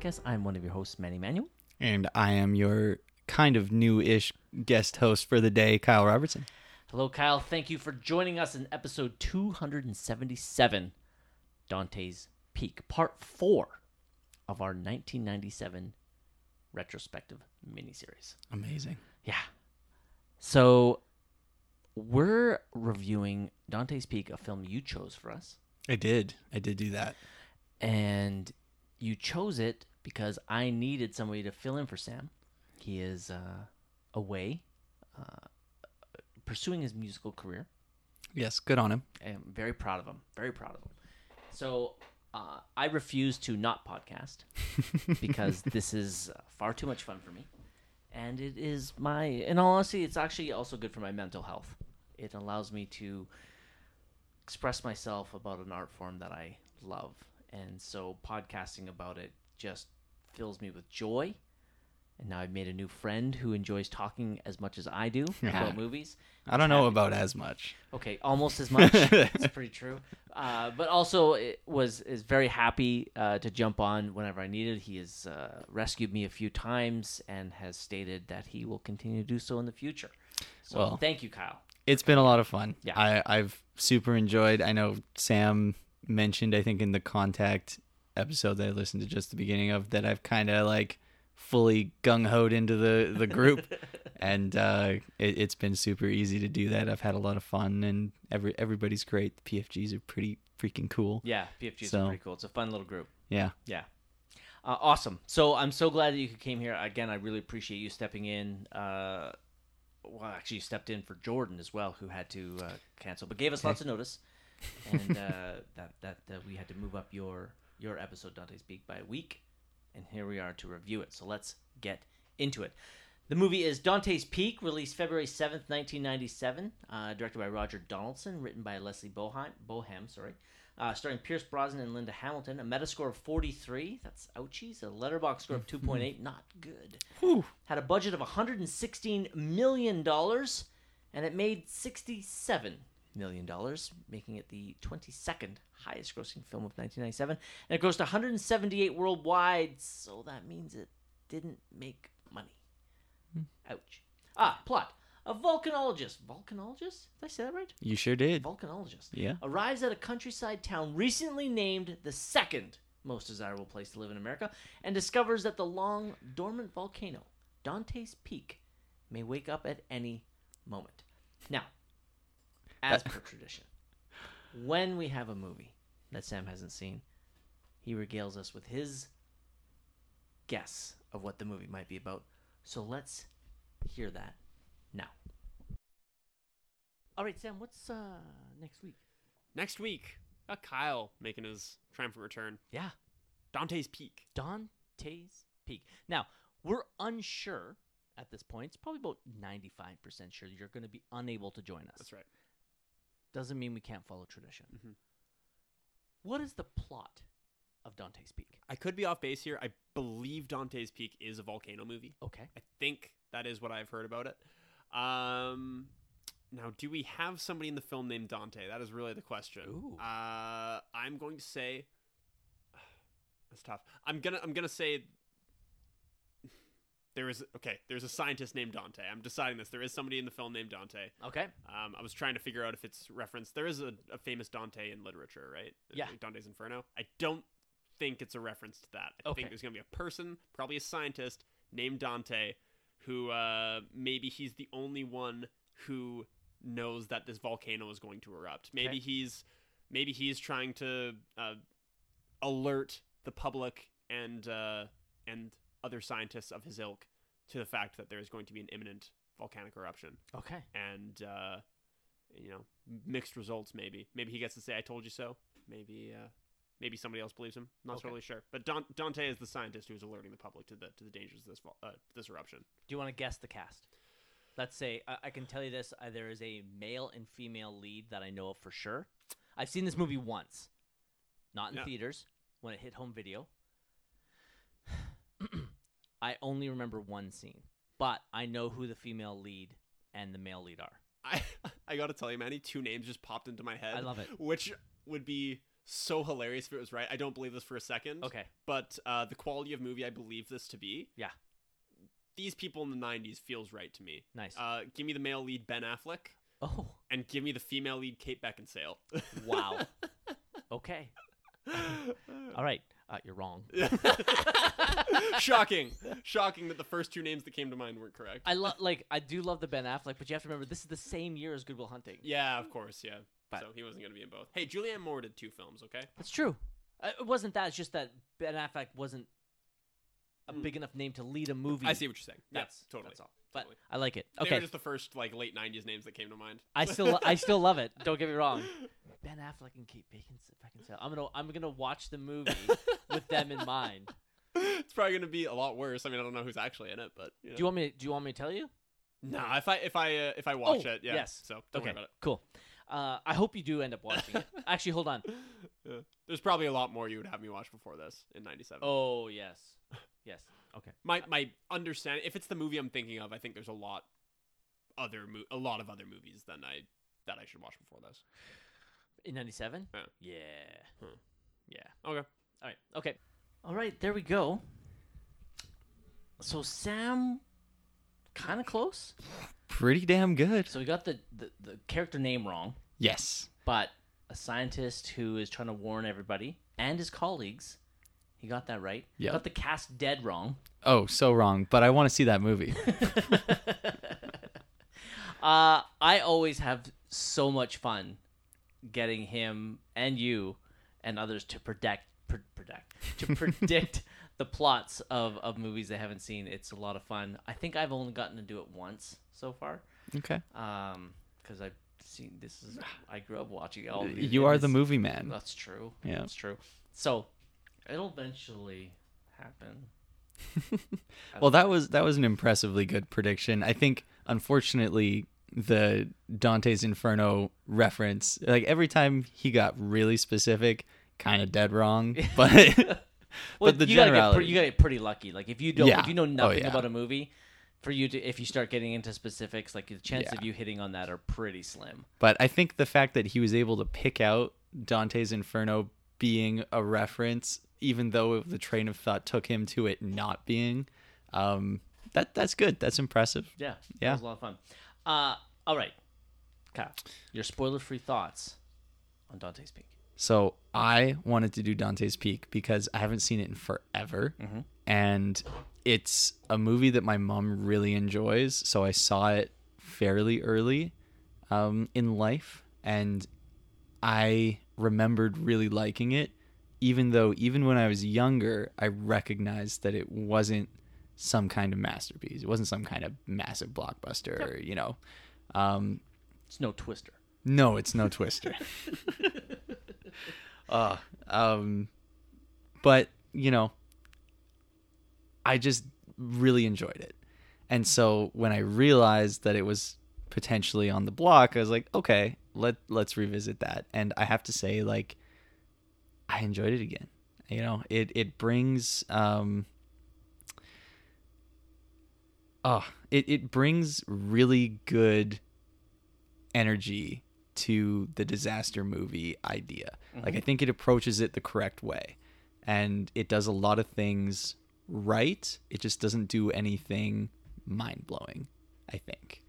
Podcast. I'm one of your hosts, Manny Manuel. And I am your kind of new ish guest host for the day, Kyle Robertson. Hello, Kyle. Thank you for joining us in episode 277, Dante's Peak, part four of our 1997 retrospective miniseries. Amazing. Yeah. So we're reviewing Dante's Peak, a film you chose for us. I did. I did do that. And you chose it because I needed somebody to fill in for Sam. He is uh, away uh, pursuing his musical career. Yes, good on him. I'm very proud of him. Very proud of him. So uh, I refuse to not podcast because this is uh, far too much fun for me. And it is my, in all honesty, it's actually also good for my mental health. It allows me to express myself about an art form that I love. And so podcasting about it just fills me with joy. And now I've made a new friend who enjoys talking as much as I do about movies. I don't know about as much. Okay, almost as much. That's pretty true. Uh, but also, it was is very happy uh, to jump on whenever I needed. He has uh, rescued me a few times and has stated that he will continue to do so in the future. So Well, thank you, Kyle. It's been a lot of fun. Yeah. I, I've super enjoyed. I know Sam mentioned, I think, in the contact episode that I listened to just the beginning of, that I've kind of like fully gung hoed into the, the group. and uh, it, it's been super easy to do that. I've had a lot of fun, and every everybody's great. The PFGs are pretty freaking cool. Yeah, PFGs So- are pretty cool. It's a fun little group. Yeah. Yeah. Uh, awesome. So I'm so glad that you came here. Again, I really appreciate you stepping in. Uh, well, actually, you stepped in for Jordan as well, who had to uh, cancel, but gave us lots of notice, and uh, that that uh, we had to move up your your episode Dante's Peak by a week, and here we are to review it. So let's get into it. The movie is Dante's Peak, released February seventh, nineteen ninety seven, uh, directed by Roger Donaldson, written by Leslie Boheim, Bohem, sorry uh, starring Pierce Brosnan and Linda Hamilton. A Metascore of 43. That's ouchies. A Letterboxd score of 2.8. Not good. Whew. Had a budget of 116 million dollars, and it made 67 million dollars, making it the 22nd highest-grossing film of 1997. And it grossed 178 worldwide, so that means it didn't make money. Ouch. Ah, plot. A volcanologist. Volcanologist? Did I say that right? You sure did. Volcanologist Yeah. arrives at a countryside town recently named the second most desirable place to live in America and discovers that the long dormant volcano, Dante's Peak, may wake up at any moment. Now, as per tradition, when we have a movie that Sam hasn't seen, he regales us with his guess of what the movie might be about. So let's hear that now. All right, Sam, what's uh next week? Next week, got Kyle making his triumphant return. Yeah, Dante's Peak. Dante's Peak. Now, we're unsure at this point. It's probably about 95% sure you're going to be unable to join us. That's right. Doesn't mean we can't follow tradition. Mhm. What is the plot of Dante's Peak? I could be off base here. I believe Dante's Peak is a volcano movie. Okay. I think that is what I've heard about it. Um, now, do we have somebody in the film named Dante? That is really the question. Ooh. Uh, I'm going to say that's tough. I'm gonna I'm gonna say there is okay. There's a scientist named Dante. I'm deciding this. There is somebody in the film named Dante. Okay. Um, I was trying to figure out if it's referenced. There is a, a famous Dante in literature, right? Yeah. Dante's Inferno. I don't think it's a reference to that. I Okay. think there's going to be a person, probably a scientist, named Dante, who uh, maybe he's the only one who knows that this volcano is going to erupt. Maybe Okay. he's maybe he's trying to uh, alert the public and uh, and other scientists of his ilk to the fact that there is going to be an imminent volcanic eruption Okay. and uh, you know mixed results maybe maybe he gets to say i told you so maybe uh, maybe somebody else believes him not Okay. totally sure but Don- dante is the scientist who's alerting the public to the to the dangers of this uh, this eruption Do you want to guess the cast? Let's say I, I can tell you this: uh, there is a male and female lead that I know of for sure. I've seen this movie once, not in Yeah. theaters when it hit home video. I only remember one scene, but I know who the female lead and the male lead are. i i gotta tell you manny two names just popped into my head I love it. which would be so hilarious if it was right. I don't believe this for a second. Okay. But uh, the quality of movie I believe this to be. Yeah. These people in the '90s feels right to me. Nice. Uh, give me the male lead Ben Affleck, oh, and give me the female lead Kate Beckinsale. wow. okay. All right. Uh, you're wrong. Shocking. Shocking that the first two names that came to mind weren't correct. I love like I do love the Ben Affleck, but you have to remember this is the same year as Good Will Hunting. yeah, of course, yeah. But- so he wasn't going to be in both. Hey, Julianne Moore did two films, okay? That's true. Uh, it wasn't that. It's just that Ben Affleck wasn't a Mm. big enough name to lead a movie. I see what you're saying. That's totally. That's all. But Totally. I like it. They Okay. were just the first like late '90s names that came to mind. I still I still love it. Don't get me wrong. Ben Affleck and Kate Beckinsale. I'm gonna I'm gonna watch the movie with them in mind. it's probably going to be a lot worse. I mean, I don't know who's actually in it, but you know. Do you want me? To, do you want me to tell you? Nah, if I if I uh, if I watch Oh, it, yeah. yes. So don't okay. worry about it. Cool. Uh, I hope you do end up watching it. Actually, hold on. Yeah. There's probably a lot more you would have me watch before this in '97. Oh yes, yes. Okay. My my understanding, if it's the movie I'm thinking of, I think there's a lot other mo- a lot of other movies than I that I should watch before this. In '97. Yeah. Yeah. Huh. Yeah. Okay. All right. Okay. All right. There we go. So Sam, kind of close. Pretty damn good. So we got the, the the character name wrong, Yes. but a scientist who is trying to warn everybody and his colleagues. He got that right. Yep. Got the cast dead wrong. Oh, so wrong. But I want to see that movie. Uh, I always have so much fun getting him and you and others to predict, pr- predict to predict the plots of, of movies they haven't seen. It's a lot of fun. I think I've only gotten to do it once so far. Okay. Um, because I've seen this is I grew up watching all. these. You It are the movie man. That's true. Yeah. that's true. So it'll eventually happen. Well, that was that was an impressively good prediction. I think, unfortunately, the Dante's Inferno reference, like every time he got really specific, kind of dead wrong. But Well, but the you gotta, get generality, you gotta get pretty lucky. Like if you don't, Yeah. if you know Oh, nothing yeah. about a movie, for you to if you start getting into specifics, like the chance Yeah. of you hitting on that are pretty slim. but I think the fact that he was able to pick out Dante's Inferno being a reference, even though the train of thought took him to it not being, um, that that's good. That's impressive. Yeah, Yeah. that was a lot of fun. Uh, all right, Kyle, your spoiler-free thoughts on Dante's Peak. So I wanted to do Dante's Peak because I haven't seen it in forever, Mm-hmm. and it's a movie that my mom really enjoys. So I saw it fairly early um, in life, and I remembered really liking it. Even though, even when I was younger, I recognized that it wasn't some kind of masterpiece. It wasn't some kind of massive blockbuster, or, you know. Um, It's no Twister. no, it's no Twister. uh, um, but you know, I just really enjoyed it, and so when I realized that it was potentially on the block, I was like, okay, let let's revisit that. And I have to say, like, I enjoyed it again. You know, it it brings um. Oh, it, it brings really good energy to the disaster movie idea. Like I think it approaches it the correct way. And it does a lot of things right. It just doesn't do anything mind blowing, I think.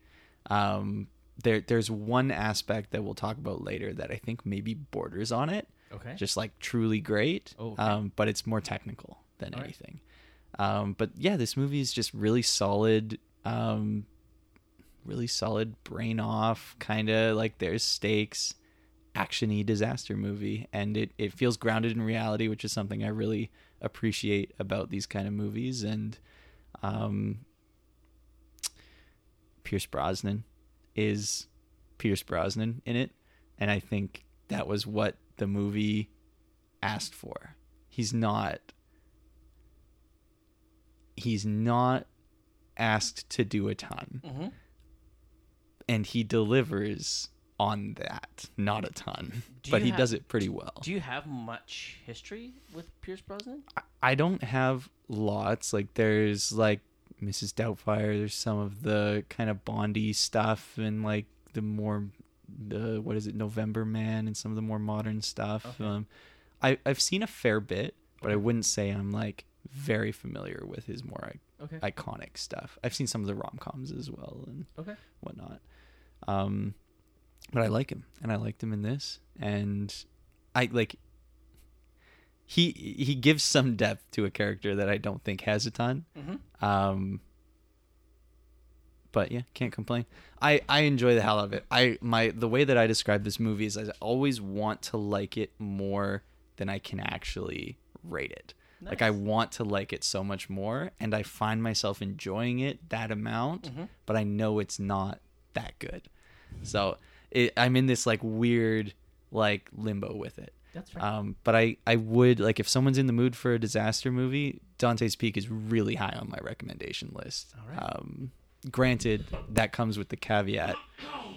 Um there there's one aspect that we'll talk about later that I think maybe borders on it. Okay. Just like truly great. Oh, okay. Um, but it's more technical than All right. anything. Um, but yeah, this movie is just really solid. Um, really solid brain off kind of like there's stakes actiony disaster movie and it, it feels grounded in reality which is something i really appreciate about these kind of movies and um pierce brosnan is pierce brosnan in it and i think that was what the movie asked for he's not he's not asked to do a ton mm-hmm. and he delivers on that not a ton Do but he have- does it pretty well Do you have much history with Pierce Brosnan? I- i don't have lots like there's like mrs doubtfire there's some of the kind of bondy stuff and like the more the what is it november man and some of the more modern stuff Okay. um I I've seen a fair bit, but I wouldn't say I'm like very familiar with his more Okay. iconic stuff. I've seen some of the rom coms as well and Okay. whatnot. Um, but I like him, and I liked him in this, and I like. He he gives some depth to a character that I don't think has a ton. Mm-hmm. Um, but yeah, can't complain. I I enjoy the hell out of it. I my the way that I describe this movie is I always want to like it more than I can actually rate it. Like I want to like it so much more, and I find myself enjoying it that amount, but I know it's not that good. So it, I'm in this like weird like limbo with it. That's right. Um, but I, I would like if someone's in the mood for a disaster movie, Dante's Peak is really high on my recommendation list. All right. Um, granted, that comes with the caveat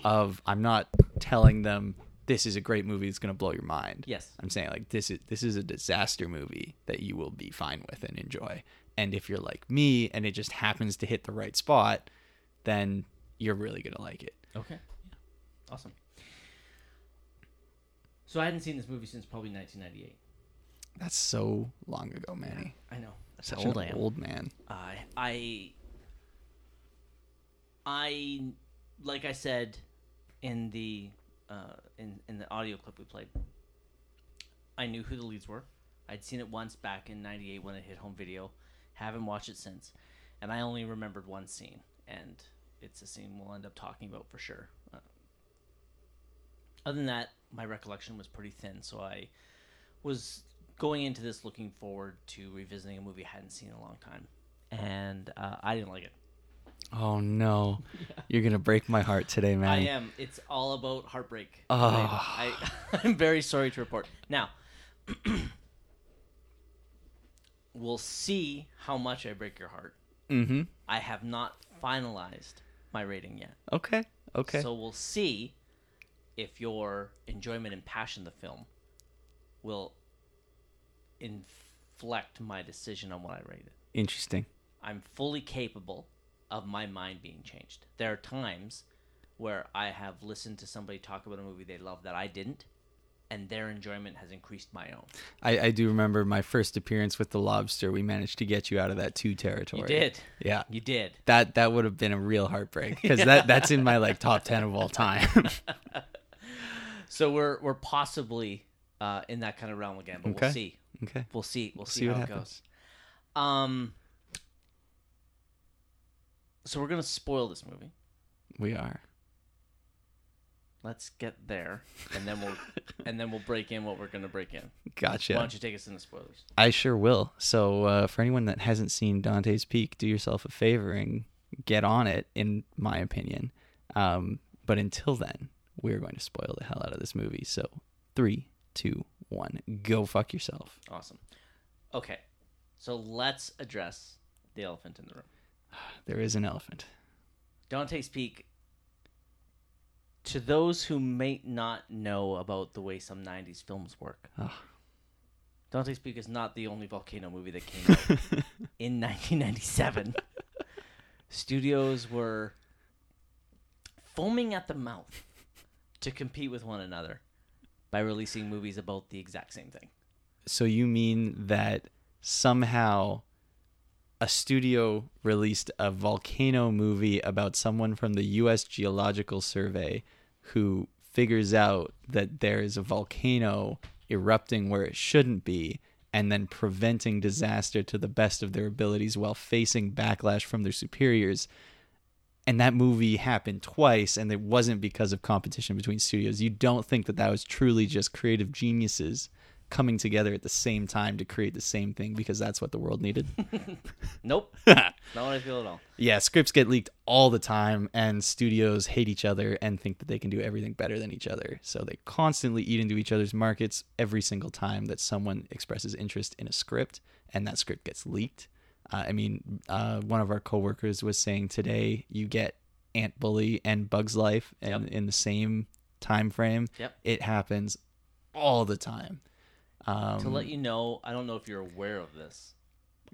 of I'm not telling them this is a great movie that's going to blow your mind. yes. I'm saying like this is this is a disaster movie that you will be fine with and enjoy. And if you're like me and it just happens to hit the right spot, then you're really gonna like it. Okay. Awesome. So I hadn't seen this movie since probably 1998. That's so long ago, Manny. I know. That's Such old an old man. I I I like I said in the uh, in in the audio clip we played. I knew who the leads were. I'd seen it once back in '98 when it hit home video. Haven't watched it since, and I only remembered one scene, and it's a scene we'll end up talking about for sure. Uh, other than that, my recollection was pretty thin, so I was going into this looking forward to revisiting a movie I hadn't seen in a long time, and uh, I didn't like it. Oh no, you're gonna break my heart today, man. I am. It's all about heartbreak. Oh. I, I'm very sorry to report. Now, we'll see how much I break your heart. Mm-hmm. I have not finalized my rating yet. Okay. Okay. So we'll see if your enjoyment and passion of the film will inflect my decision on what I rate it. Interesting. I'm fully capable of my mind being changed. There are times where I have listened to somebody talk about a movie they love that I didn't, and their enjoyment has increased my own. I, I do remember my first appearance with the lobster. We managed to get you out of that two territory. You did. Yeah. You did. That that would have been a real heartbreak because that that's in my like top ten of all time. So we're we're possibly uh, in that kind of realm again, but Okay. we'll see. okay. We'll see. We'll see, See how it happens. goes. Um. So we're gonna spoil this movie. We are. Let's get there, and then we'll and then we'll break in what we're gonna break in. Gotcha. Why don't you take us into spoilers? I sure will. So uh, for anyone that hasn't seen Dante's Peak, do yourself a favor and get on it. In my opinion. Um, but until then, we're going to spoil the hell out of this movie. So three, two, one, go fuck yourself. Awesome. Okay, so let's address the elephant in the room. There is an elephant. Dante's Peak. To those who may not know about the way some '90s films work, Ugh. Dante's Peak is not the only volcano movie that came out in 1997. Studios were foaming at the mouth to compete with one another by releasing movies about the exact same thing. So you mean that somehow a studio released a volcano movie about someone from the US Geological Survey who figures out that there is a volcano erupting where it shouldn't be and then preventing disaster to the best of their abilities while facing backlash from their superiors. And that movie happened twice and it wasn't because of competition between studios. You don't think that that was truly just creative geniuses coming together at the same time to create the same thing because that's what the world needed Nope, not what I feel at all. yeah scripts get leaked all the time and studios hate each other and think that they can do everything better than each other so they constantly eat into each other's markets every single time that someone expresses interest in a script and that script gets leaked uh, i mean uh, one of our coworkers was saying today you get ant bully and bugs life in, Yep. in the same time frame Yep. it happens all the time um, to let you know, I don't know if you're aware of this.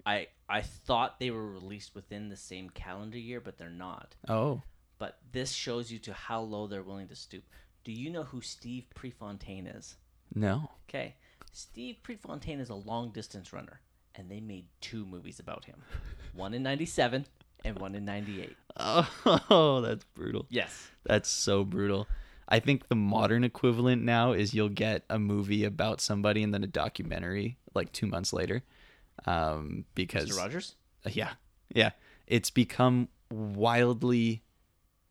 I I thought they were released within the same calendar year, but they're not. oh But this shows you to how low they're willing to stoop. Do you know who Steve Prefontaine is? no Okay. Steve Prefontaine is a long distance runner, and they made two movies about him, one in '97 and one in '98. Oh, that's brutal. Yes. That's so brutal. I think the modern equivalent now is you'll get a movie about somebody and then a documentary like two months later, um, because Mr. Rogers. yeah, yeah, it's become wildly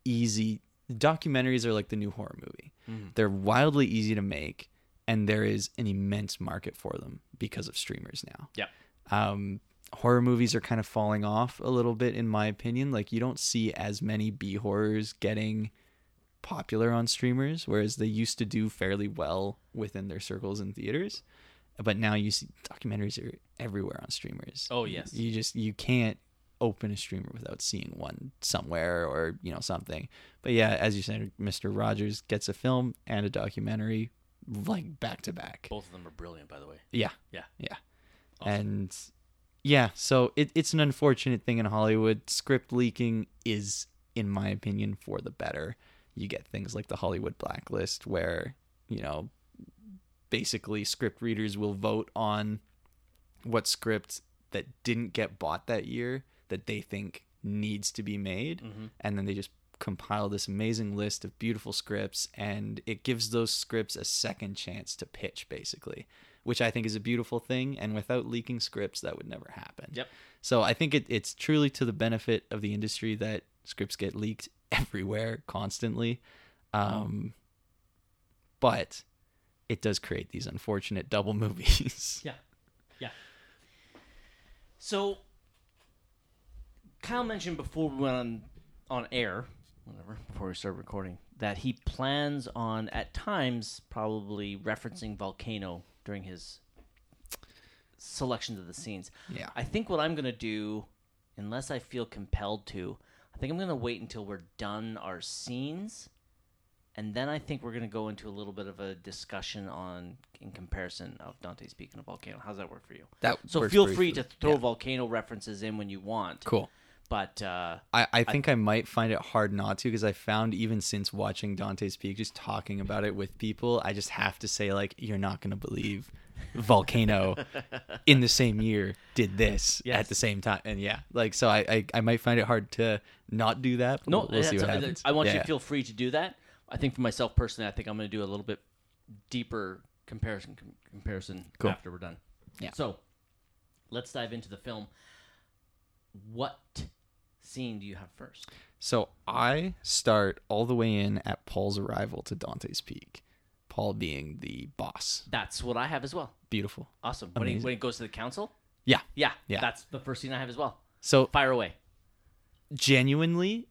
easy. Documentaries are like the new horror movie. They're wildly easy to make, and there is an immense market for them because of streamers now. Yeah. Um, horror movies are kind of falling off a little bit, in my opinion. Like you don't see as many B horrors getting popular on streamers, whereas they used to do fairly well within their circles and theaters. But now you see documentaries are everywhere on streamers. Oh, yes. You just you can't open a streamer without seeing one somewhere or you know something. But yeah, as you said, Mr. Rogers gets a film and a documentary like back to back. Both of them are brilliant, by the way. Yeah, Yeah. yeah, Awesome. and yeah. So it, it's an unfortunate thing in Hollywood. Script leaking is, in my opinion, for the better. You get things like the Hollywood blacklist, where you know basically script readers will vote on what script that didn't get bought that year that they think needs to be made. Mm-hmm. And then they just compile this amazing list of beautiful scripts and it gives those scripts a second chance to pitch basically which i think is a beautiful thing and without leaking scripts that would never happen. Yep. so i think it, it's truly to the benefit of the industry that scripts get leaked everywhere constantly um, but it does create these unfortunate double movies Yeah. Yeah. So Kyle mentioned before we went on on air, whatever, before we started recording, that he plans on at times probably referencing Volcano during his selections of the scenes. Yeah. I think what I'm gonna do, unless I feel compelled to, think I'm gonna wait until we're done our scenes and then I think we're going to go into a little bit of a discussion on in comparison of Dante's Peak and a volcano. How's that work for you? That so feel free to throw Yeah. volcano references in when you want. cool But uh, I, I think I, might find it hard not to because I found even since watching Dante's Peak, just talking about it with people, I just have to say like, you're not gonna believe Volcano in the same year did this Yes. at the same time, and yeah, like so I, I I might find it hard to not do that. No, we'll, see what happens. I want you to feel free to do that. I think for myself personally, I think I'm going to do a little bit deeper comparison com- comparison Cool. after we're done. Yeah. So let's dive into the film. What scene do you have first? So I start all the way in at Paul's arrival to Dante's Peak. Paul being the boss. That's what I have as well. Beautiful. Awesome. When he, Amazing. when he goes to the council? Yeah. Yeah, Yeah. That's the first scene I have as well. So Fire away. genuinely,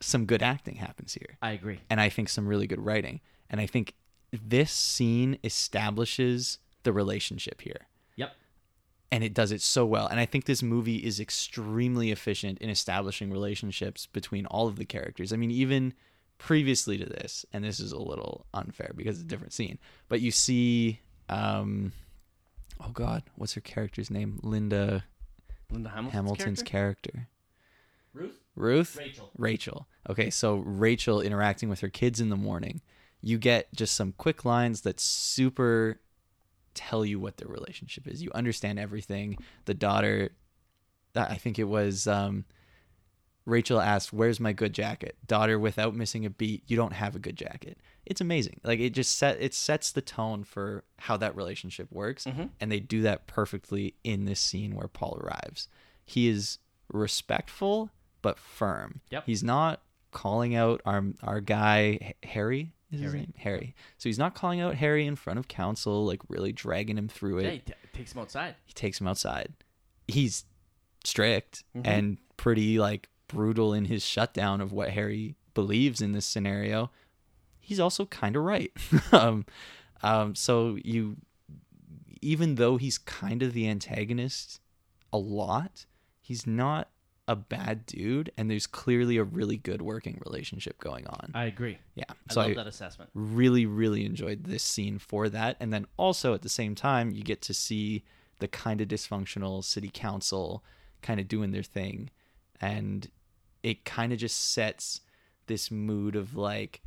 some good acting happens here. I agree. and I think some really good writing. And I think this scene establishes the relationship here. Yep. And it does it so well. And I think this movie is extremely efficient in establishing relationships between all of the characters. I mean, even previously to this, and this is a little unfair because it's a different scene, but you see, um, oh God, what's her character's name? Linda Linda Hamilton's, Hamilton's character? character. Ruth? Ruth? Rachel. Rachel. Okay, so Rachel interacting with her kids in the morning. You get just some quick lines that super tell you what their relationship is. You understand everything. The daughter, I think it was um, Rachel asked, "Where's my good jacket?" Daughter, without missing a beat, you don't have a good jacket. It's amazing. Like it just set it sets the tone for how that relationship works, Mhm. and they do that perfectly in this scene where Paul arrives. He is respectful but firm. Yep. He's not calling out our our guy Harry. Is his Harry. name Harry? So he's not calling out Harry in front of council, like really dragging him through it Yeah, he t- takes him outside. he takes him outside. He's strict Mhm. and pretty like brutal in his shutdown of what Harry believes in this scenario. He's also kind of right. um, um, so you, even though he's kind of the antagonist a lot, he's not a bad dude, and there's clearly a really good working relationship going on. I agree. yeah, I so love I, that assessment. really really enjoyed this scene for that and then also at the same time you get to see the kind of dysfunctional city council kind of doing their thing and it kind of just sets this mood of like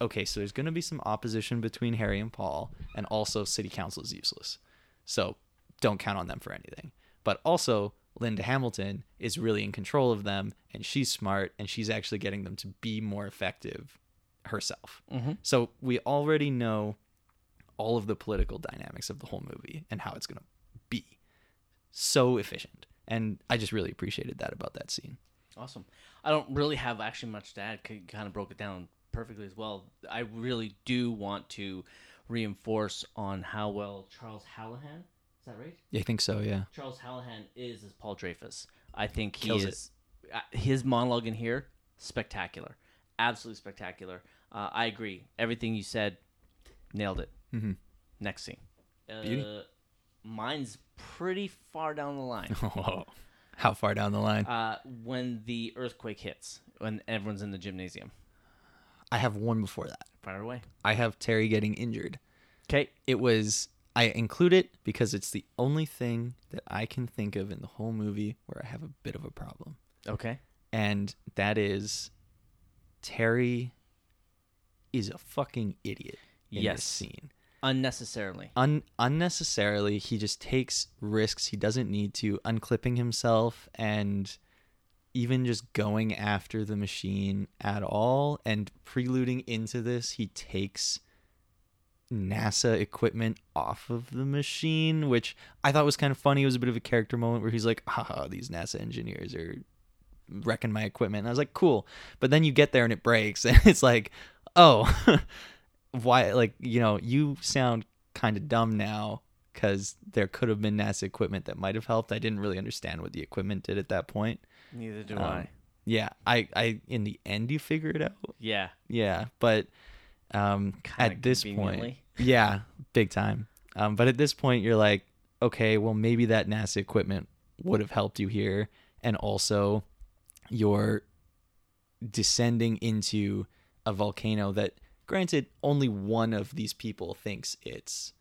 okay so there's going to be some opposition between harry and paul and also city council is useless So don't count on them for anything. But also, Linda Hamilton is really in control of them and she's smart and she's actually getting them to be more effective herself. Mm-hmm. So we already know all of the political dynamics of the whole movie and how it's going to be. So efficient. And I just really appreciated that about that scene. Awesome. I don't really have actually much to add. You kind of broke it down perfectly as well. I really do want to reinforce on how well Charles Hallahan, is that right? Yeah, I think so, yeah. Charles Hallahan is as Paul Dreyfus. I think he Kills it. is. uh, His monologue in here, spectacular, absolutely spectacular. Uh, I agree. Everything you said, nailed it. Mm-hmm. Next scene. Uh, mine's pretty far down the line. How far down the line? uh, when the earthquake hits, when everyone's in the gymnasium. I have one before that. Fire away. I have Terry getting injured. Okay. It was I include it because it's the only thing that I can think of in the whole movie where I have a bit of a problem. Okay. And that is Terry is a fucking idiot in Yes. this scene. Unnecessarily. Un- unnecessarily, he just takes risks he doesn't need to, unclipping himself and even just going after the machine at all. And preluding into this, he takes NASA equipment off of the machine, which I thought was kind of funny. It was a bit of a character moment where he's like, haha, these NASA engineers are wrecking my equipment. And I was like, cool. But then you get there and it breaks, and it's like, oh, why? Like, you know, you sound kind of dumb now because there could have been NASA equipment that might have helped. I didn't really understand what the equipment did at that point. Neither do Um, I. Yeah, I, I, in the end, you figure it out. Yeah. Yeah, but um, Kinda at this point, yeah, big time. Um, but at this point, you're like, okay, well, maybe that NASA equipment would have helped you here, and also you're descending into a volcano that, granted, only one of these people thinks it's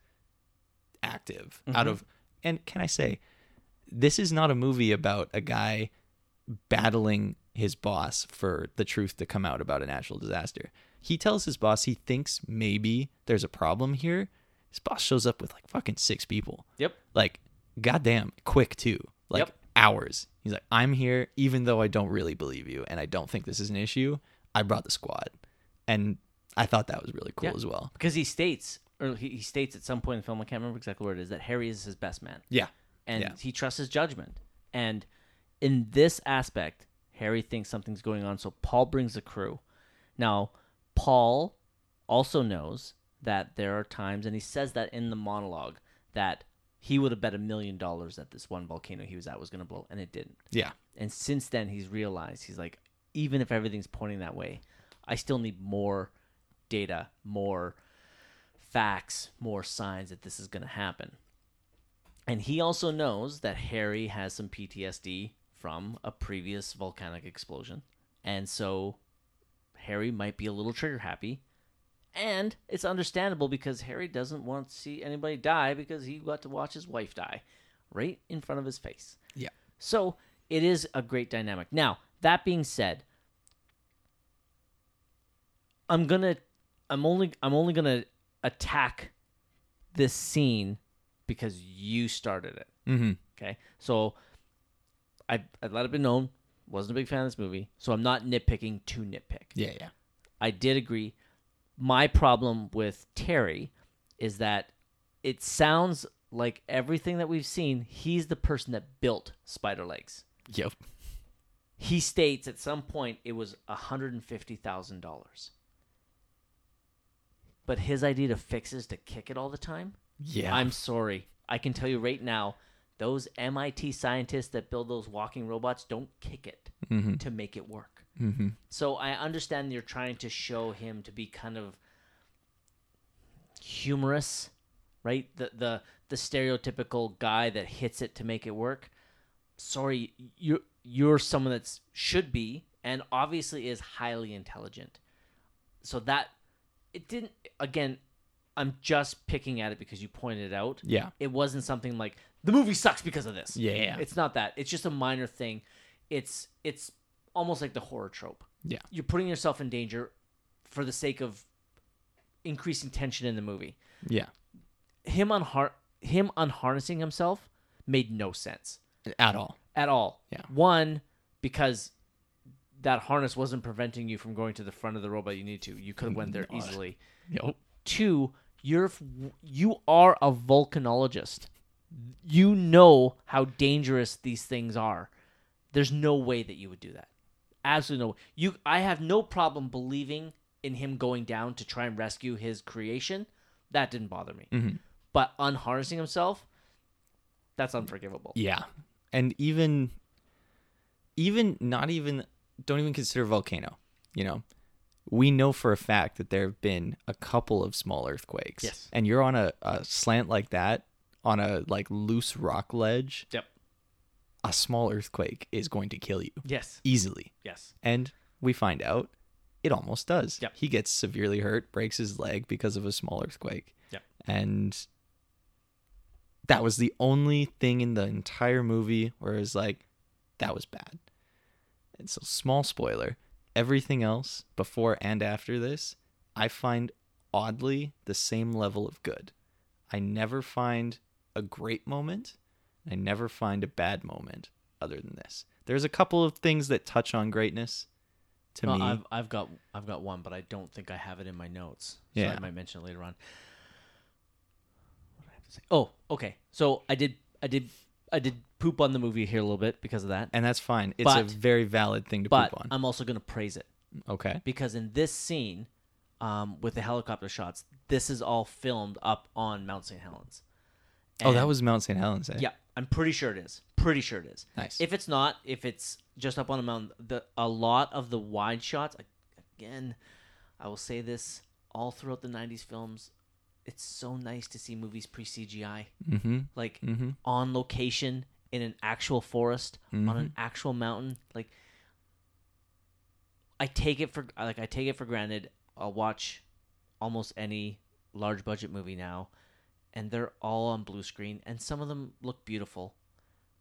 active. Out Mhm. of, and can I say, this is not a movie about a guy battling his boss for the truth to come out about a natural disaster. He tells his boss he thinks maybe there's a problem here. His boss shows up with like fucking six people. Yep. Like, goddamn, quick too. Like Yep. hours. He's like, I'm here, even though I don't really believe you and I don't think this is an issue. I brought the squad, and I thought that was really cool Yeah. as well. Because he states, or he, he states at some point in the film, I can't remember exactly where it is, that Harry is his best man. Yeah. and Yeah. he trusts his judgment. And in this aspect, Harry thinks something's going on, so Paul brings the crew. Now, Paul also knows that there are times, and he says that in the monologue, that he would have bet a million dollars that this one volcano he was at was going to blow, and it didn't. Yeah. And since then, he's realized he's like, even if everything's pointing that way, I still need more data, more facts, more signs that this is going to happen. And he also knows that Harry has some PTSD from a previous volcanic explosion. And so Harry might be a little trigger happy. And it's understandable because Harry doesn't want to see anybody die because he got to watch his wife die right in front of his face. Yeah. So it is a great dynamic. Now, that being said, I'm gonna I'm only I'm only gonna attack this scene because you started it. Mm-hmm. Okay. So I I let it be known, wasn't a big fan of this movie, so I'm not nitpicking to nitpick. Yeah, yeah. I did agree. My problem with Terry is that it sounds like everything that we've seen, he's the person that built Spider Legs. Yep. He states at some point it was $150,000. But his idea to fix is to kick it all the time? Yeah. I'm sorry. I can tell you right now, those MIT scientists that build those walking robots don't kick it mm-hmm. to make it work. Mm-hmm. So I understand you're trying to show him to be kind of humorous, right? The the the stereotypical guy that hits it to make it work. Sorry, you're you're someone that's should be and obviously is highly intelligent. So that it didn't again, I'm just picking at it because you pointed it out. Yeah. It wasn't something like the movie sucks because of this. Yeah. It's not that. It's just a minor thing. It's it's almost like the horror trope. Yeah. You're putting yourself in danger for the sake of increasing tension in the movie. Yeah. Him on heart him unharnessing himself made no sense At all. at all. Yeah. One, because that harness wasn't preventing you from going to the front of the robot you need to. You could have went there easily. Yep. Two, you're you are a volcanologist. You know how dangerous these things are. There's no way that you would do that. Absolutely no. You I have no problem believing in him going down to try and rescue his creation. That didn't bother me. Mhm. But unharnessing himself, that's unforgivable. Yeah. And even even not even don't even consider volcano, you know. We know for a fact that there have been a couple of small earthquakes. Yes. And you're on a, a slant like that, on a like loose rock ledge, Yep. a small earthquake is going to kill you Yes. easily. Yes. And we find out it almost does. Yep. He gets severely hurt, breaks his leg because of a small earthquake. Yep. And that was the only thing in the entire movie where it was like, that was bad. And so, small spoiler everything else before and after this, I find oddly the same level of good. I never find a great moment. I never find a bad moment other than this. There's a couple of things that touch on greatness to me. I've I've got I've got one, but I don't think I have it in my notes. So Yeah. I might mention it later on. What do I have to say? Oh, okay. So I did I did I did poop on the movie here a little bit because of that. and that's fine. It's a very valid thing to But poop on. I'm also going to praise it okay. because in this scene, um, with the helicopter shots, this is all filmed up on Mount St. Helens. oh, that And- was Mount St. Helens. Eh? yeah. I'm pretty sure it is. Pretty sure it is. Nice. If it's not, if it's just up on a mountain, the a lot of the wide shots, again, I will say this all throughout the '90s films, it's so nice to see movies pre CGI, mm-hmm. like Mm-hmm. on location in an actual forest on an Mhm. actual mountain. Like, I take it for like I take it for granted. I'll watch almost any large budget movie now, and they're all on blue screen, and some of them look beautiful.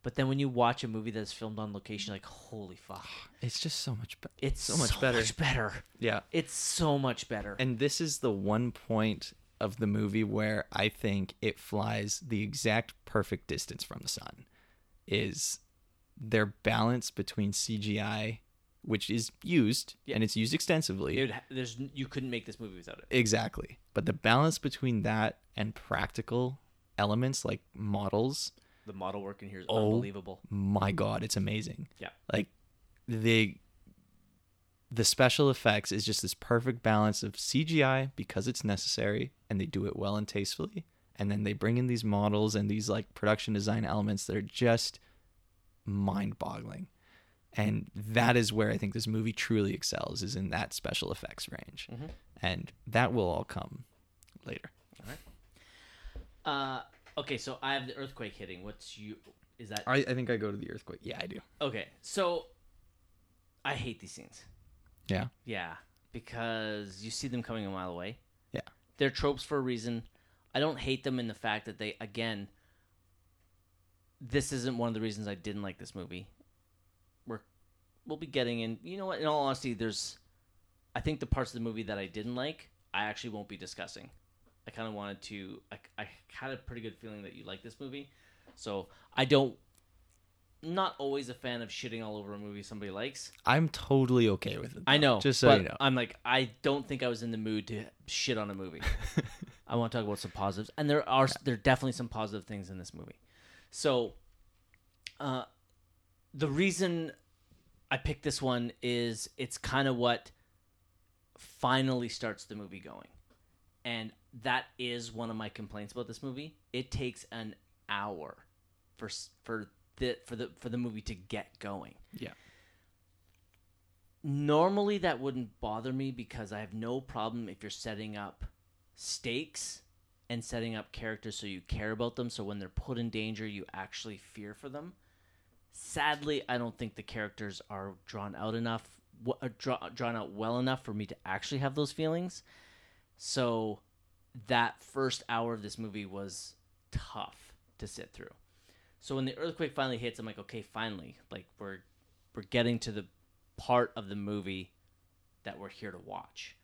But then when you watch a movie that's filmed on location, like holy fuck, It's just so much better. it's So much better. Much better. Yeah. It's so much better. And this is the one point of the movie where I think it flies the exact perfect distance from the sun. Is their balance between CGI, which is used Yeah. and it's used extensively. It there's you couldn't make this movie without it. Exactly. But the balance between that and practical elements like models, The model work in here is Oh. unbelievable. my god, it's amazing. Yeah. Like the the special effects is just this perfect balance of CGI because it's necessary and they do it well and tastefully. And then they bring in these models and these like production design elements that are just mind boggling. And that is where I think this movie truly excels is in that special effects range. Mhm. And that will all come later. Uh, okay, so I have the earthquake hitting. What's you? Is that I, I think I go to the earthquake. Yeah, I do. okay? So I hate these scenes. Yeah. Yeah, because you see them coming a mile away. Yeah. They're tropes for a reason. I don't hate them in the fact that they again this isn't one of the reasons I didn't like this movie. We're we'll be getting in you know what, in all honesty, there's I think the parts of the movie that I didn't like, I actually won't be discussing. I kind of wanted to I, I had a pretty good feeling that you like this movie. So I don't not always a fan of shitting all over a movie somebody likes. I'm totally okay with it. I know. Just so but you know. I'm like, I don't think I was in the mood to shit on a movie. I want to talk about some positives, and there are there are definitely some positive things in this movie. So, uh, the reason I picked this one is it's kind of what finally starts the movie going, and that is one of my complaints about this movie. It takes an hour for for the for the for the movie to get going Yeah. normally that wouldn't bother me because I have no problem if you're setting up stakes and setting up characters so you care about them so when they're put in danger you actually fear for them. Sadly, I don't think the characters are drawn out enough uh, draw, drawn out well enough for me to actually have those feelings. So that first hour of this movie was tough to sit through. So when the earthquake finally hits, I'm like, okay, finally, like we're we're getting to the part of the movie that we're here to watch.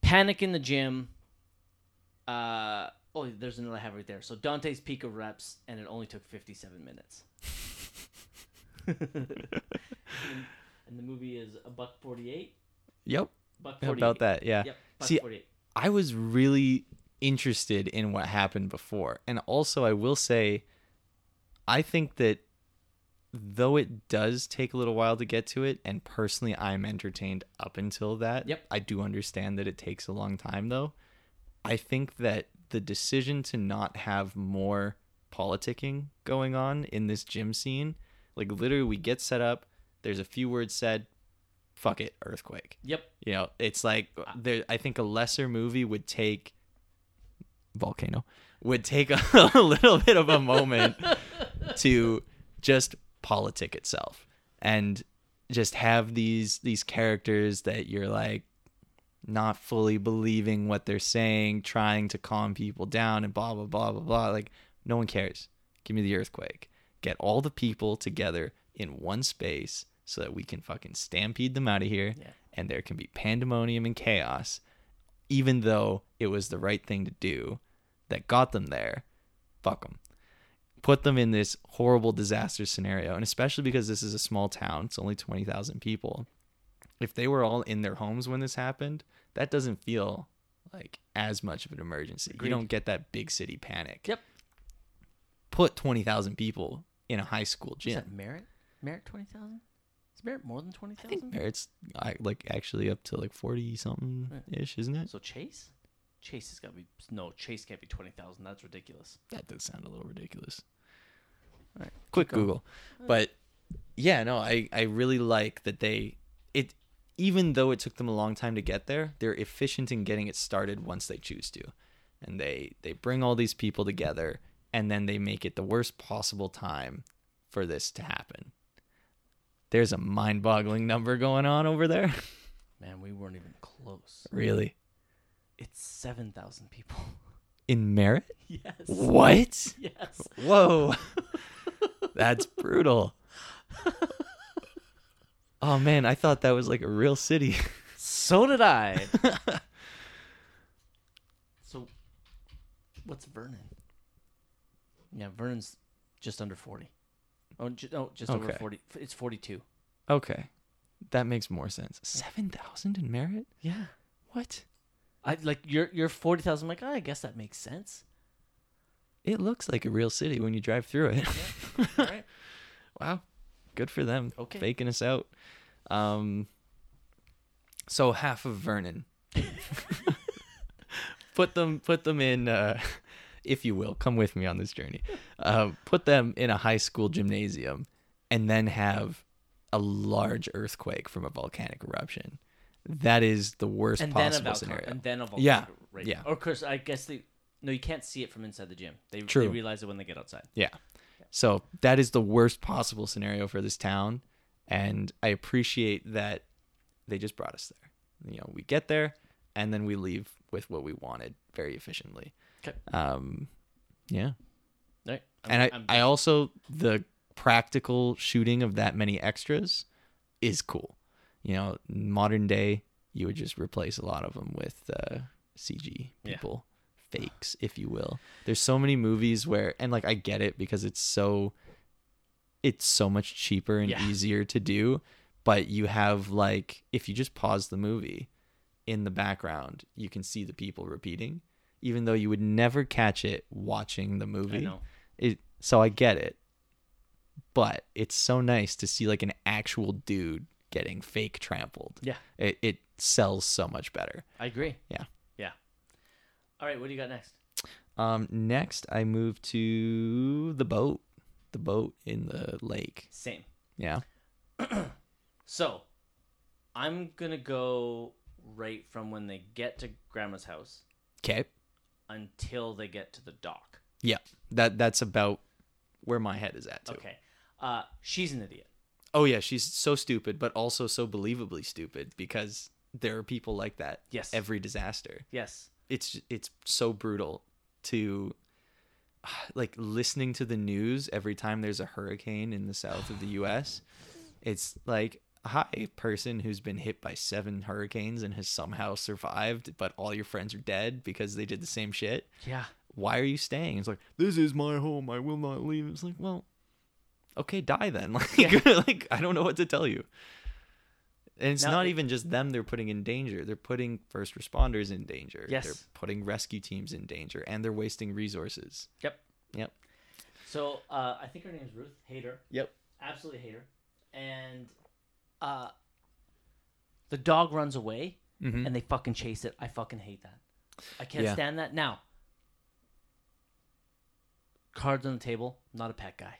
Panic in the gym. Uh, Oh, there's another have right there. So Dante's peak of reps, and it only took 57 minutes. and, and the movie is a buck 48. Yep. Buck 48. about that? Yeah. Yep. Buck See, 48. I was really interested in what happened before. And also, I will say, I think that though it does take a little while to get to it, and personally, I'm entertained up until that. Yep. I do understand that it takes a long time, though. I think that the decision to not have more politicking going on in this gym scene, like literally, we get set up, there's a few words said, fuck it, earthquake. Yep. You know, it's like ah. there. I think a lesser movie would take volcano would take a, a little bit of a moment to just politic itself and just have these these characters that you're like not fully believing what they're saying, trying to calm people down and blah blah blah blah blah. Like no one cares. Give me the earthquake. Get all the people together in one space so that we can fucking stampede them out of here Yeah. and there can be pandemonium and chaos even though it was the right thing to do that got them there. Fuck them. Put them in this horrible disaster scenario, and especially because this is a small town, it's only 20,000 people. If they were all in their homes when this happened, that doesn't feel like as much of an emergency. Agreed. You don't get that big city panic. Yep. Put 20,000 people in a high school Is gym. that Merritt? Merritt 20,000? Is Merritt more than 20,000? I 20,000? think Merritt's like actually up to like 40 something ish, isn't it? So Chase? Chase has got to be. No, Chase can't be 20,000. That's ridiculous. That does sound a little ridiculous. All right. Quick. Google. But yeah, no, I, I really like that they it even though it took them a long time to get there, they're efficient in getting it started once they choose to. And they they bring all these people together and then they make it the worst possible time for this to happen. There's a mind-boggling number going on over there. Man, we weren't even close. really? It's 7,000 people. In Merritt? yes. What? Yes. Whoa. That's brutal. Oh man, I thought that was like a real city. So did I. so, what's Vernon? Yeah, Vernon's just under 40. Oh, ju- no, oh, just over Okay. 40. It's 42. Okay. That makes more sense. 7,000 in Merritt? Yeah. What? I like you're you're 40,000. I'm like, oh, I guess that makes sense. It looks like a real city when you drive through it. Right. wow. Good for them. Okay. Faking us out. Um so half of Vernon. put them put them in uh if you will, come with me on this journey. Uh, put them in a high school gymnasium and then have a large earthquake from a volcanic eruption. That is the worst And possible scenario. And then a volcano. Yeah, Right. yeah. Or, of course, I guess they. No, you can't see it from inside the gym. They, True. they realize it when they get outside. Yeah. So that is the worst possible scenario for this town. And I appreciate that they just brought us there. You know, we get there and then we leave with what we wanted very efficiently. Okay. Um, yeah. Right. I'm- and I, I'm- I also, the practical shooting of that many extras is cool. You know, modern day, you would just replace a lot of them with uh, CG Yeah. people, fakes, if you will. There's so many movies where, and like I get it because it's so, it's so much cheaper and Yeah. easier to do. But you have like, if you just pause the movie, in the background, you can see the people repeating, even though you would never catch it watching the movie. I know. It so I get it. But it's so nice to see like an actual dude getting fake trampled. Yeah. It it sells so much better. I agree. Yeah. Yeah. All right. What do you got next? Um next I move to the boat. The boat in the lake. Same. Yeah. So, I'm gonna go right from when they get to Grandma's house Okay. until they get to the dock. Yeah. That that's about where my head is at too. Okay. Uh, she's an idiot. Oh yeah, she's so stupid, but also so believably stupid because there are people like that. Yes. Every disaster. Yes. it's it's so brutal to like listening to the news every time there's a hurricane in the south of the US. It's like hi person who's been hit by seven hurricanes and has somehow survived but all your friends are dead because they did the same shit. Yeah. why are you staying? It's like, this is my home. I will not leave. It's like, well, okay, die then. Like, Yeah. like I don't know what to tell you. And it's not even just them they're putting in danger. They're putting first responders in danger. Yes. They're putting rescue teams in danger and they're wasting resources. Yep. Yep. So uh, I think her name's Ruth. Hater. Yep. Absolutely hater. And uh, the dog runs away, Mhm. and they fucking chase it. I fucking hate that. I can't Yeah. stand that. Now, cards on the table. Not a pet guy.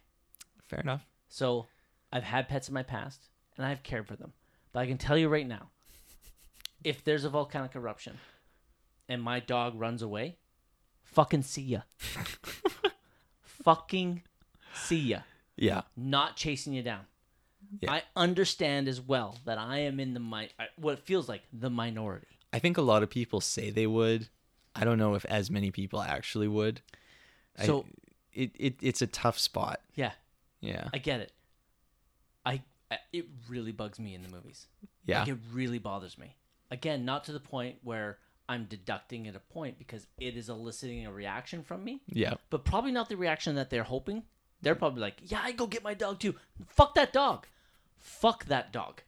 Fair enough. So I've had pets in my past, and I've cared for them. But I can tell you right now, if there's a volcanic eruption, and my dog runs away, fucking see ya. fucking see ya. Yeah. Not chasing you down. Yeah. I understand as well that I am in the mi- I- what feels like the minority. I think a lot of people say they would. I don't know if as many people actually would. I- So- it, it it's a tough spot. Yeah, Yeah. I get it. I, I it really bugs me in the movies. Yeah. Like it really bothers me. Again, not to the point where I'm deducting at a point because it is eliciting a reaction from me, Yeah. but probably not the reaction that they're hoping. They're probably like, "Yeah, I go get my dog too." Fuck that dog. Fuck that dog.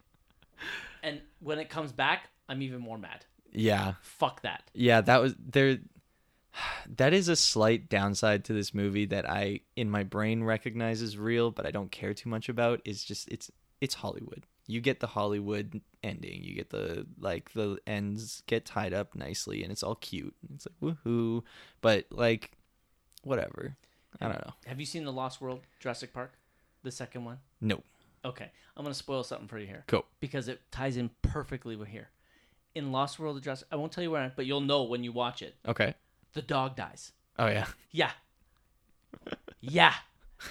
And when it comes back, I'm even more mad. Yeah. Fuck that. Yeah, that was there that is a slight downside to this movie that I in my brain recognize as real, but I don't care too much about is just it's it's Hollywood. You get the Hollywood ending. You get the like the ends get tied up nicely and it's all cute. It's like woohoo. But like whatever. I don't know. Have you seen the Lost World Jurassic Park, the second one? No. Okay, I'm gonna spoil something for you here. Cool. because it ties in perfectly with here. In Lost World of Jurassic, I won't tell you where, but you'll know when you watch it. Okay. The dog dies. Oh yeah. Yeah, yeah,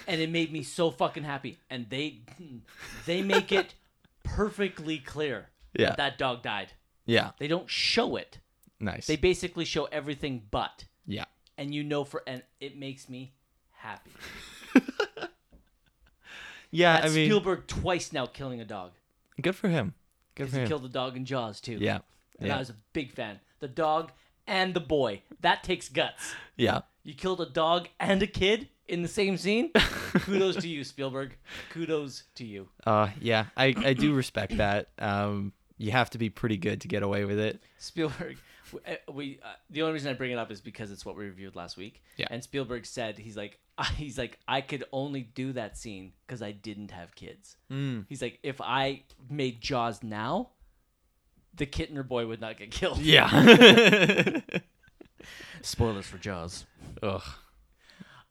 and it made me so fucking happy. And they, they make it perfectly clear Yeah. that that dog died. Yeah. They don't show it. Nice. They basically show everything but, yeah. and you know for, and it makes me happy. Yeah, That's I mean Spielberg twice now killing a dog. good for him. Good Because for he him. killed the dog in Jaws too. yeah. And Yeah. I was a big fan. The dog and the boy. That takes guts. Yeah. You killed a dog and a kid in the same scene. Kudos to you, Spielberg. Kudos to you. Uh yeah, I I do respect that. Um you have to be pretty good to get away with it. Spielberg. we- uh, uh, the only reason I bring it up is because it's what we reviewed last week. Yeah. And Spielberg said he's like he's like I could only do that scene because I didn't have kids. Mm. He's like if I made Jaws now, the kitten or boy would not get killed. Yeah. Spoilers for Jaws. Ugh.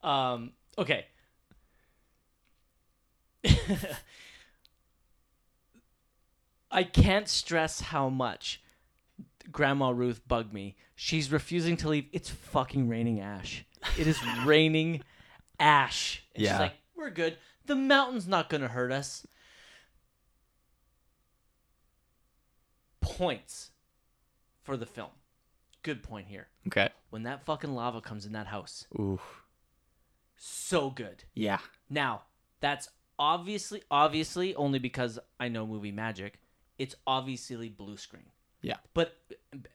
Um, okay. I can't stress how much Grandma Ruth bugged me. She's refusing to leave. It's fucking raining ash. It is raining ash. And Yeah. She's like, we're good. The mountain's not going to hurt us. Points for the film. Good point here. Okay. When that fucking lava comes in that house, Ooh. so good. Yeah. Now, that's obviously obviously only because I know movie magic. It's obviously blue screen. Yeah. But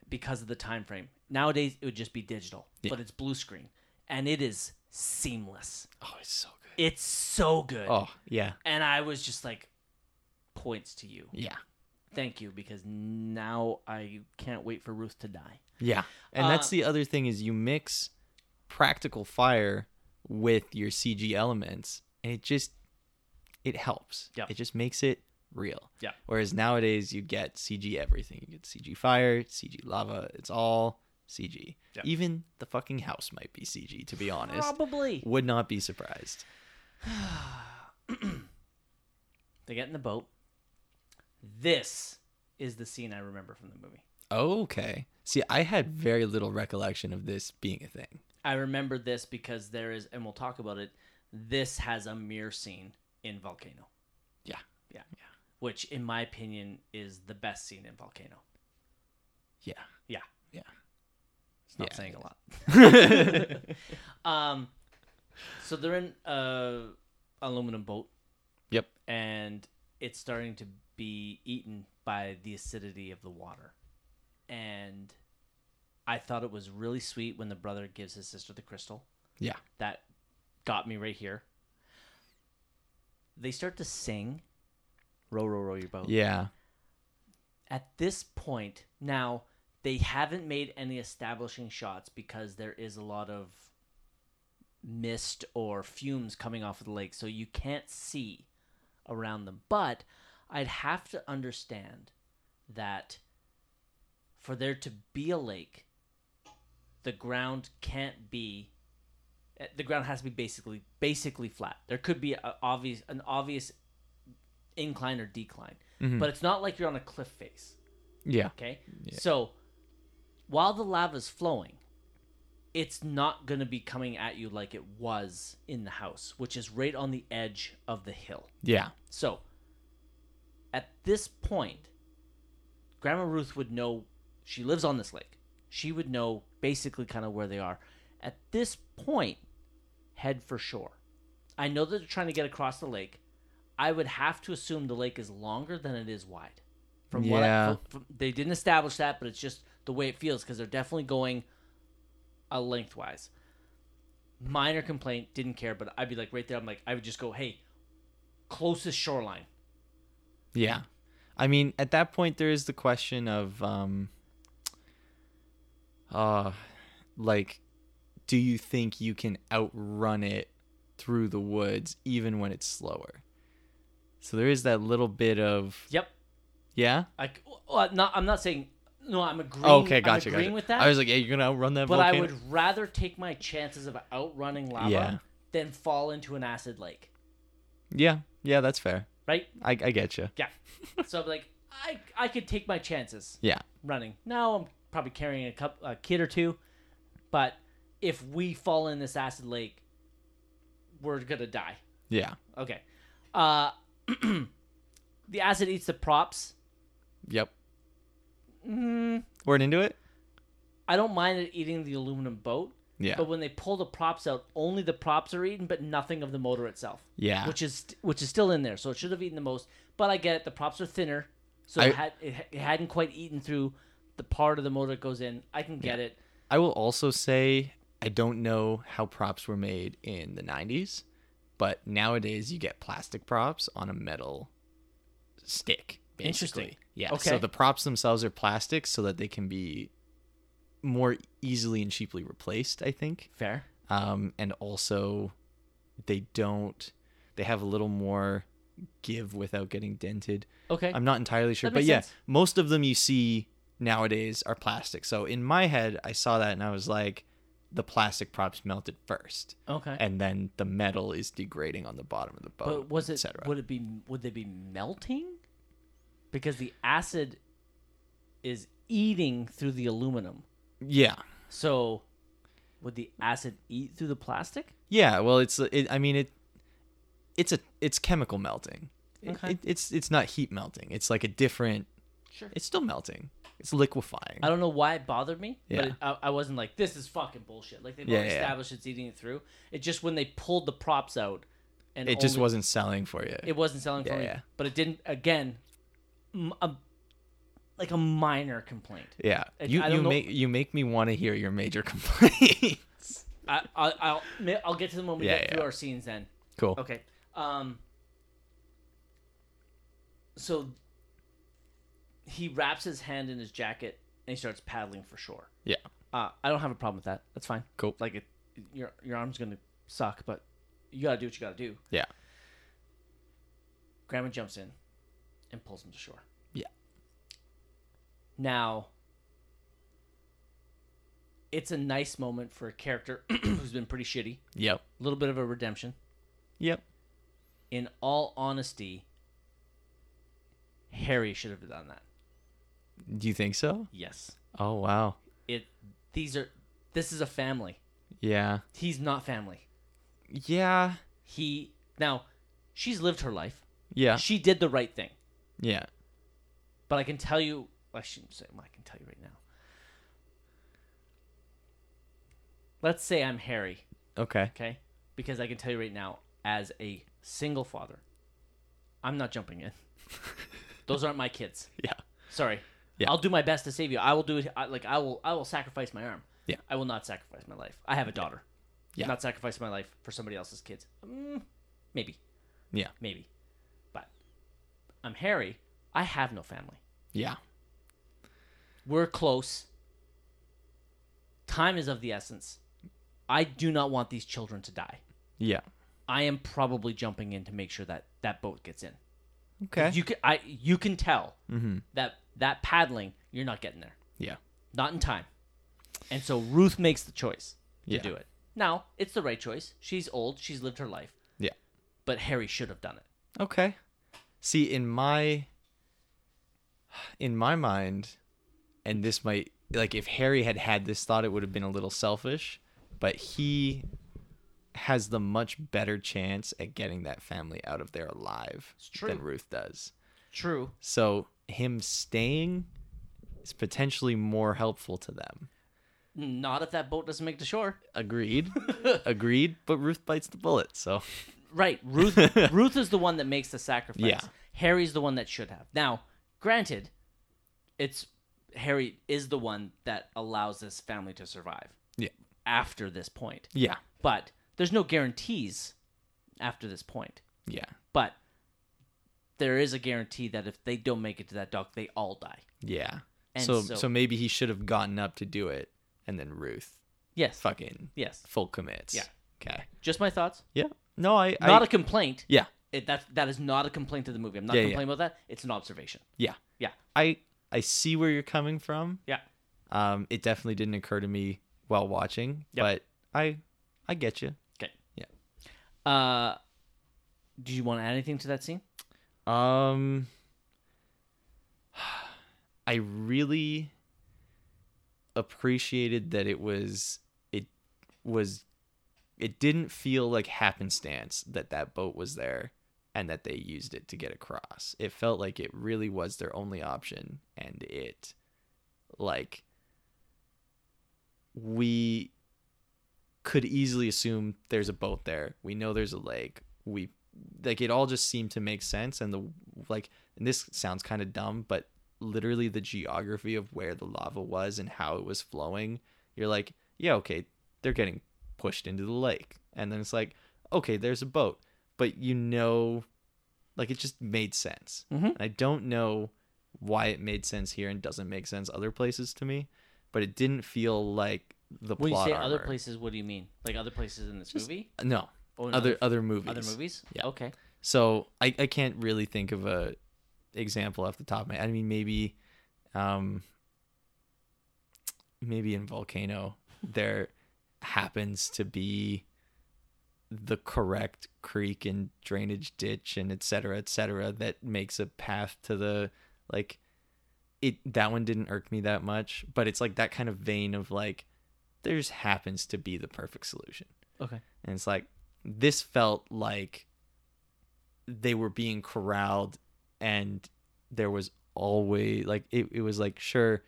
because of the time frame. Nowadays it would just be digital, Yeah. but it's blue screen and it is seamless. Oh, it's so good. It's so good. Oh, yeah. And I was just like points to you. Yeah. Thank you because now I can't wait for Ruth to die. Yeah. And that's Uh, the other thing is you mix practical fire with your CG elements and it just it helps. Yeah. It just makes it real. Yeah. Whereas nowadays you get CG everything. You get CG fire, CG lava. It's all CG. Yeah. Even the fucking house might be CG to be honest. Probably. Would not be surprised. They get in the boat. This is the scene I remember from the movie. Okay. See, I had very little recollection of this being a thing. I remember this because there is, and we'll talk about it. This has a mirror scene in Volcano. Yeah. Yeah. Yeah. Which, in my opinion, is the best scene in Volcano. Yeah. Yeah. Yeah. It's not Yeah, saying a lot. um, so they're in a aluminum boat, Yep. and it's starting to be eaten by the acidity of the water, and I thought it was really sweet when the brother gives his sister the crystal. Yeah. That got me right here. They start to sing, "Row, row, row your boat." Yeah. At this point, now they haven't made any establishing shots because there is a lot of mist or fumes coming off of the lake, so you can't see around them. But I'd have to understand that for there to be a lake, the ground can't be eh, the ground has to be basically basically flat. There could be a obvious an obvious incline or decline, but it's not like you're on a cliff face. Yeah. Okay. So while the lava's flowing, it's not going to be coming at you like it was in the house, which is right on the edge of the hill. Yeah. So at this point, Grandma Ruth would know she lives on this lake. She would know basically kind of where they are. At this point, head for shore. I know that they're trying to get across the lake. I would have to assume the lake is longer than it is wide. From what I, Yeah. from, from- they didn't establish that, but it's just the way it feels because they're definitely going a lengthwise. Minor complaint, didn't care, but I'd be like right there. I'm like, I would just go, hey, closest shoreline. Yeah. I mean, at that point there is the question of um uh like do you think you can outrun it through the woods even when it's slower? So there is that little bit of Yep. yeah. I well, not. I'm not saying no. I'm agreeing. Oh, okay, gotcha, I'm agreeing gotcha. with that. I was like, "Hey, you're gonna outrun that but I would rather take my chances of outrunning lava Yeah. than fall into an acid lake. Yeah, yeah, that's fair. Right? I, I get you. Yeah. so I'm like, I I could take my chances Yeah, running. Now I'm probably carrying a cup a kid or two, but if we fall in this acid lake, we're gonna die. yeah, Okay. Uh, the acid eats the props. yep. Mm, Word into it. I don't mind it eating the aluminum boat. Yeah, But when they pull the props out, only the props are eaten, but nothing of the motor itself, yeah, which is which is still in there. So it should have eaten the most. But I get it. The props are thinner, so I- it, had, it, it hadn't quite eaten through the part of the motor that goes in. I can get it. I will also say I don't know how props were made in the 90s, but nowadays you get plastic props on a metal stick. Basically. Interesting. Yeah. Okay. So the props themselves are plastic so that they can be more easily and cheaply replaced, I think. Fair. Um, and also they don't they have a little more give without getting dented. Okay. I'm not entirely sure, but yeah, sense. most of them you see nowadays are plastic. So in my head, I saw that and I was like, the plastic props melted first, okay. and then the metal is degrading on the bottom of the boat. but was it? Would it be? Would they be melting? Because the acid is eating through the aluminum. Yeah, So, would the acid eat through the plastic? yeah. Well, it's it, I mean it. It's a it's chemical melting. Okay. it- it's it's not heat melting. It's like a different. Sure. It's still melting. It's liquefying. I don't know why it bothered me, Yeah. but it, I, I wasn't like, this is fucking bullshit. Like they've Yeah, already yeah, established it's eating it through. It just when they pulled the props out, and It just wasn't selling for you. It wasn't selling for me, but it didn't. Again, m- a, like a minor complaint. yeah, It- you you know- make you make me want to hear your major complaints. I, I, I'll I'll get to them when we Yeah, get through our scenes. Then cool. okay. Um. So he wraps his hand in his jacket and he starts paddling for shore. Yeah. Uh, I don't have a problem with that. That's fine. Cool. Like it, your your arm's gonna suck, but you gotta do what you gotta do. Yeah. Grandma jumps in and pulls him to shore. Now, it's a nice moment for a character who's been pretty shitty. Yep. A little bit of a redemption. Yep. In all honesty, Harry should have done that. Do you think so? Yes. Oh wow. It. These are. This is a family. Yeah. He's not family. Yeah. He now. She's lived her life. Yeah. She did the right thing. Yeah. But I can tell you, I shouldn't say. I can tell you right now. Let's say I'm Harry, Okay. okay? Because I can tell you right now, as a single father, I'm not jumping in. Those aren't my kids. Yeah. Sorry. Yeah. I'll do my best to save you. I will do it. I, like I will. I will sacrifice my arm. Yeah. I will not sacrifice my life. I have a daughter. Yeah. I'm not sacrificing my life for somebody else's kids. Mm, maybe. Yeah. Maybe. But I'm Harry. I have no family. Yeah. We're close. Time is of the essence. I do not want these children to die. Yeah. I am probably jumping in to make sure that that boat gets in. Okay. You can I you can tell mm-hmm. that that paddling you're not getting there. Yeah. Not in time. And so Ruth makes the choice to Yeah. do it. Now, it's the right choice. She's old, she's lived her life, Yeah. but Harry should have done it. Okay. See, in my in my mind, and this might like if Harry had had this thought, it would have been a little selfish, but he has the much better chance at getting that family out of there alive than Ruth does. True. So him staying is potentially more helpful to them. Not if that boat doesn't make the shore. Agreed. Agreed. But Ruth bites the bullet. So Right. Ruth Ruth is the one that makes the sacrifice. Yeah. Harry's the one that should have. Now, granted, it's Harry is the one that allows this family to survive yeah, after this point. yeah, But there's no guarantees after this point. yeah, But there is a guarantee that if they don't make it to that dock, they all die. yeah. And So, so- so maybe he should have gotten up to do it, and then Ruth Yes. fucking Yes. full commits. Yeah. Okay. Just my thoughts. Yeah. No, I. Not I, a complaint. Yeah. It, that that is not a complaint to the movie. I'm not Yeah, yeah. complaining about that. It's an observation. Yeah. Yeah. I I see where you're coming from. Yeah. Um, it definitely didn't occur to me while watching, Yep. but I I get you. Okay. Yeah. Uh, do you want to add anything to that scene? Um, I really appreciated that it was it was it didn't feel like happenstance that that boat was there and that they used it to get across. It felt like it really was their only option and it like we could easily assume there's a boat there. We know there's a lake. We like it all just seemed to make sense and the like and this sounds kind of dumb, but literally the geography of where the lava was and how it was flowing, you're like, yeah, okay, they're getting pushed into the lake. And then it's like, okay, there's a boat. But you know like it just made sense. Mhm. And I don't know why it made sense here and doesn't make sense other places to me, but it didn't feel like the When you plot say other places, what do you mean? Like other places in this movie? No, in other other movies. other movies? Yeah. Okay. So I, I can't really think of a example off the top of my I mean maybe um maybe in Volcano there happens to be the correct creek and drainage ditch and et cetera, et cetera, that makes a path to the like it that one didn't irk me that much, but it's like that kind of vein of like there's happens to be the perfect solution. Okay. And it's like this felt like they were being corralled and there was always like it, it was like sure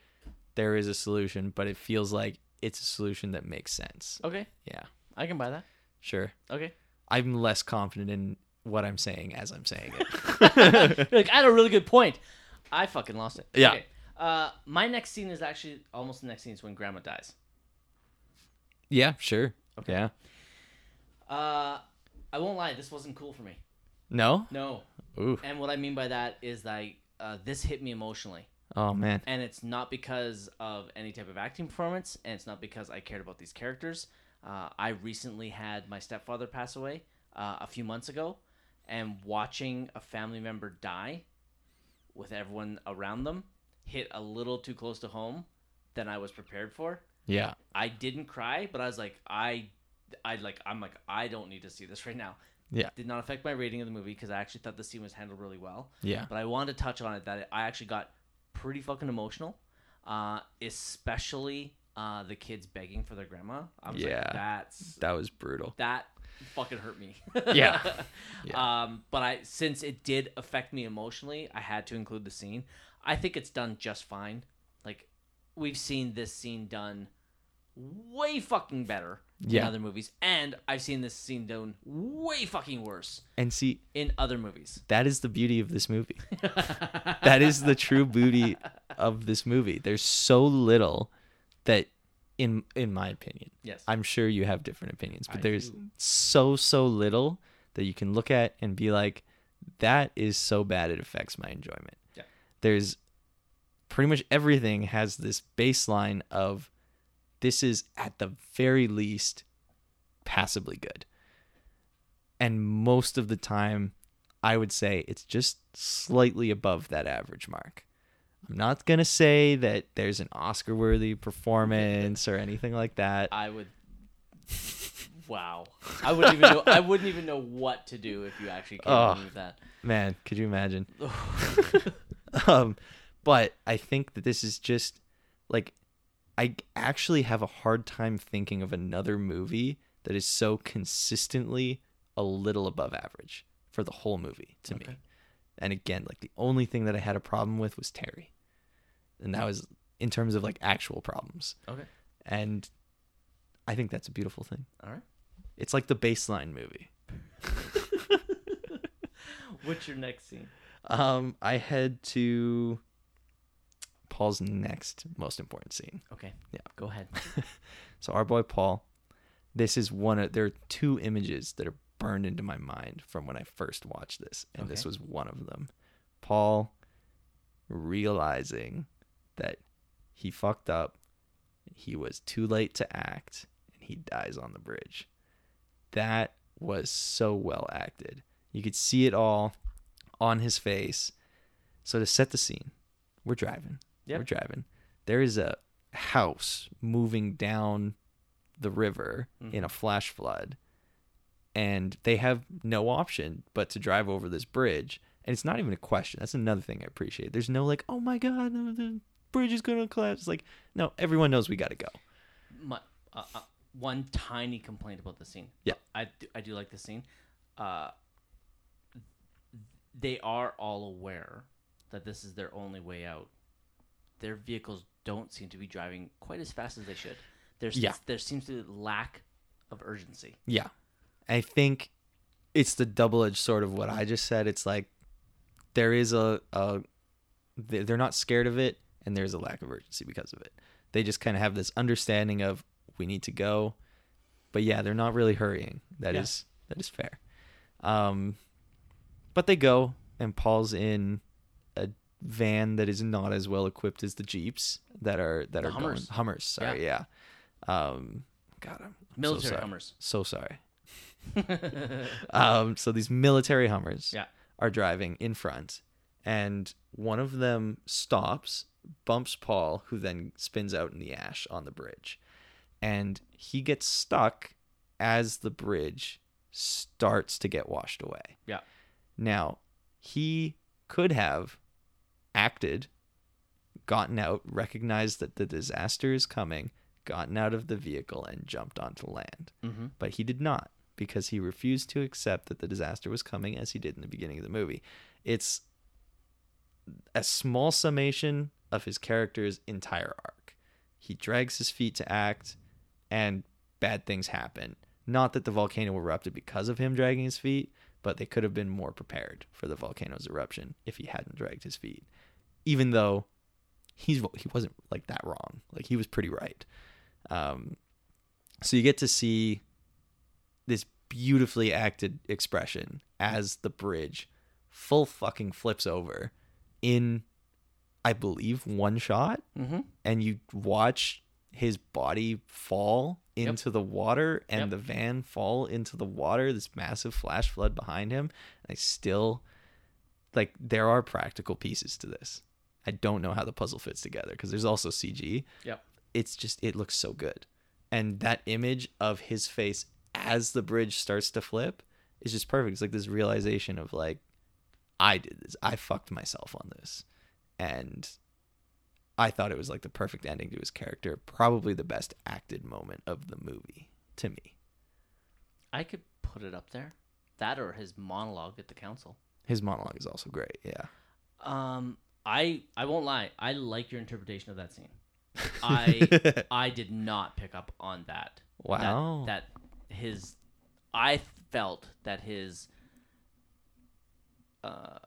there is a solution, but it feels like it's a solution that makes sense. Okay. Yeah. I can buy that. Sure. Okay. I'm less confident in what I'm saying as I'm saying it. Like, I had a really good point. I fucking lost it. Yeah. Okay. Uh, my next scene is actually almost the next scene is when Grandma dies. yeah, sure. Okay. Yeah. Uh, I won't lie, this wasn't cool for me. No? No. Ooh. And what I mean by that is like uh, this hit me emotionally. Oh man. and it's not because of any type of acting performance, and it's not because I cared about these characters. Uh, I recently had my stepfather pass away uh, a few months ago, and watching a family member die with everyone around them hit a little too close to home than I was prepared for. Yeah. I didn't cry, but I was like, I, I like, I'm like, I don't need to see this right now. Yeah. Did not affect my rating of the movie because I actually thought the scene was handled really well Yeah. but I wanted to touch on it that I actually got pretty fucking emotional, uh, especially uh, the kids begging for their grandma. I was Yeah. like, that's That was brutal. that fucking hurt me. Yeah. Yeah. Um, but I since it did affect me emotionally, I had to include the scene. I think it's done just fine. Like we've seen this scene done way fucking better in other movies, and I've seen this scene done way fucking worse And see, in other movies. that is the beauty of this movie. that is the true beauty of this movie. There's so little that in in my opinion. Yes. I'm sure you have different opinions, but I there's do. so so little that you can look at and be like that is so bad it affects my enjoyment. Yeah. There's pretty much everything has this baseline of this is at the very least passably good. And most of the time I would say it's just slightly above that average mark. I'm not going to say that there's an Oscar worthy performance or anything like that. I would. Wow. I wouldn't even know. I wouldn't even know what to do if you actually came Oh. with that. Man, could you imagine? um, but I think that this is just like I actually have a hard time thinking of another movie that is so consistently a little above average for the whole movie to me. And again, like the only thing that I had a problem with was Terry. And that was in terms of like actual problems. Okay. And I think that's a beautiful thing. All right. It's like the baseline movie. What's your next scene? Um, I head to Paul's next most important scene. Okay. Yeah. Go ahead. So our boy Paul, this is one of there are two images that are burned into my mind from when I first watched this, and this was one of them. Paul realizing that he fucked up, he was too late to act, and he dies on the bridge. That was so well acted. You could see it all on his face. So to set the scene, we're driving. Yep. We're driving. There is a house moving down the river in mm-hmm. a flash flood and they have no option but to drive over this bridge and it's not even a question that's another thing i appreciate there's no like oh my god bridge is gonna collapse it's like no everyone knows we gotta go My, uh, uh, one tiny complaint about the scene. Yeah. I do, I do like the scene. Uh, they are all aware that this is their only way out. Their vehicles don't seem to be driving quite as fast as they should. There's Yeah. there seems to be lack of urgency. yeah i think it's the double-edged sword of what i just said it's like there is a, a they- they're not scared of it and there's a lack of urgency because of it they just kind of have this understanding of we need to go but yeah they're not really hurrying That is Yeah. that is fair um but they go and paul's in a van that is not as well equipped as the jeeps that are that The are Hummers. going hummers sorry yeah, um god i'm, I'm Military so sorry. Hummers. so sorry um so these military hummers Yeah. are driving in front and one of them stops bumps paul who then spins out in the ash on the bridge and he gets stuck as the bridge starts to get washed away Yeah. now he could have acted gotten out recognized that the disaster is coming gotten out of the vehicle and jumped onto land Mm-hmm. but he did not because he refused to accept that the disaster was coming as he did in the beginning of the movie. It's a small summation of his character's entire arc. He drags his feet to act and bad things happen. Not that the volcano erupted because of him dragging his feet, but they could have been more prepared for the volcano's eruption if he hadn't dragged his feet. Even though he's he wasn't like that wrong. Like he was pretty right. Um, so you get to see this beautifully acted expression as the bridge full fucking flips over in I believe one shot Mm-hmm. and you watch his body fall Yep. into the water and Yep. the van fall into the water this massive flash flood behind him I still like there are practical pieces to this I don't know how the puzzle fits together because there's also CG Yep. it's just it looks so good and that image of his face as the bridge starts to flip is just perfect it's like this realization of like i did this i fucked myself on this and i thought it was like the perfect ending to his character probably the best acted moment of the movie to me I could put it up there. That or his monologue at the council. his monologue is also great yeah Um, I I won't lie. I like your interpretation of that scene. I I did not pick up on that. Wow. That, that his I felt that his uh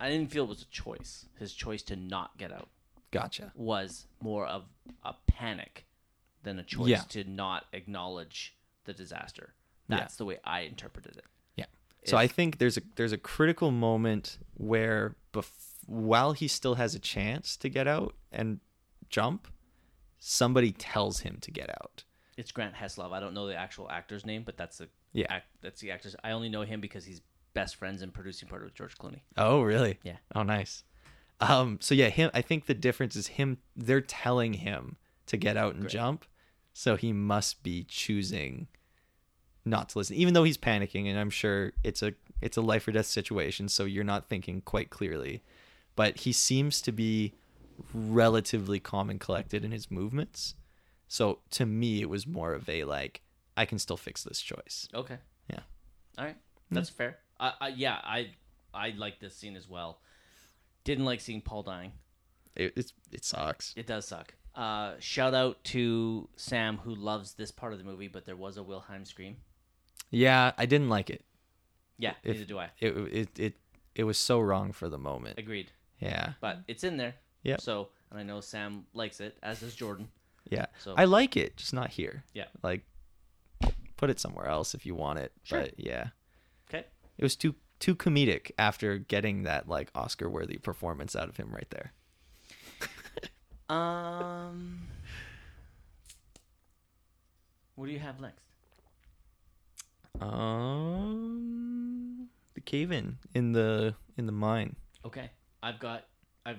I didn't feel it was a choice. His choice to not get out. Gotcha. was more of a panic than a choice Yeah. to not acknowledge the disaster. Yeah. That's the way I interpreted it. Yeah. So I think there's a there's a critical moment where bef- while he still has a chance to get out and jump, somebody tells him to get out. It's Grant Heslov. I don't know the actual actor's name, but that's the Yeah. act, that's the actor's. I only know him because he's best friends and producing part with George Clooney. Oh, really? Yeah. Oh, nice. Um, so yeah, him. I think the difference is him. They're telling him to get out and Great. jump, so he must be choosing not to listen, even though he's panicking. And I'm sure it's a it's a life or death situation, so you're not thinking quite clearly. But he seems to be relatively calm and collected in his movements. So to me, it was more of a like, I can still fix this choice. Okay. Yeah. All right. That's fair. I, I yeah, I I like this scene as well. Didn't like seeing Paul dying. It it's, it sucks. It does suck. Uh, shout out to Sam who loves this part of the movie, but there was a Wilhelm scream. Yeah, I didn't like it. Yeah, If- neither do I. it it it it was so wrong for the moment. Agreed. Yeah, But it's in there. Yeah. So, and I know Sam likes it, as does Jordan. yeah. So- I like it, just not here. Yeah. Like, put it somewhere else if you want it. Sure. But yeah. It was too too comedic after getting that like Oscar worthy performance out of him right there. Um, what do you have next? Um, the cave in in the in the mine. Okay, I've got, I've,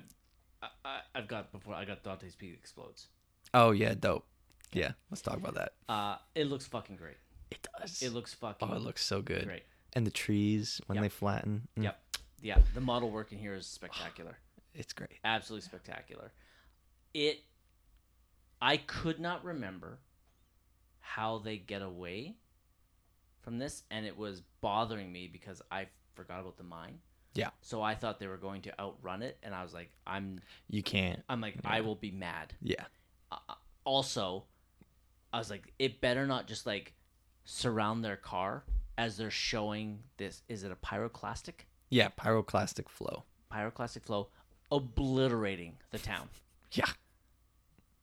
I, I've got before I got Dante's Peak explodes. Oh yeah, dope. Yeah, let's talk about that. Uh, it looks fucking great. It does. It looks fucking. oh, it looks so good. great. And the trees when Yep. they flatten. mm, Yep. Yeah, the model work in here is spectacular. It's great. Absolutely spectacular. It. I could not remember how they get away from this, and it was bothering me because I forgot about the mine. Yeah. So I thought they were going to outrun it, and I was like, I'm, You can't. I'm like, I will be mad. Yeah. also i was like it better not just like surround their car as they're showing this is it a pyroclastic Yeah, pyroclastic flow. pyroclastic flow obliterating the town Yeah.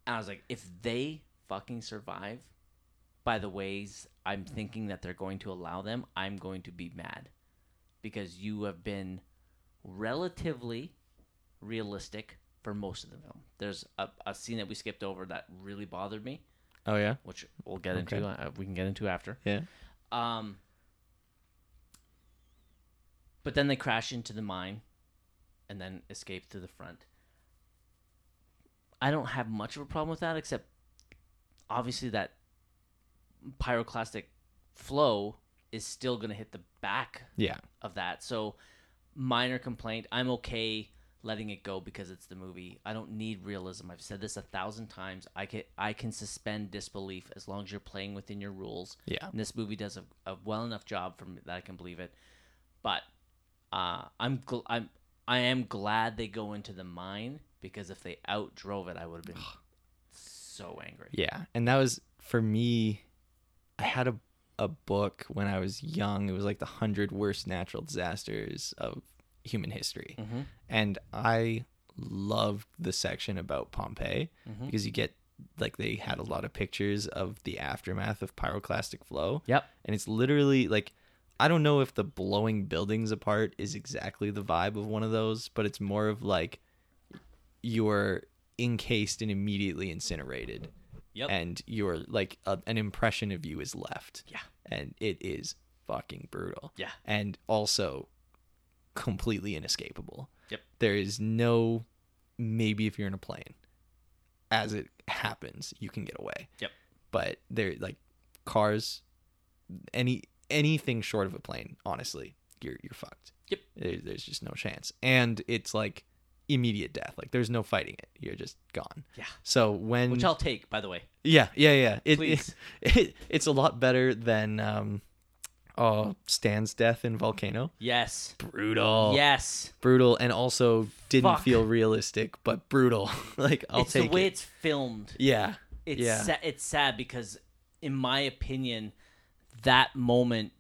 and i was like if they fucking survive by the ways i'm thinking that they're going to allow them i'm going to be mad because you have been relatively realistic for most of the film there's a, a scene that we skipped over that really bothered me Oh yeah. which we'll get Okay. into. Uh, we can get into after. Yeah. Um, but then they crash into the mine, and then escape to the front. I don't have much of a problem with that, except obviously that pyroclastic flow is still going to hit the back Yeah. of that. So minor complaint. I'm okay letting it go because it's the movie. I don't need realism. I've said this a thousand times. I can I can suspend disbelief as long as you're playing within your rules. Yeah. And this movie does a, a well enough job for me that I can believe it. But uh, I'm gl- I'm I am glad they go into the mine because if they outdrove it, I would have been so angry. Yeah, and that was for me. I had a a book when I was young. It was like the hundred worst natural disasters of human history, Mhm. and I loved the section about Pompeii Mhm. because you get like they had a lot of pictures of the aftermath of pyroclastic flow. Yep. and it's literally like I don't know if the blowing buildings apart is exactly the vibe of one of those, but it's more of like you're encased and immediately incinerated Yep. and you're like a, an impression of you is left Yeah. and it is fucking brutal Yeah. and also completely inescapable Yep. there is no maybe if you're in a plane as it happens you can get away Yep. but they're like cars any anything short of a plane honestly you're you're fucked Yep. there's just no chance and it's like immediate death like there's no fighting it you're just gone Yeah. so when Which I'll take, by the way. yeah yeah yeah it, Please. it, it it's a lot better than um oh stan's death in volcano Yes. brutal Yes. brutal and also didn't Fuck. feel realistic but brutal like i'll take it's the way it it's filmed. yeah It's yeah sa- it's sad because, in my opinion, that moment,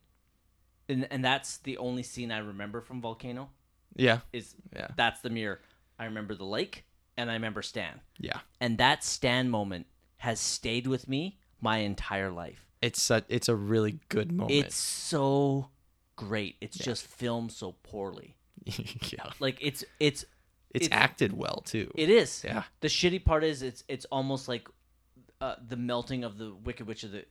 and and that's the only scene I remember from Volcano. yeah Is Yeah. that's the mirror. I remember the lake, and I remember Stan. Yeah. And that Stan moment has stayed with me my entire life. It's such, it's a really good moment. It's so great. It's just filmed so poorly. yeah. Like it's it's It's, It's- acted well too. it is. Yeah. The shitty part is it's it's almost like uh, the melting of the Wicked Witch of the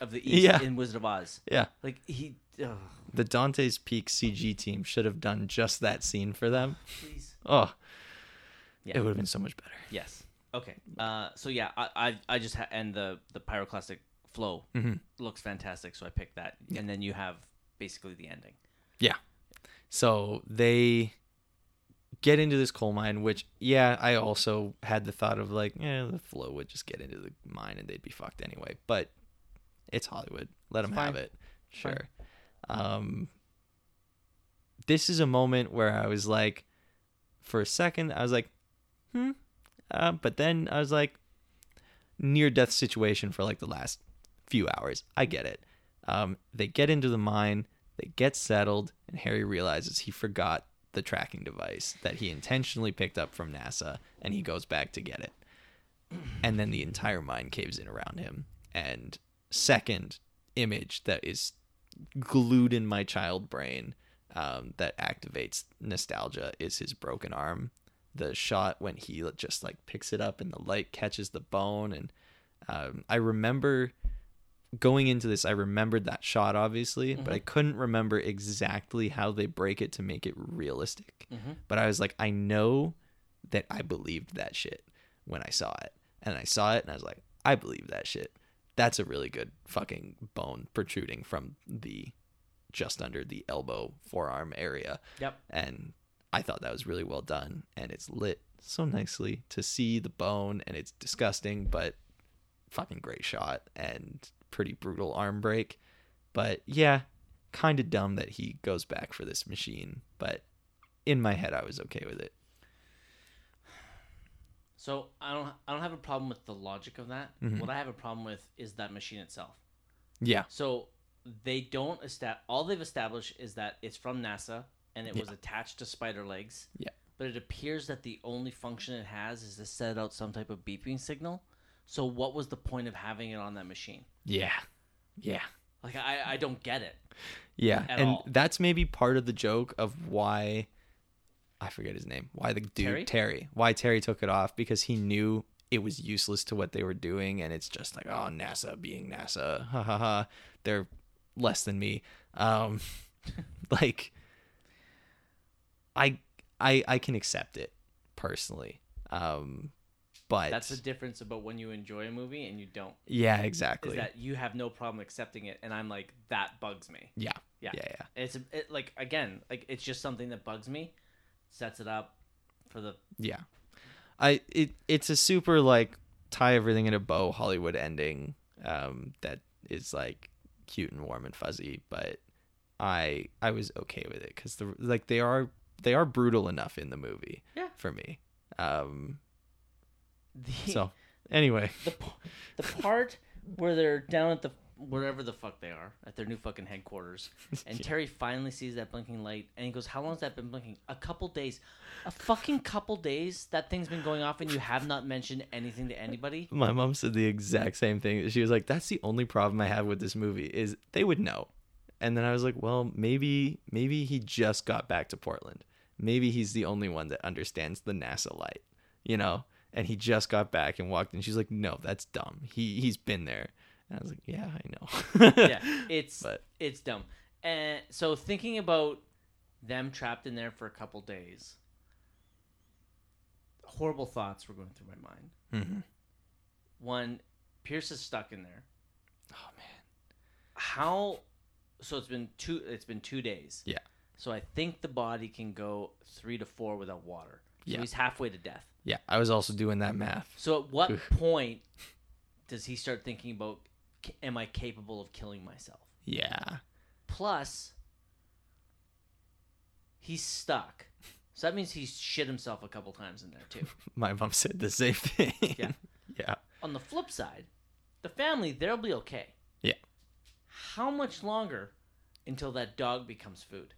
of the East Yeah. in Wizard of Oz. yeah. Like he, ugh, The Dante's Peak CG team should have done just that scene for them. please. Oh, Yeah. it would have been so much better. Yes. Okay. Uh, so yeah, I I, I just ha- and the the pyroclastic flow Mhm. looks fantastic, so I picked that, and then you have basically the ending. Yeah. So they get into this coal mine, which yeah, I also had the thought of like, yeah, the flow would just get into the mine and they'd be fucked anyway. But it's Hollywood. Let them have fine. it. Sure. Um, this is a moment where I was like, for a second, I was like, hmm. Uh, but then I was like, near death situation for like the last few hours. I get it. Um, they get into the mine, they get settled, and Harry realizes he forgot the tracking device that he intentionally picked up from NASA, and he goes back to get it. And then the entire mine caves in around him. And second image that is glued in my child brain um, that activates nostalgia is his broken arm. The shot when he just like picks it up and the light catches the bone, and um, I remember going into this. I remembered that shot obviously, but I couldn't remember exactly how they break it to make it realistic. But I was like, I know that I believed that shit when I saw it, and I saw it, and I was like, I believe that shit. That's a really good fucking bone protruding from the just under the elbow forearm area. Yep. and I thought that was really well done and it's lit so nicely to see the bone and it's disgusting but fucking great shot and pretty brutal arm break. But yeah kind of dumb that he goes back for this machine but in my head I was okay with it So I don't I don't have a problem with the logic of that. Mm-hmm. What I have a problem with is that machine itself. yeah So they don't establish. All they've established is that it's from NASA and it was attached to spider legs. Yeah. But it appears that the only function it has is to set out some type of beeping signal. So what was the point of having it on that machine? yeah yeah Like I I don't get it. Yeah, and all. that's maybe part of the joke of why I forget his name. Why the dude Terry? Why Terry took it off because he knew it was useless to what they were doing, and it's just like, oh, NASA being NASA, ha ha ha. They're less than me. Um, like, I I I can accept it personally. Um, but That's the difference about when you enjoy a movie and you don't. yeah, exactly. Is that you have no problem accepting it, and I'm like that bugs me. yeah, Yeah. yeah, yeah. It's it, like again, like it's just something that bugs me. Sets it up for the Yeah. I it it's a super like tie everything in a bow Hollywood ending um that is like cute and warm and fuzzy, but I I was okay with it cuz the like they are they are brutal enough in the movie Yeah. for me. Um the so anyway, the the part where they're down at the wherever the fuck they are at their new fucking headquarters, and Terry finally sees that blinking light, and he goes, "How long has that been blinking? A couple days, a fucking couple days. That thing's been going off, and you have not mentioned anything to anybody." my mom said the exact same thing. She was like, "That's the only problem I have with this movie is they would know." And then I was like, "Well, maybe maybe he just got back to Portland. Maybe he's the only one that understands the NASA light, you know." And he just got back and walked in. She's like, "No, that's dumb. He he's been there." And I was like, "Yeah, I know." yeah, it's But- it's dumb. And so thinking about them trapped in there for a couple days, horrible thoughts were going through my mind. Mhm. One, Pierce is stuck in there. Oh man. How? So it's been two. It's been two days. Yeah. So I think the body can go three to four without water. So Yeah. he's halfway to death. Yeah, I was also doing that math. So at what point does he start thinking about, "Ca- am I capable of killing myself? Yeah. Plus, he's stuck. So that means he's shit himself a couple times in there too. My mom said the same thing. Yeah. yeah. On the flip side, the family they'll be okay. Yeah. How much longer until that dog becomes food?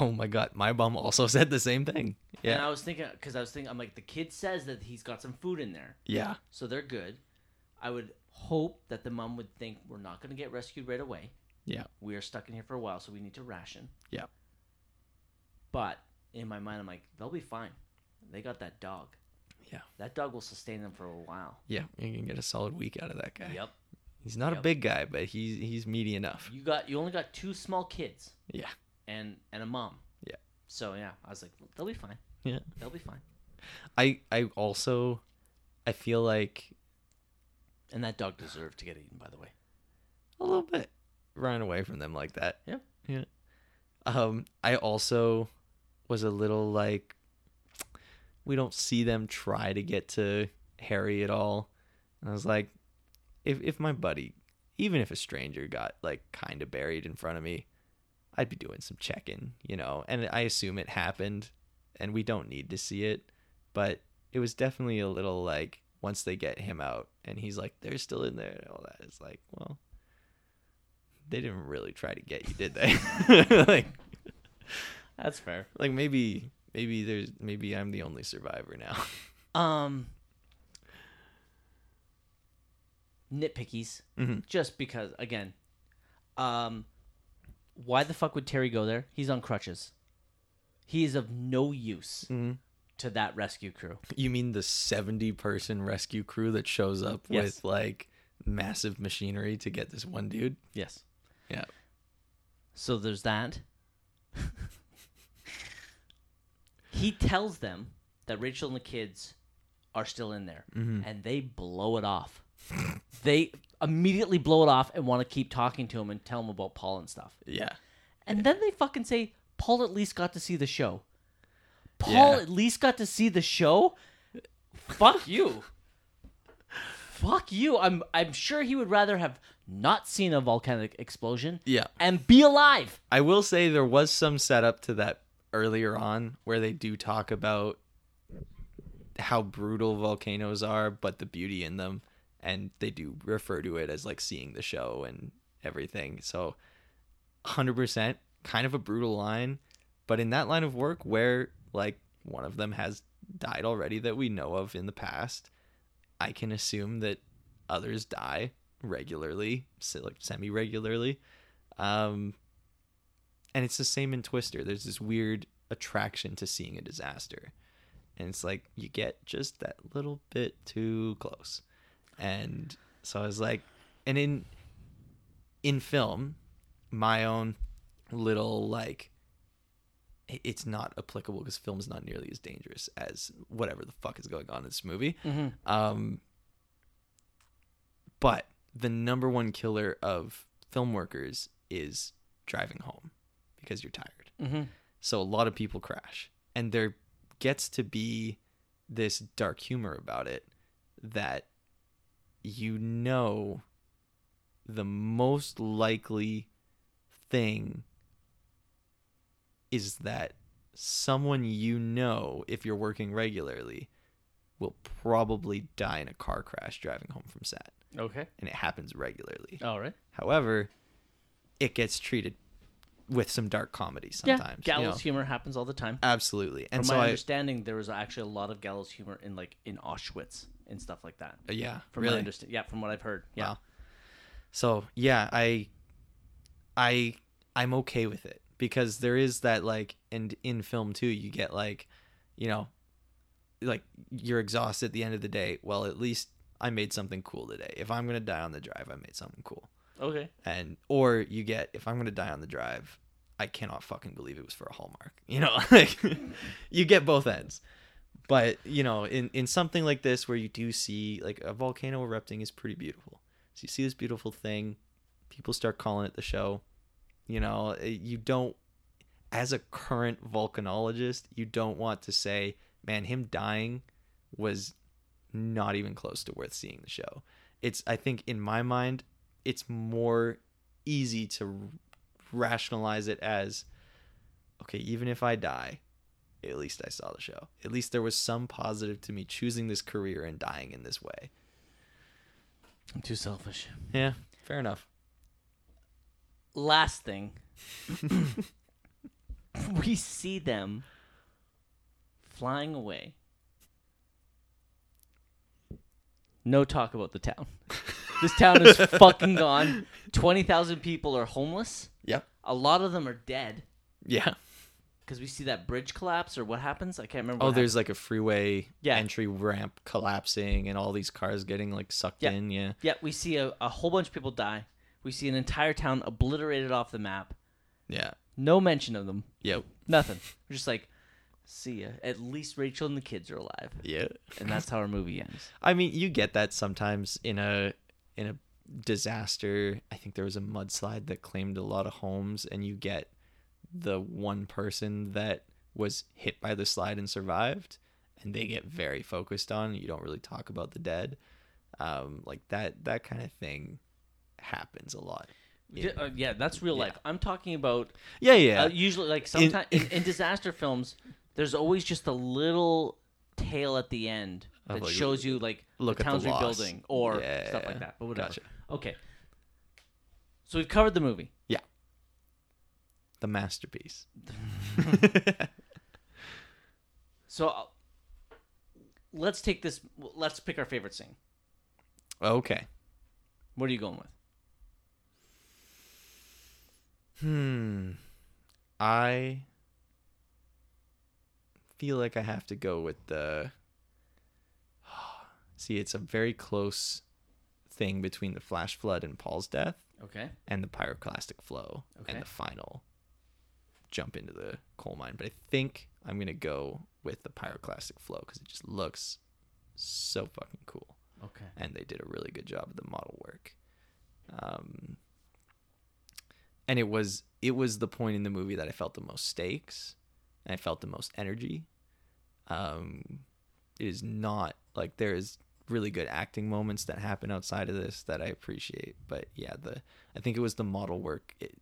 Oh my god, my mom also said the same thing. Yeah. And I was thinking, because I was thinking, I'm like, the kid says that he's got some food in there, Yeah. so they're good. I would hope that the mom would think we're not going to get rescued right away. Yeah. We are stuck in here for a while, so we need to ration. Yeah. But in my mind, I'm like, they'll be fine. They got that dog. Yeah. That dog will sustain them for a while. Yeah. You can get a solid week out of that guy. Yep. He's not a big guy, but he's he's meaty enough. You got you only got two small kids Yeah. and and a mom. Yeah. So yeah, I was like, they'll be fine. Yeah. They'll be fine. I I also I feel like And that dog deserved to get eaten, by the way. a little bit running away from them like that. Yeah. Yeah. Um, I also was a little like we don't see them try to get to Harry at all. And I was like, if if my buddy, even if a stranger got like kind of buried in front of me, I'd be doing some checking, you know. And I assume it happened, and we don't need to see it, but it was definitely a little like once they get him out and he's like they're still in there and all that. It's like, well, they didn't really try to get you, did they? like, That's fair. like maybe maybe there's maybe I'm the only survivor now. Um, nitpickies. Mhm. Just because, again, um, why the fuck would Terry go there? He's on crutches. He is of no use Mhm. To that rescue crew. You mean the 70 person rescue crew that shows up Yes. with like massive machinery to get this one dude? Yes. Yeah. So there's that. he tells them that Rachel and the kids are still in there, mm-hmm. and they blow it off. they immediately blow it off and want to keep talking to him and tell him about Paul and stuff. Yeah. And then they fucking say Paul at least got to see the show. Paul Yeah. at least got to see the show. Fuck you. Fuck you. I'm I'm sure he would rather have not seen a volcanic explosion Yeah. and be alive. I will say there was some setup to that earlier on where they do talk about how brutal volcanoes are, but the beauty in them, and they do refer to it as like seeing the show and everything. So, hundred percent, kind of a brutal line, but in that line of work where like one of them has died already that we know of in the past, I can assume that others die regularly, like semi regularly. Um, and it's the same in Twister. There's this weird attraction to seeing a disaster. And it's like you get just that little bit too close. And so I was like and in in film, my own little like it's not applicable because film's not nearly as dangerous as whatever the fuck is going on in this movie. Um but the number one killer of film workers is driving home because you're tired. Mm-hmm. So a lot of people crash, and there gets to be this dark humor about it that you know the most likely thing is that someone you know if you're working regularly will probably die in a car crash driving home from set Okay. and it happens regularly All right. However, it gets treated with some dark comedy sometimes. yeah. you Gallows know? humor happens all the time. Absolutely. And From so my I understanding, there was actually a lot of gallows humor in like in Auschwitz and stuff like that. uh, yeah, From really. my understand, yeah, from what I've heard. Yeah. Wow. So, yeah, I I I'm okay with it because there is that like and in film too, you get like, you know, like you're exhausted at the end of the day. Well, at least I made something cool today. If I'm going to die on the drive, I made something cool. Okay. and or you get if I'm gonna die on the drive, I cannot fucking believe it was for a Hallmark. You know, like you get both ends. But you know, in in something like this where you do see like a volcano erupting is pretty beautiful. So you see this beautiful thing, people start calling it the show. You know, eh, you don't as a current volcanologist, you don't want to say, man, him dying was not even close to worth seeing the show. It's I think in my mind it's more easy to r- rationalize it as okay, even if I die, at least I saw the show. At least there was some positive to me choosing this career and dying in this way. I'm too selfish. Yeah, fair enough. Last thing. we see them flying away. No talk about the town. This town is fucking gone. 20,000 people are homeless. Yep. A lot of them are dead Yeah. because we see that bridge collapse or what happens. I can't remember. Oh, there's like a freeway Yeah. entry ramp collapsing and all these cars getting like sucked Yeah. in. Yeah. Yeah, we see a, a whole bunch of people die. We see an entire town obliterated off the map. Yeah. No mention of them. Yep. Nothing. We're just like, see ya. At least Rachel and the kids are alive. Yeah. And that's how our movie ends. I mean, you get that sometimes in a in a disaster. I think there was a mudslide that claimed a lot of homes, and you get the one person that was hit by the slide and survived, and they get very focused on. You don't really talk about the dead, um, like that. That kind of thing happens a lot. Yeah, uh, yeah that's real life. I'm talking about Yeah, yeah, uh, usually like sometimes in, in disaster films, there's always just a little tale at the end that like, shows you like look the town's rebuilding or Yeah, stuff like that. But whatever. gotcha. Okay. So we've covered the movie. yeah. The masterpiece. So uh, let's take this. Let's pick our favorite scene. okay. What are you going with? Hmm. I feel like I have to go with the. See, it's a very close thing between the flash flood and Paul's death Okay. and the pyroclastic flow Okay. and the final jump into the coal mine. But I think I'm going to go with the pyroclastic flow because it just looks so fucking cool Okay. and they did a really good job of the model work. Um, and it was it was the point in the movie that I felt the most stakes, and I felt the most energy. Um, it is not like there is really good acting moments that happen outside of this that I appreciate, but yeah, the I think it was the model work. It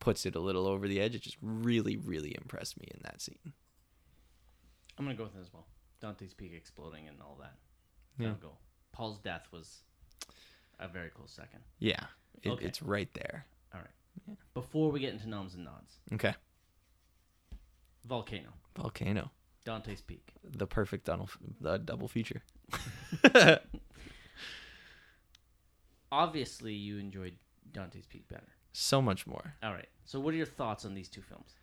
puts it a little over the edge. It just really, really impressed me in that scene. I'm gonna go with it as well. Dante's Peak exploding and all that. Yeah. I'll go. Paul's death was a very close second. Yeah, it, Okay. it's right there. All right. Before we get into noms and nods, Okay, Volcano, volcano. Dante's Peak. the perfect double, the double feature. Obviously, you enjoyed Dante's Peak better. so much more. All right. So, what are your thoughts on these two films?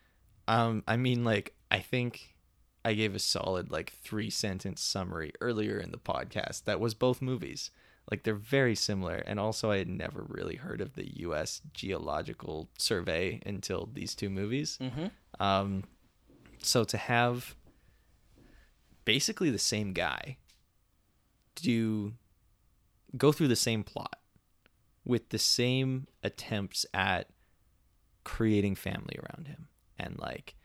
Um, I mean, like, I think I gave a solid like three sentence summary earlier in the podcast. That was both movies. Like they're very similar, and also I had never really heard of the U.S. Geological Survey until these two movies. Mm-hmm. Um, so to have basically the same guy do go through the same plot with the same attempts at creating family around him and like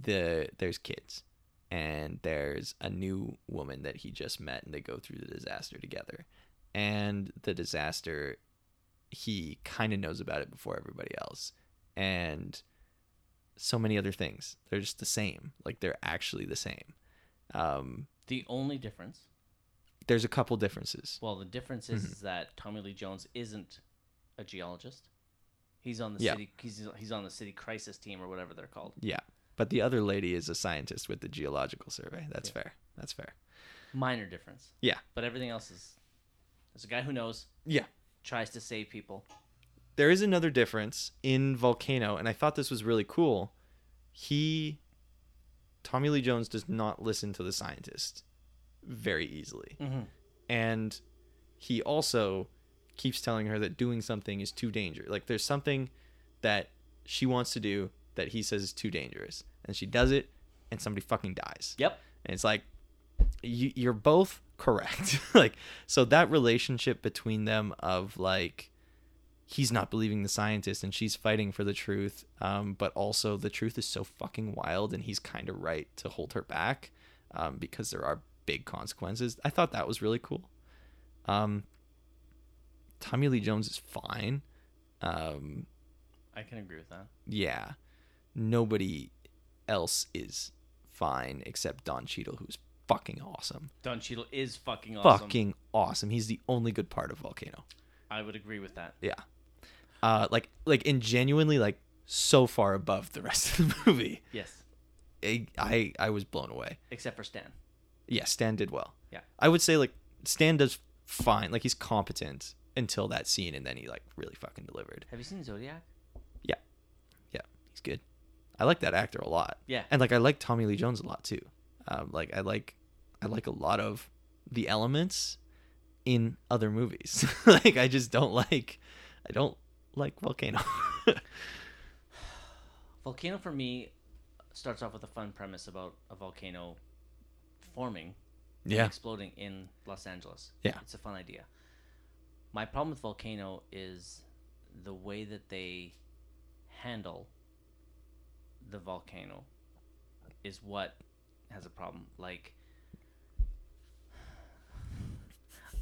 the there's kids and there's a new woman that he just met and they go through the disaster together and the disaster he kind of knows about it before everybody else and so many other things they're just the same like they're actually the same um The only difference, there's a couple differences well, the difference is, Mm-hmm. is that Tommy Lee Jones isn't a geologist. He's on the Yeah. city. He's he's on the city crisis team or whatever they're called. yeah but the other lady is a scientist with the geological survey that's Yeah. fair that's fair Minor difference, yeah but everything else is. There's a guy who knows, yeah tries to save people. there is another difference in Volcano, and I thought this was really cool. He, Tommy Lee Jones, does not listen to the scientist very easily, Mm-hmm. and he also keeps telling her that doing something is too dangerous. Like there's something that she wants to do that he says is too dangerous, and she does it, and somebody fucking dies. Yep. And it's like you, you're both correct. like so that relationship between them of like he's not believing the scientist and she's fighting for the truth, um, but also the truth is so fucking wild and he's kind of right to hold her back um, because there are big consequences. I thought that was really cool. Um, Tommy Lee Jones is fine. Um, I can agree with that. yeah, nobody else is fine except Don Cheadle, who's fucking awesome. Don Cheadle is fucking awesome. Fucking awesome. He's the only good part of Volcano. I would agree with that. Yeah. Uh, like like and genuinely like so far above the rest of the movie. Yes, I I, I was blown away. except for Stan. Yeah, Stan did well. Yeah. I would say like Stan does fine. Like he's competent until that scene, and then he like really fucking delivered. Have you seen Zodiac? Yeah, yeah, he's good. I like that actor a lot. Yeah. and like I like Tommy Lee Jones a lot too. Um, like I like I like a lot of the elements in other movies. like I just don't like I don't like Volcano. Volcano for me starts off with a fun premise about a volcano forming and yeah, exploding in Los Angeles. Yeah. It's a fun idea. My problem with Volcano is the way that they handle the volcano is what has a problem. Like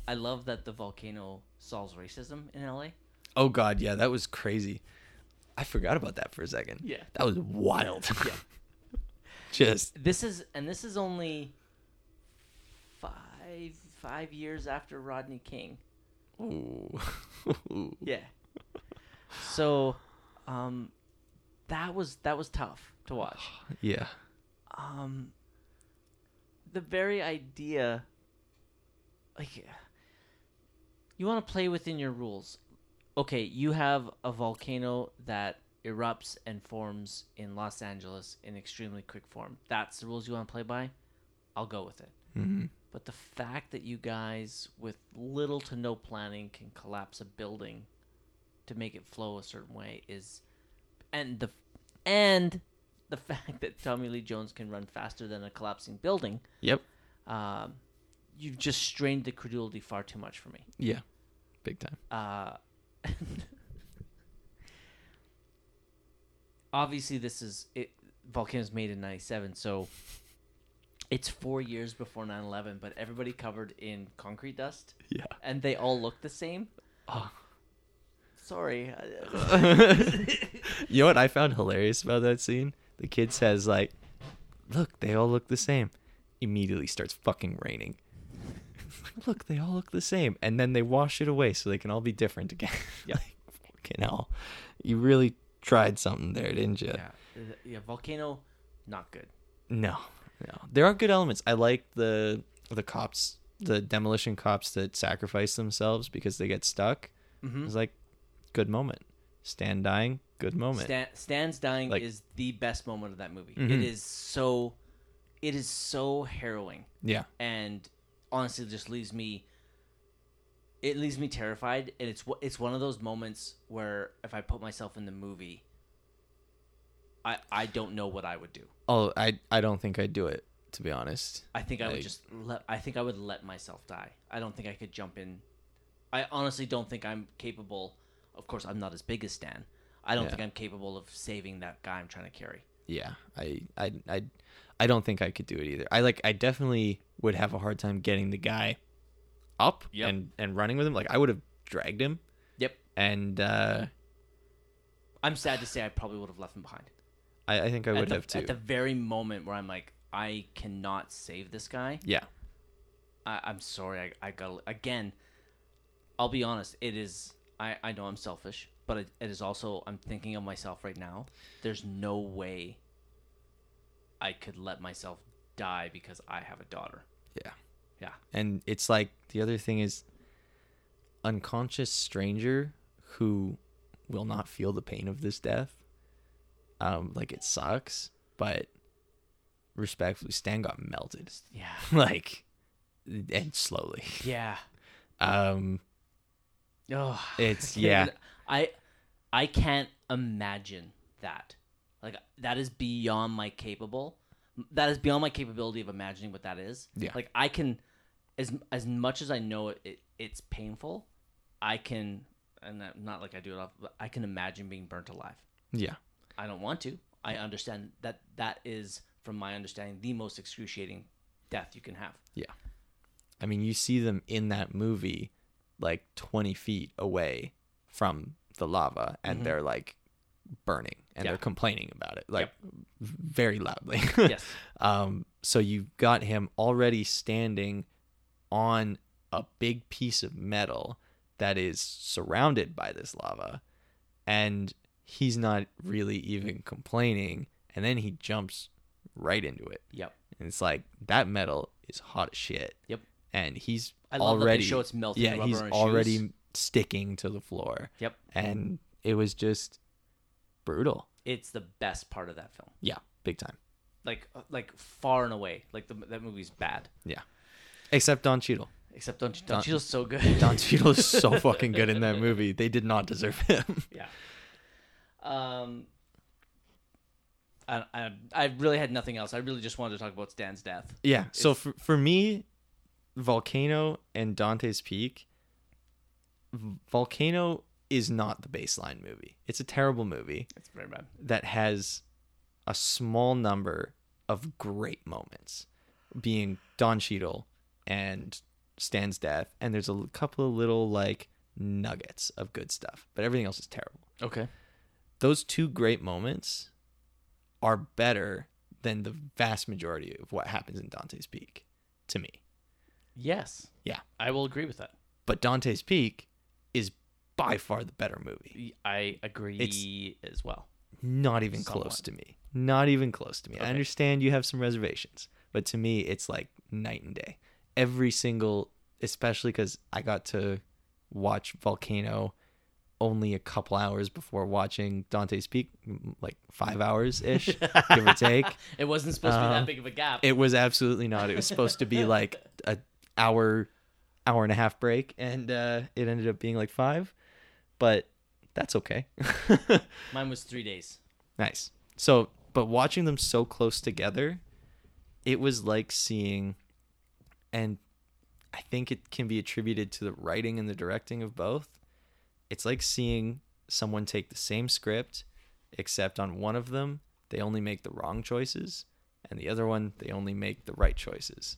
I love that the volcano solves racism in LA. Oh god, yeah, that was crazy. I forgot about that for a second. Yeah. That was wild. Yeah. Just This is and this is only five five years after Rodney King. ooh. Yeah. So, um, that was that was tough to watch. yeah. Um, the very idea, like, you want to play within your rules. Okay, you have a volcano that erupts and forms in Los Angeles in extremely quick form. That's the rules you want to play by. I'll go with it. hmm But the fact that you guys, with little to no planning, can collapse a building to make it flow a certain way is, and the, and the fact that Tommy Lee Jones can run faster than a collapsing building, Yep. um, you've just strained the credulity far too much for me. Yeah. Big time. Uh, obviously, this is it. Volcano's made in '97, so it's four years before 9/11. But everybody covered in concrete dust, Yeah. and they all look the same. Oh. Sorry. you know what I found hilarious about that scene? The kid says like, "Look, they all look the same." Immediately starts fucking raining. Look, they all look the same, and then they wash it away so they can all be different again. Yeah. like, fucking hell, you really tried something there, didn't you? yeah, yeah. Volcano, not good. No, no. There are good elements. I like the the cops, the demolition cops that sacrifice themselves because they get stuck. Mm-hmm. It's like good moment. Stan dying, good moment. Stan, Stan's dying Like- is the best moment of that movie. Mhm. It is so, it is so harrowing. yeah. and honestly it just leaves me it leaves me terrified and it's it's one of those moments where if i put myself in the movie i i don't know what i would do. Oh, I I don't think I'd do it to be honest. i think i would just let i think i would let myself die. I don't think i could jump in. I honestly don't think i'm capable of course i'm not as big as stan i don't Yeah. think i'm capable of saving that guy i'm trying to carry. Yeah, I I I I don't think I could do it either. I like I definitely would have a hard time getting the guy up Yep. and and running with him. Like I would have dragged him yep and uh i'm sad to say i probably would have left him behind I, I think I would at the, have too. at the very moment where i'm like i cannot save this guy yeah. I, I'm sorry. I, I got again. I'll be honest. It is. I, I know I'm selfish, but it, it is also. I'm thinking of myself right now. There's no way. I could let myself die because I have a daughter. Yeah. Yeah. And it's like the other thing is unconscious stranger who will not feel the pain of this death. Um, like it sucks, but respectfully, Stan got melted. Yeah. like and slowly. Yeah. Um Oh, It's- yeah. I I can't imagine that. Like that is beyond my capable. That is beyond my capability of imagining what that is. Yeah. Like I can, as as much as I know it, it it's painful. I can, and that- not like I do it off, but I can imagine being burnt alive. yeah. I don't want to. I understand that that is, from my understanding, the most excruciating death you can have. Yeah. I mean, you see them in that movie like 20 feet away from the lava and Mhm. they're like burning and Yeah. they're complaining about it like very loudly. Yes. um, so you've got him already standing on a big piece of metal that is surrounded by this lava and he's not really even complaining, and then he jumps right into it. Yep. And it's like that metal is hot as shit. Yep. And he's I love that already show it's melting Yeah, rubber he's already shoes. sticking to the floor. Yep. And it was just brutal. It's the best part of that film. Yeah, big time. Like uh, like far and away. Like the, that movie's bad. Yeah. Except Don Cheadle. Except don't you Don- don't Cheadle's so good. Don Cheadle is so fucking good in that movie. They did not deserve him. Yeah. Um. I, I I really had nothing else. I really just wanted to talk about Stan's death. Yeah. So for for me, Volcano and Dante's Peak. Volcano is not the baseline movie. It's a terrible movie It's very bad. that has a small number of great moments, being Don Cheadle and Stan's death, and there's a couple of little like nuggets of good stuff, but everything else is terrible. Okay. Those two great moments are better than the vast majority of what happens in Dante's Peak to me. Yes. Yeah. I will agree with that. But Dante's Peak is by far the better movie. I agree as well. Not even Somewhat. close to me. Not even close to me. I understand you have some reservations, but to me, it's like night and day. Every single, especially because I got to watch Volcano only a couple hours before watching Dante's Peak, like five hours ish, give or take. It wasn't supposed to be Um, that big of a gap. It was absolutely not. It was supposed to be like a hour, hour and a half break, and uh, it ended up being like five. But that's okay. Mine was three days. nice. So, but watching them so close together, it was like seeing, and I think it can be attributed to the writing and the directing of both. It's like seeing someone take the same script, except on one of them they only make the wrong choices, and the other one they only make the right choices.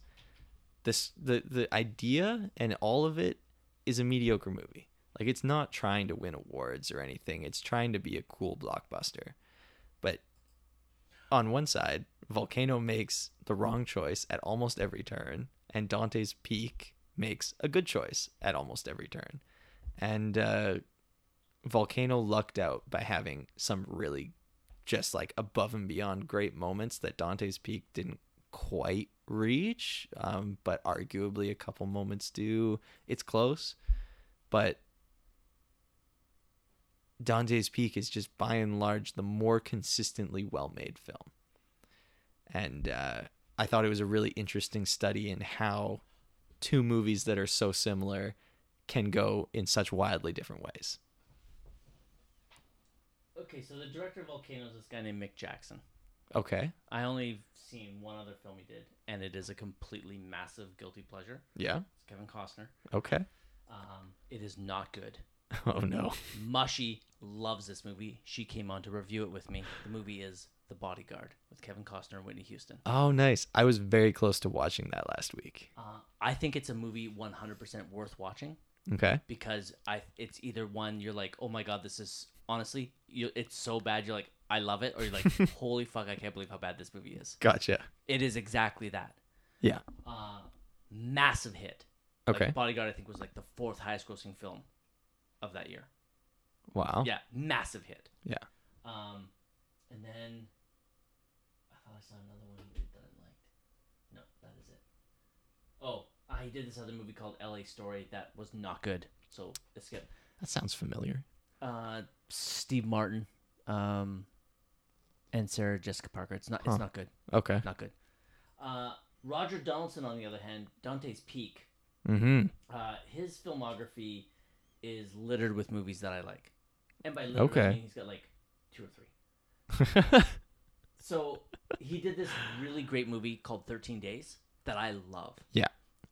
This the the idea and all of it is a mediocre movie. Like it's not trying to win awards or anything. It's trying to be a cool blockbuster. But on one side, Volcano makes the wrong choice at almost every turn, and Dante's Peak makes a good choice at almost every turn. And uh, Volcano lucked out by having some really just like above and beyond great moments that Dante's Peak didn't quite reach, um, but arguably a couple moments do. It's close, but Dante's Peak is just by and large the more consistently well made film. And uh, I thought it was a really interesting study in how two movies that are so similar can go in such wildly different ways. Okay, so the director of Volcano is this guy named Mick Jackson. Okay. I only seen one other film he did, and it is a completely massive guilty pleasure. Yeah. It's Kevin Costner. Okay. Um, it is not good. Oh no. Mushy loves this movie. She came on to review it with me. The movie is The Bodyguard with Kevin Costner and Whitney Houston. Oh nice. I was very close to watching that last week. Uh, I think it's a movie 100% worth watching Okay. because I it's either one you're like, oh my god, this is honestly, you, it's so bad. You're like, I love it, or you're like, holy fuck, I can't believe how bad this movie is. Gotcha. It is exactly that. Yeah. Uh, massive hit. Like, Okay. Bodyguard, I think, was like the fourth highest grossing film of that year. Wow. Yeah, massive hit. Yeah. Um, and then I thought I saw another one he did that I liked. No, that is it. Oh, he did this other movie called L.A. Story that was not good. So skip. That sounds familiar. Uh, Steve Martin, um, and Sarah Jessica Parker. It's not. Huh. It's not good. Okay. Not good. Uh, Roger Donaldson, on the other hand, Dante's Peak. Mm-hmm. Uh, his filmography is littered with movies that I like, and by littered, I Okay. mean he's got like two or three. So he did this really great movie called Thirteen Days that I love. Yeah.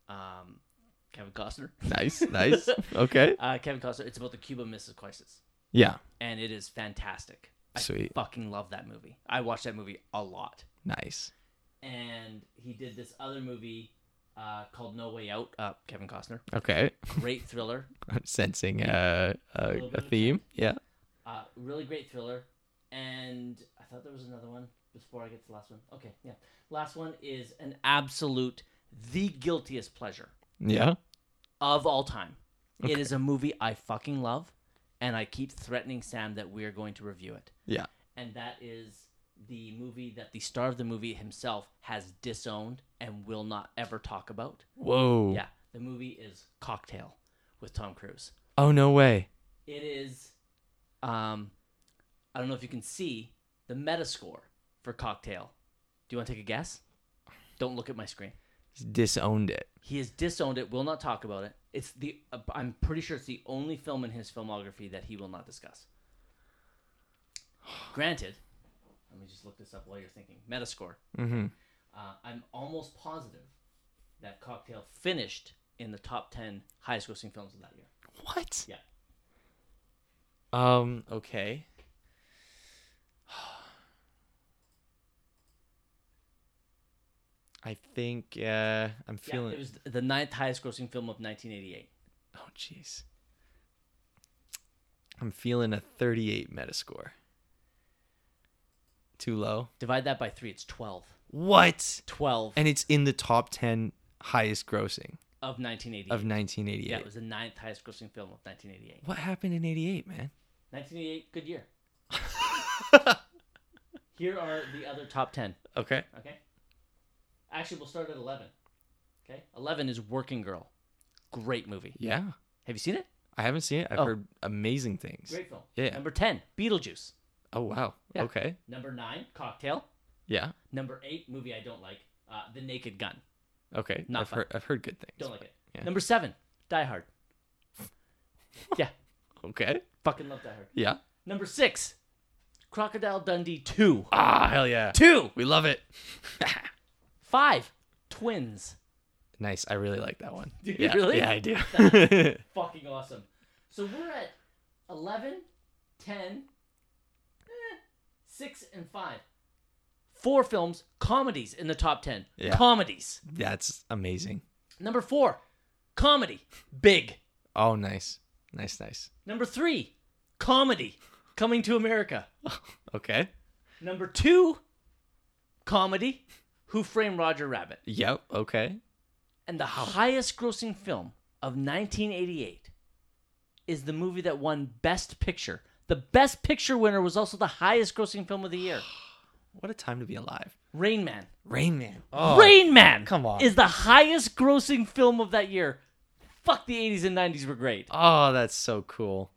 Um, Kevin Costner. nice. Nice. Okay. Uh, Kevin Costner. It's about the Cuban Missile Crisis, Yeah. and it is fantastic. I Sweet. fucking love that movie. I watched that movie a lot. Nice. And he did this other movie uh, called No Way Out. Uh, Kevin Costner. Okay. Great thriller. I'm sensing uh, a, little bit a theme. Yeah. Uh, really great thriller. And I thought there was another one before I get to the last one. Okay, yeah. Last one is an absolute, the guiltiest pleasure Yeah. of all time. It Okay. is a movie I fucking love. and I keep threatening Sam that we're going to review it. Yeah. And that is the movie that the star of the movie himself has disowned and will not ever talk about. Whoa. Yeah, the movie is Cocktail with Tom Cruise. Oh no way. It is, um, I don't know if you can see the Metascore for Cocktail. Do you want to take a guess? Don't look at my screen. He's disowned it. He has disowned it. Will not talk about it. It's the. Uh, I'm pretty sure it's the only film in his filmography that he will not discuss. Granted, let me just look this up while you're thinking. Metascore. Mm-hmm. Uh, I'm almost positive that Cocktail finished in the top ten highest-grossing films of that year. What? Yeah. Um. Okay. I think uh, I'm feeling. Yeah, it was the ninth highest-grossing film of 1988. oh, jeez. I'm feeling a 38 Metascore. Too low. Divide that by three. It's 12. What? 12 And it's in the top 10 highest grossing of 1988. of 1988. yeah, it was the ninth highest-grossing film of 1988. what happened in 88, man? 1988, good year. Here are the other top 10. Okay. Okay. Actually, we'll start at 11. Okay. 11 is Working Girl. Great movie. Yeah. Have you seen it? I haven't seen it. I've Oh. heard amazing things. Great film. Yeah. Number 10, Beetlejuice. Oh, wow. Yeah. Okay. Number 9, Cocktail. Yeah. Number 8, movie I don't like, uh, The Naked Gun. Okay. Not I've fun. heard I've heard good things. Don't like it. Yeah. Number 7, Die Hard. yeah. Okay. Fucking love Die Hard. Yeah. Number 6, Crocodile Dundee 2. Ah, hell yeah. 2. We love it. 5, Twins. nice. I really like that one. Do you yeah. really? Yeah, I do. fucking awesome. So we're at 11, 10, 6, and 5. Four films, comedies in the top 10. Yeah. Comedies. That's amazing. Number 4, comedy. Big. Oh, nice. Nice, nice. Number 3, comedy. Coming to America. Okay. Number 2, comedy. Who Framed Roger Rabbit. Yep. Okay. And the highest grossing film of 1988 is the movie that won Best Picture. The Best Picture winner was also the highest grossing film of the year. What a time to be alive. Rain Man. Rain Man. Rain Man come on. is the highest grossing film of that year. Fuck the 80s and 90s were great. Oh, that's so cool.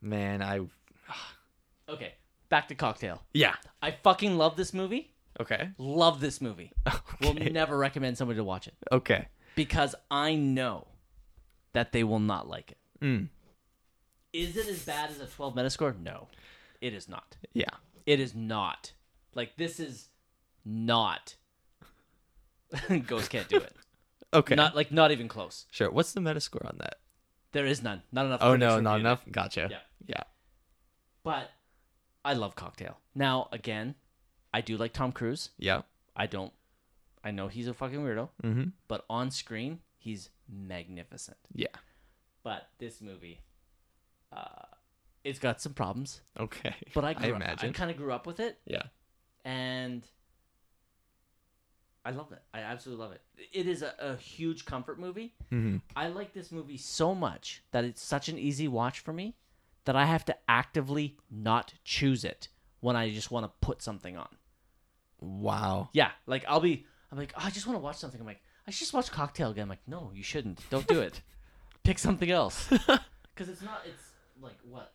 Man, I. Okay, back to Cocktail. Yeah. I fucking love this movie. Okay. Love this movie. Will never recommend somebody to watch it Okay. because I know that they will not like it. Mm. Is it as bad as a 12 Metascore? No, it is not. Yeah. It is not. Like this is not. Ghost can't do it. Okay. Not like not even close. sure. What's the Metascore on that? There is none. Not enough. Oh critics no, reviewed not it. enough. Gotcha. Yeah. Yeah. But I love Cocktail. Now again, I do like Tom Cruise. Yeah. I don't. I know he's a fucking weirdo, Mm-hmm. but on screen he's magnificent. Yeah. But this movie, uh, it's got some problems. Okay. But I, grew up- imagine. I kind of grew up with it, yeah. and I love it. I absolutely love it. It is a, a huge comfort movie. Mm-hmm. I like this movie so much that it's such an easy watch for me that I have to actively not choose it when I just want to put something on. Wow. Yeah, like I'll be, I'm like, oh, I just want to watch something. I'm like, I should just watch Cocktail again. I'm like, no, you shouldn't. Don't do it. Pick something else. Because it's not. It's like what?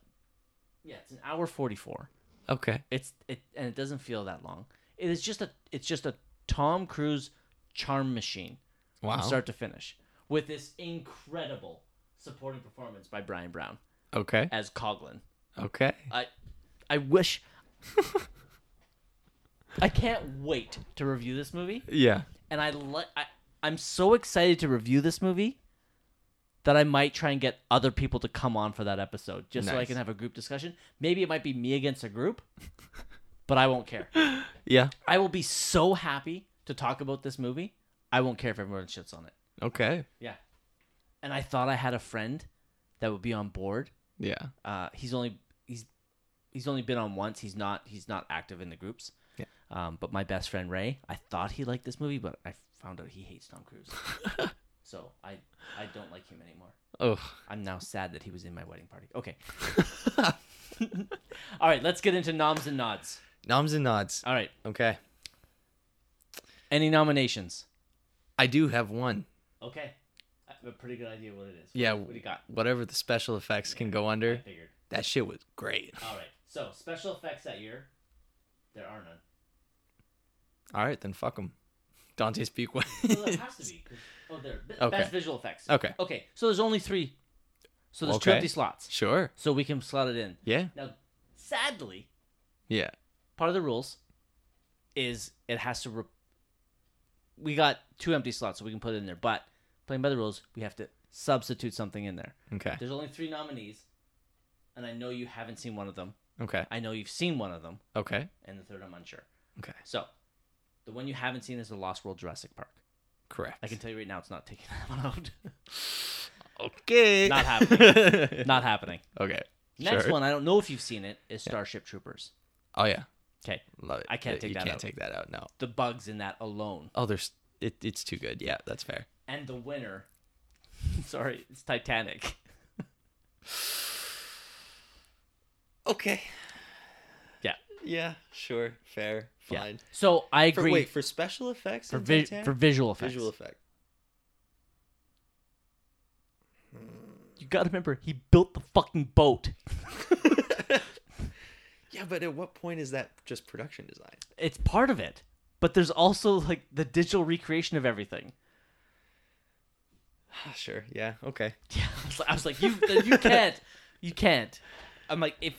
Yeah, it's an hour forty four. Okay. It's it and it doesn't feel that long. It is just a. It's just a Tom Cruise charm machine Wow. from start to finish with this incredible supporting performance by Bryan Brown Okay. as Coughlin. Okay. I I wish I can't wait to review this movie Yeah. and I li- I I'm so excited to review this movie that I might try and get other people to come on for that episode just so I Nice. can have a group discussion. Maybe it might be me against a group, but I won't care. Yeah. I will be so happy to talk about this movie. I won't care if everyone shits on it. Okay. Yeah. And I thought I had a friend that would be on board. Yeah. Uh, he's only he's he's only been on once. He's not he's not active in the groups. Yeah. Um, but my best friend Ray, I thought he liked this movie, but I found out he hates Tom Cruise. So I I don't like him anymore. Oh, I'm now sad that he was in my wedding party. Okay. All right, let's get into noms and nods. noms and nods. All right. Okay, Any nominations? I do have one. Okay. I have a pretty good idea what it is. Yeah, What do you got? whatever the special effects can go I under. figured. That shit was great. All right. So, special effects that year, there are none. All right, then fuck them. Dante's Peak was. Well, there has to be. Oh, there. B- Okay. Best visual effects. Okay. Okay. So there's only three. So there's two empty slots. Sure. So we can slot it in. Yeah. Now, sadly, Yeah. part of the rules is it has to. Re- we got two empty slots, so we can put it in there. But playing by the rules, we have to substitute something in there. Okay. There's only three nominees, and I know you haven't seen one of them. Okay. I know you've seen one of them, Okay. and the third I'm unsure. Okay. So, the one you haven't seen is the Lost World Jurassic Park. Correct. I can tell you right now, it's not taking that one out. Okay. Not happening. not happening. okay. Next Sure. one, I don't know if you've seen it, is Starship Troopers. Oh yeah. Okay, Love it. I can't take you that can't out. take that out. No. the bugs in that alone, Oh, there's. It, it's too good. Yeah, that's fair. and the winner. sorry, it's Titanic. Okay. Yeah. Yeah. Sure. Fair. Yeah. Fine. So I For, agree wait, for special effects for vi- for visual effects. visual effect. You got to remember, he built the fucking boat. Yeah, but at what point is that just production design? It's part of it, but there's also like the digital recreation of everything. sure. Yeah. Okay. Yeah, I was like, I was like you, you can't, you can't. I'm like, if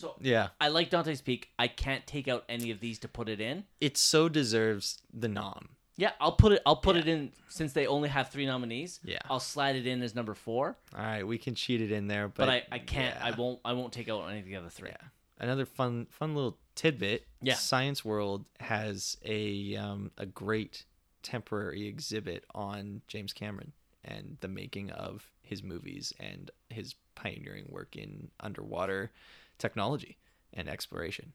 so, Yeah. I like Dante's Peak. I can't take out any of these to put it in. It so deserves the nom. Yeah, I'll put it. I'll put it in since they only have three nominees. Yeah. I'll slide it in as number four. All right, we can cheat it in there, But, but, I, I can't. I won't. I won't take out any of the other three. Yeah. Another fun fun little tidbit. Yeah. Science World has a um, a great temporary exhibit on James Cameron and the making of his movies and his pioneering work in underwater technology and exploration.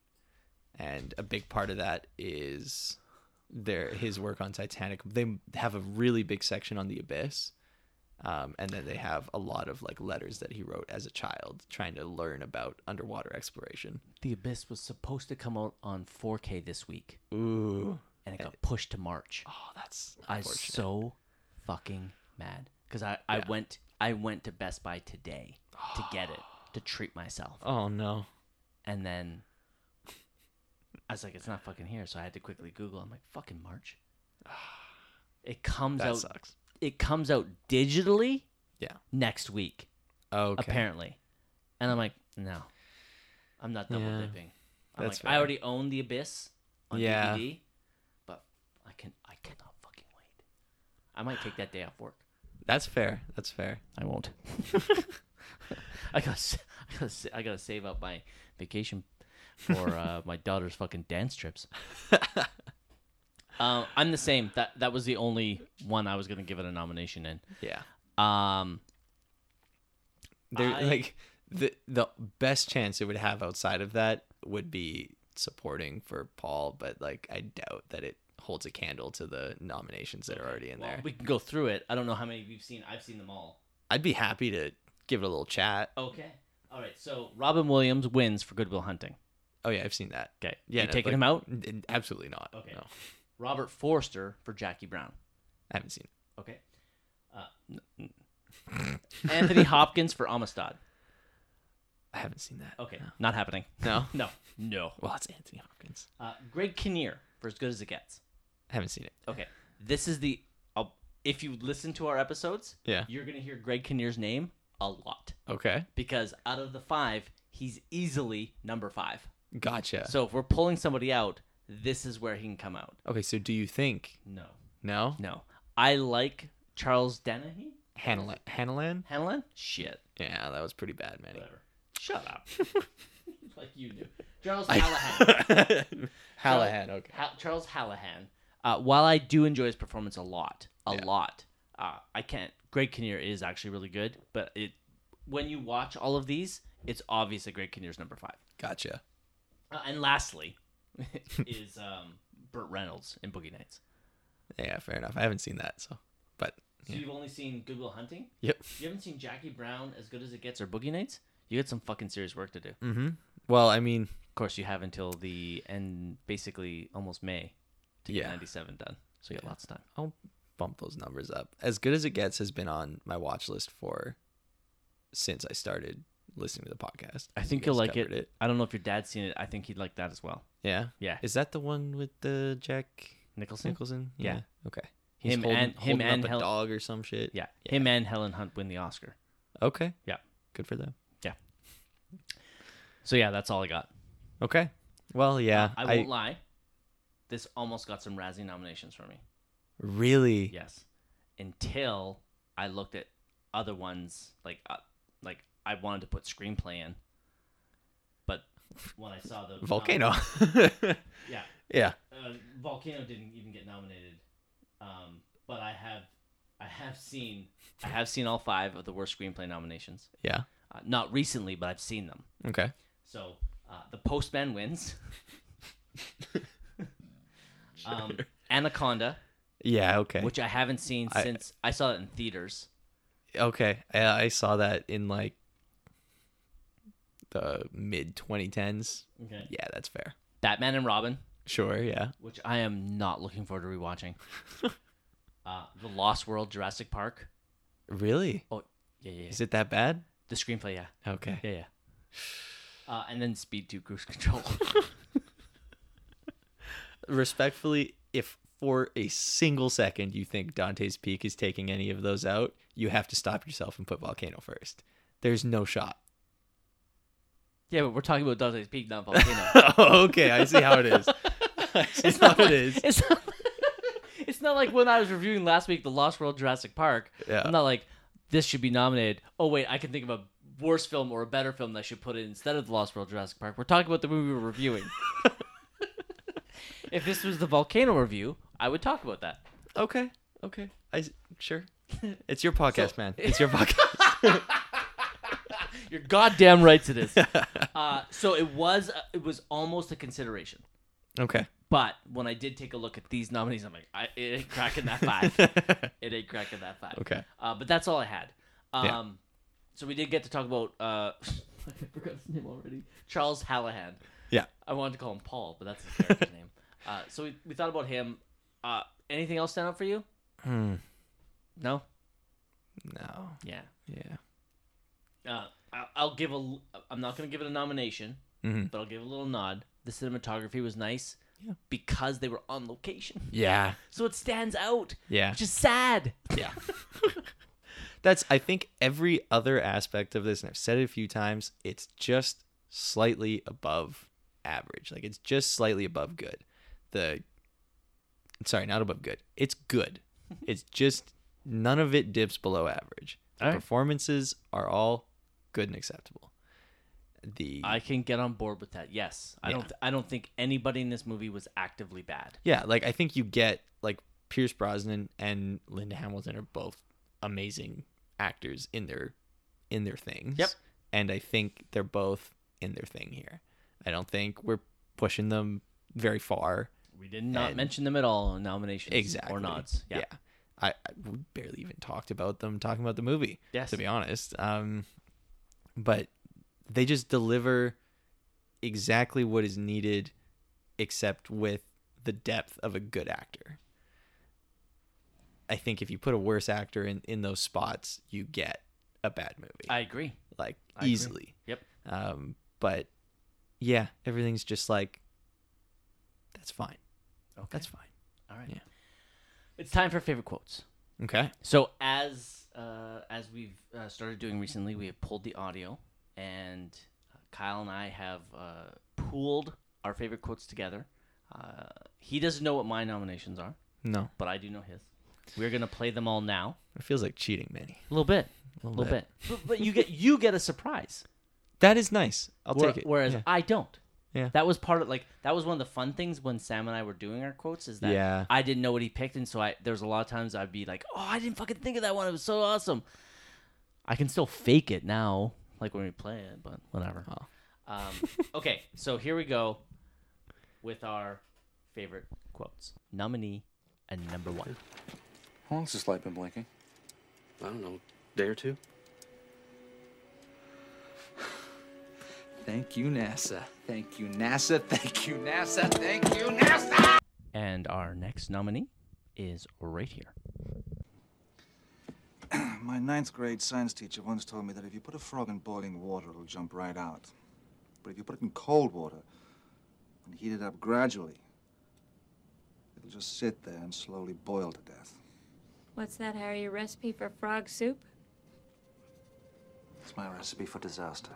And a big part of that is their his work on Titanic. They have a really big section on the abyss. Um, and then they have a lot of like letters that he wrote as a child trying to learn about underwater exploration. The Abyss was supposed to come out on 4K this week, Ooh. and it got pushed to March. Oh, that's I was so fucking mad because I, I Yeah. went I went to Best Buy today to get it to treat myself, Oh no. and then I was like, it's not fucking here, so I had to quickly Google. I'm like, fucking March. It comes That out. sucks. It comes out digitally Yeah. next week. Okay. apparently. And I'm like, no, I'm not double Yeah, dipping. I'm that's like, I fair. already own The Abyss on Yeah. DVD, but I can I cannot fucking wait. I might take that day off work. That's fair. That's fair. I won't. I got to I gotta, I gotta save up my vacation for uh, my daughter's fucking dance trips. uh, I'm the same. That that was the only one I was gonna give it a nomination in. Yeah. Um, There I- like the the best chance it would have outside of that would be supporting for Paul, but like I doubt that it holds a candle to the nominations that are already in well, there. we can go through it. I don't know how many you've seen. I've seen them all. I'd be happy to give it a little chat. Okay. All right. So Robin Williams wins for Good Will Hunting. Oh yeah, I've seen that. Okay. Yeah, You no, taking like- him out? n- Absolutely not. Okay. No, Robert Forster for Jackie Brown. I haven't seen it. Okay. Uh, n- n- Anthony Hopkins for Amistad. I haven't seen that. Okay. Not happening. No. No. No. Well, it's Anthony Hopkins. Uh, Greg Kinnear for As Good as It Gets. I haven't seen it. Okay. This is the. I'll, if you listen to our episodes, Yeah. you're gonna hear Greg Kinnear's name a lot Okay. because out of the five, he's easily number five. Gotcha. So if we're pulling somebody out, this is where he can come out. okay, so do you think No. no? No. I like Charles Dennehy. Hanala- Hanalan? Hanlon? Shit. Yeah, that was pretty bad, man. Whatever. Shut up. like you do. Charles Hallahan. Hallahan, okay. Ha- Charles Hallahan. Uh, while I do enjoy his performance a lot, a Yeah. lot, uh, I can't. Greg Kinnear is actually really good, but it when you watch all of these, it's obvious that Greg Kinnear's number five. Gotcha. Uh, and lastly, is um, Burt Reynolds in Boogie Nights. Yeah, fair enough. I haven't seen that, so but So you've only seen Good Will Hunting. Yep. You haven't seen Jackie Brown as good as it gets or Boogie Nights. You got some fucking serious work to do. Mm-hmm. Well, I mean, Of course, you have until the end, basically almost May, to get Yeah. 97 done. So you got lots of time. I'll bump those numbers up. As good as it gets has been on my watch list for since I started listening to the podcast. I think You you'll like it. covered I don't know if your dad's seen it. I think he'd like that as well. Yeah. Yeah, Is that the one with the Jack Nicholson. Nicholson? Yeah. Okay. He's Him holding, and- him holding and Hel- dog or some shit. Yeah. Yeah. him and Helen Hunt win the Oscar. Okay. Yeah. Good for them. Yeah. So yeah, that's all I got. Okay. Well, yeah. Uh, I won't lie. This almost got some Razzie nominations for me. Really. Yes, until I looked at other ones like uh, like I wanted to put screenplay in, but when I saw the Volcano. yeah, yeah. uh, Volcano didn't even get nominated. Um, but I have I have seen I have seen all five of the worst screenplay nominations. Yeah. Uh, not recently, but I've seen them. Okay. So uh, the Postman wins. um, Anaconda, Yeah. Okay. which I haven't seen I- since I saw it in theaters. okay. I, I saw that in like the mid 2010s. Okay. Yeah, that's fair. Batman and Robin, Sure. Yeah. which I am not looking forward to rewatching. uh, the Lost World, Jurassic Park. Really? Oh, yeah, yeah. yeah. Is it that bad? The screenplay, yeah, Okay. yeah, yeah. Uh, and then Speed Two Cruise Control. Respectfully, if for a single second you think Dante's Peak is taking any of those out, you have to stop yourself and put Volcano first. There's no shot. yeah, but we're talking about Dante's Peak, not Volcano. oh, okay. I see how it is. It's not like, is. It's not, it's not like when I was reviewing last week the Lost World Jurassic Park. Yeah. I'm not like this should be nominated. Oh wait, I can think of a worse film or a better film that I should put in instead of the Lost World Jurassic Park. We're talking about the movie we're reviewing. if this was the volcano review, I would talk about that. Okay. Okay. I sure. It's your podcast, man. It's your podcast. You're goddamn right to this. uh, so it was it was almost a consideration. okay. But when I did take a look at these nominees, I'm like, I, it ain't cracking that five. it ain't cracking that five. Okay. Uh, but that's all I had. Um, Yeah. So we did get to talk about. Uh, I forgot his name already. Charles Hallahan. Yeah. I wanted to call him Paul, but that's his character's name. Uh, so we, we thought about him. Uh, anything else stand out for you? Hmm. No. No. Yeah. Yeah. Uh, I'll, I'll give a. I'm not gonna give it a nomination, Mhm. but I'll give a little nod. The cinematography was nice. Yeah. Because they were on location, Yeah. so it stands out, Yeah. which is sad. Yeah. That's I think every other aspect of this, and I've said it a few times, it's just slightly above average. Like it's just slightly above good. The sorry, not above good. It's good. it's just none of it dips below average. The All right. performances are all good and acceptable. The I can get on board with that. Yes, I Yeah. don't. Th- I don't think anybody in this movie was actively bad. Yeah, like I think you get like Pierce Brosnan and Linda Hamilton are both amazing actors in their in their things. Yep. And I think they're both in their thing here. I don't think we're pushing them very far. We did not And- mention them at all in nominations Exactly. or nods. Yeah. I, I we barely even talked about them talking about the movie. Yes. To be honest. Um but they just deliver exactly what is needed except with the depth of a good actor. I think if you put a worse actor in, in those spots, you get a bad movie. I agree. like I agree. easily. Yep. Um, but yeah, everything's just like that's fine. Okay. That's fine. all right. yeah. It's time for favorite quotes. Okay. So as uh, as we've uh, started doing recently, we have pulled the audio, and uh, Kyle and I have uh, pooled our favorite quotes together. Uh, he doesn't know what my nominations are, No, but I do know his. We're gonna play them all now. it feels like cheating, Manny. A little bit, a little little bit. But, but you get you get a surprise. That is nice. I'll Where- take it. Whereas yeah. I don't. Yeah. That was part of like that was one of the fun things when Sam and I were doing our quotes is that Yeah. I didn't know what he picked and so I there was a lot of times I'd be like, "Oh, I didn't fucking think of that one. It was so awesome." I can still fake it now like when we play it, but whatever. Oh. Um, okay, so here we go with our favorite quotes. Nominee and number 1. How long's this light been blinking? I don't know, day or two. Thank you, NASA. Thank you, NASA. Thank you, NASA. Thank you, NASA. And our next nominee is right here. My ninth grade science teacher once told me that if you put a frog in boiling water, it'll jump right out. But if you put it in cold water and heat it up gradually, it'll just sit there and slowly boil to death. What's that, Harry? A recipe for frog soup? It's my recipe for disaster.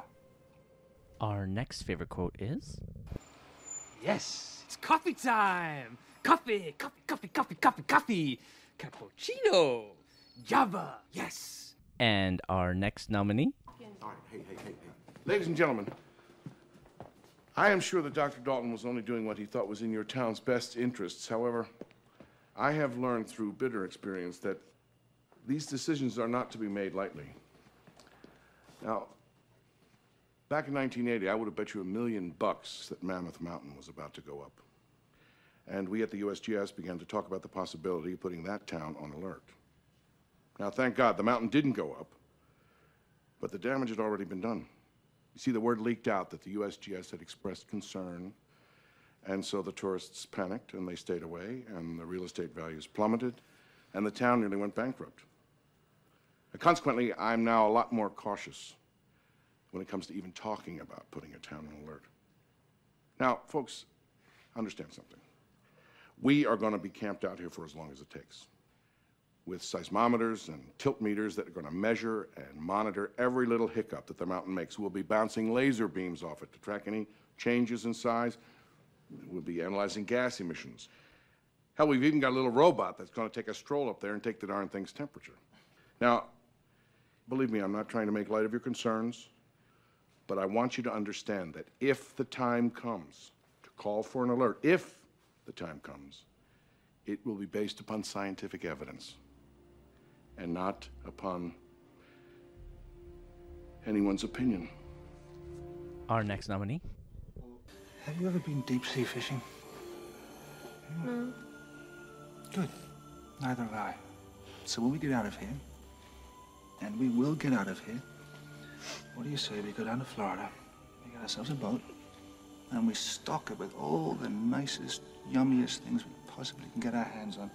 Our next favorite quote is Yes, it's coffee time. Coffee, coffee, coffee, coffee, coffee, coffee. Cappuccino. Java. Yes. And our next nominee All right, hey, hey, hey, hey. Ladies and gentlemen, I am sure that Dr. Dalton was only doing what he thought was in your town's best interests. However, I have learned through bitter experience that these decisions are not to be made lightly. Now, back in 1980, I would have bet you a million bucks that Mammoth Mountain was about to go up. And we at the USGS began to talk about the possibility of putting that town on alert. Now, thank God, the mountain didn't go up, but the damage had already been done. You see, the word leaked out that the USGS had expressed concern, and so the tourists panicked and they stayed away, and the real estate values plummeted, and the town nearly went bankrupt. Consequently, I'm now a lot more cautious when it comes to even talking about putting a town on alert. Now, folks, understand something. We are going to be camped out here for as long as it takes with seismometers and tilt meters that are going to measure and monitor every little hiccup that the mountain makes. We'll be bouncing laser beams off it to track any changes in size. We'll be analyzing gas emissions. Hell, we've even got a little robot that's going to take a stroll up there and take the darn thing's temperature. Now, believe me, I'm not trying to make light of your concerns, but I want you to understand that if the time comes to call for an alert, if the time comes, it will be based upon scientific evidence and not upon anyone's opinion. Our next nominee Have you ever been deep sea fishing? No. Good. Neither have I. So when we get out of here, and we will get out of here, what do you say we go down to Florida, we get ourselves a boat, and we stock it with all the nicest, yummiest things we possibly can get our hands on.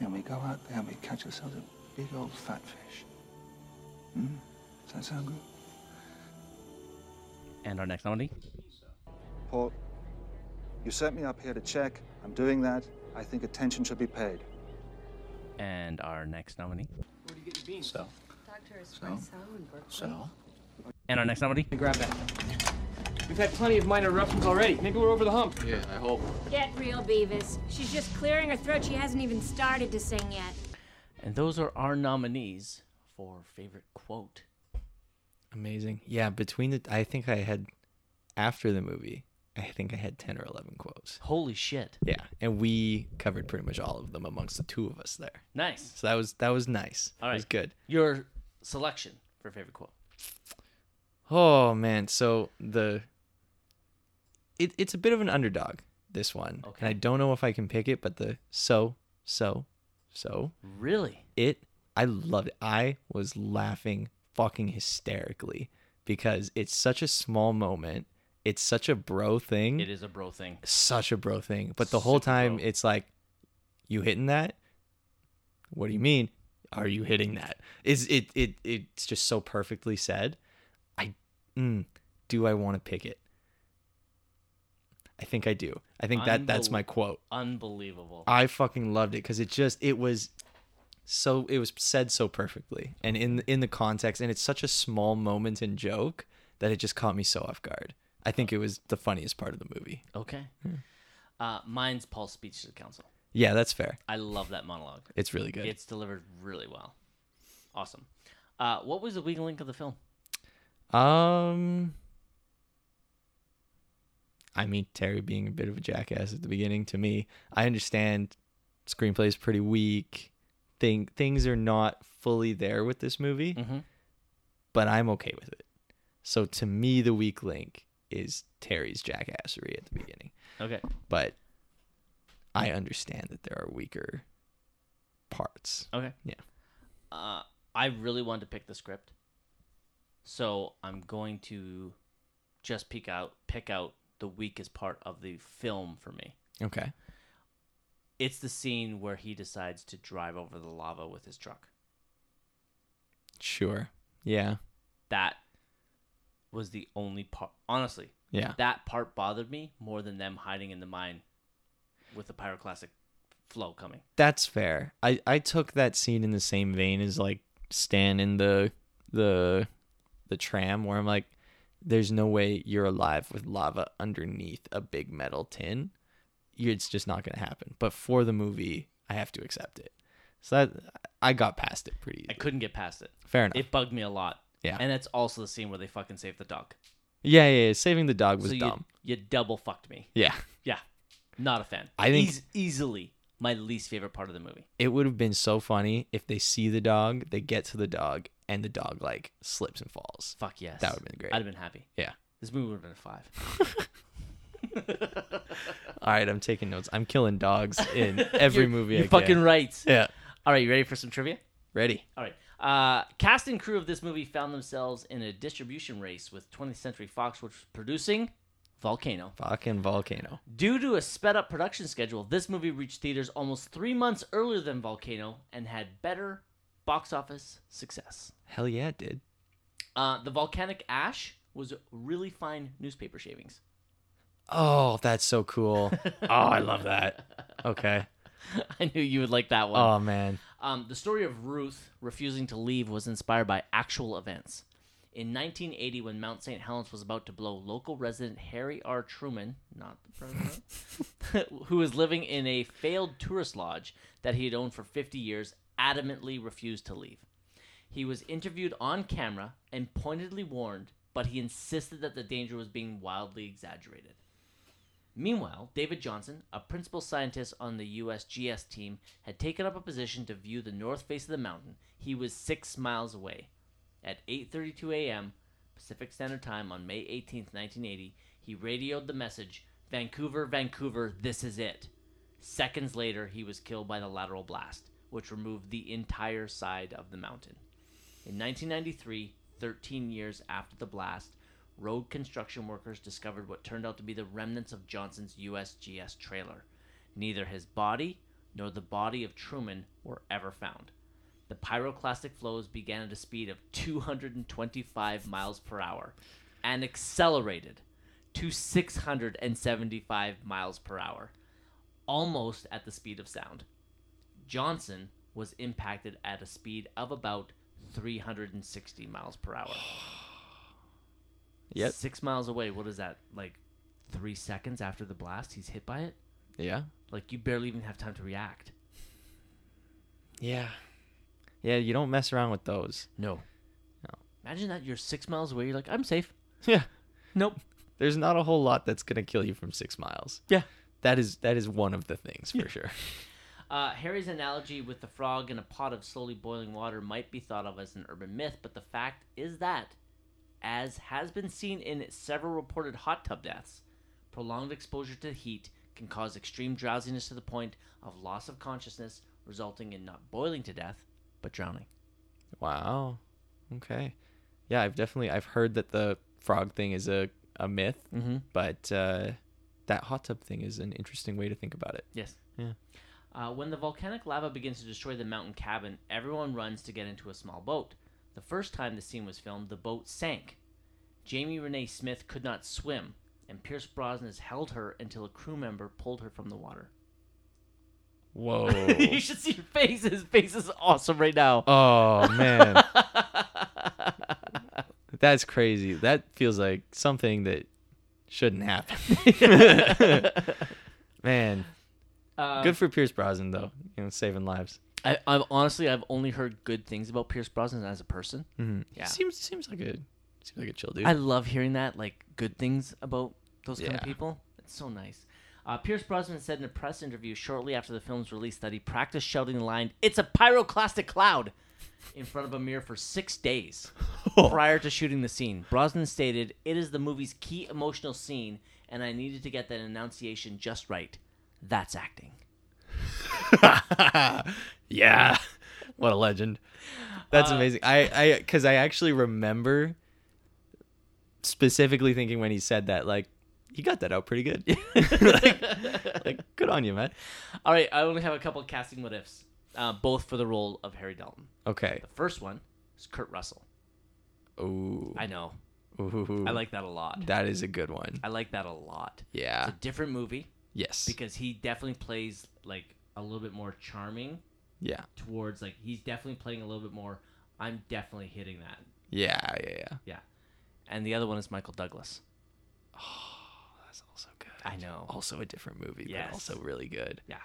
And we go out there and we catch ourselves a big old fat fish. Hmm? Does that sound good? and our next nominee Paul, you sent me up here to check. I'm doing that. I think attention should be paid. and our next nominee So, Dr. Espresso so. And our next nominee Grab that. We've had plenty of minor eruptions already. Maybe we're over the hump. Yeah, I hope. Get real, Beavis. She's just clearing her throat. She hasn't even started to sing yet. and those are our nominees for favorite quote Amazing. Yeah, between the I think I had after the movie, I think I had 10 or 11 quotes. holy shit Yeah, and we covered pretty much all of them amongst the two of us there. nice So that was that was nice. All It was good. your selection for favorite quote Oh man, so the it, it's a bit of an underdog this one, Okay. and I don't know if I can pick it, but the so so so really it I loved it. I was laughing fucking hysterically because it's such a small moment. It's such a bro thing. it is a bro thing such a bro thing. But the whole time bro. it's like, you hitting that? What do you mean? Are you hitting that? Is it it it's just so perfectly said. I mm, do I want to pick it? I think I do. I think that that's my quote. unbelievable I fucking loved it because it just it was so it was said so perfectly and in in the context and it's such a small moment and joke that it just caught me so off guard. I think it was the funniest part of the movie. okay uh, mine's paul's speech to the council Yeah, that's fair. i love that monologue It's really good. it's delivered really well awesome uh, what was the weak link of the film Um, I mean Terry being a bit of a jackass at the beginning. To me, I understand screenplay is pretty weak. Thing things are not fully there with this movie, Mhm. but I'm okay with it. So to me, the weak link is Terry's jackassery at the beginning. okay But I understand that there are weaker parts. okay Yeah. Uh, I really wanted to pick the script, so I'm going to just pick out pick out the weakest part of the film for me. Okay. It's the scene where he decides to drive over the lava with his truck. Sure. Yeah. That was the only part. Honestly, Yeah. that part bothered me more than them hiding in the mine with the pyroclastic flow coming. That's fair. I I took that scene in the same vein as like Stan in the the the tram where I'm like there's no way you're alive with lava underneath a big metal tin. It's just not going to happen. But for the movie, I have to accept it. So that I got past it pretty I couldn't get past it. Fair enough. It bugged me a lot. Yeah. And it's also the scene where they fucking save the dog. yeah, yeah, yeah, saving the dog was so you, dumb. you double fucked me. Yeah. Yeah. Not a fan. I think- Eas- easily my least favorite part of the movie. It would have been so funny if they see the dog, they get to the dog, and the dog like slips and falls. Fuck yes. That would've been great. I'd have been happy. Yeah. This movie would have been a five. All right, I'm taking notes. I'm killing dogs in every You're- movie. You're I fucking can. right. Yeah. All right, you ready for some trivia? Ready. All right. Uh, cast and crew of this movie found themselves in a distribution race with 20th Century Fox, which was producing Volcano. Fucking volcano. Due to a sped up production schedule, this movie reached theaters almost three months earlier than Volcano and had better box office success. Hell yeah, it did. Uh, the volcanic ash was really fine newspaper shavings. Oh, that's so cool. oh, I love that. Okay. I knew you would like that one. Oh man. Um, the story of Ruth refusing to leave was inspired by actual events. In 1980, when Mount St. Helens was about to blow, local resident Harry R. Truman, not the president, who was living in a failed tourist lodge that he had owned for 50 years, adamantly refused to leave. He was interviewed on camera and pointedly warned, but he insisted that the danger was being wildly exaggerated. Meanwhile, David Johnson, a principal scientist on the USGS team, had taken up a position to view the north face of the mountain. He was six miles away. At 8:32 a.m. Pacific Standard Time on May 18, 1980, he radioed the message, "Vancouver, Vancouver, this is it." Seconds later, he was killed by the lateral blast, which removed the entire side of the mountain. In 1993, 13 years after the blast, road construction workers discovered what turned out to be the remnants of Johnson's USGS trailer. Neither his body nor the body of Truman were ever found. The pyroclastic flows began at a speed of 225 miles per hour and accelerated to 675 miles per hour, almost at the speed of sound. Johnson was impacted at a speed of about 360 miles per hour. Yep. Six miles away. What is that? Like three seconds after the blast, he's hit by it? Yeah. Like you barely even have time to react. Yeah. Yeah, you don't mess around with those. No. No. Imagine that you're six miles away. You're like, I'm safe. Yeah. Nope. There's not a whole lot that's gonna kill you from six miles. Yeah. That is that is one of the things for sure. Uh, Harry's analogy with the frog in a pot of slowly boiling water might be thought of as an urban myth, but the fact is that, as has been seen in several reported hot tub deaths, prolonged exposure to heat can cause extreme drowsiness to the point of loss of consciousness, resulting in not boiling to death, but drowning. Wow. Okay. Yeah, I've definitely I've heard that the frog thing is a, a myth, Mm-hmm. but uh, that hot tub thing is an interesting way to think about it. Yes. Yeah. Uh, when the volcanic lava begins to destroy the mountain cabin, everyone runs to get into a small boat. The first time the scene was filmed, the boat sank. Jamie Renee Smith could not swim, and Pierce Brosnan held her until a crew member pulled her from the water. Whoa. you should see your face. His face is awesome right now. oh man. That's crazy. That feels like something that shouldn't happen. man. Uh, Good for Pierce Brosnan though. You know, saving lives. I, I've honestly, I've only heard good things about Pierce Brosnan as a person. Mm-hmm. Yeah. Seems seems like a seems like a chill dude. I love hearing that, like good things about those kind of people. It's so nice. Uh, Pierce Brosnan said in a press interview shortly after the film's release that he practiced shouting the line "It's a pyroclastic cloud" in front of a mirror for six days prior to shooting the scene. Brosnan stated, "It is the movie's key emotional scene, and I needed to get that enunciation just right. That's acting." yeah. what a legend. That's Uh, amazing. I I cuz I actually remember specifically thinking when he said that like you got that out pretty good. like, like, good on you, man. All right, I only have a couple of casting what ifs, uh, both for the role of Harry Dalton. Okay. The first one is Kurt Russell. Ooh. I know. Ooh. I like that a lot. That is a good one. I like that a lot. Yeah. It's a different movie Yes. because he definitely plays like a little bit more charming yeah. towards like he's definitely playing a little bit more. I'm definitely hitting that. Yeah, yeah, yeah. Yeah. And the other one is Michael Douglas. Good. I know. Also a different movie, Yes. but also really good. Yeah.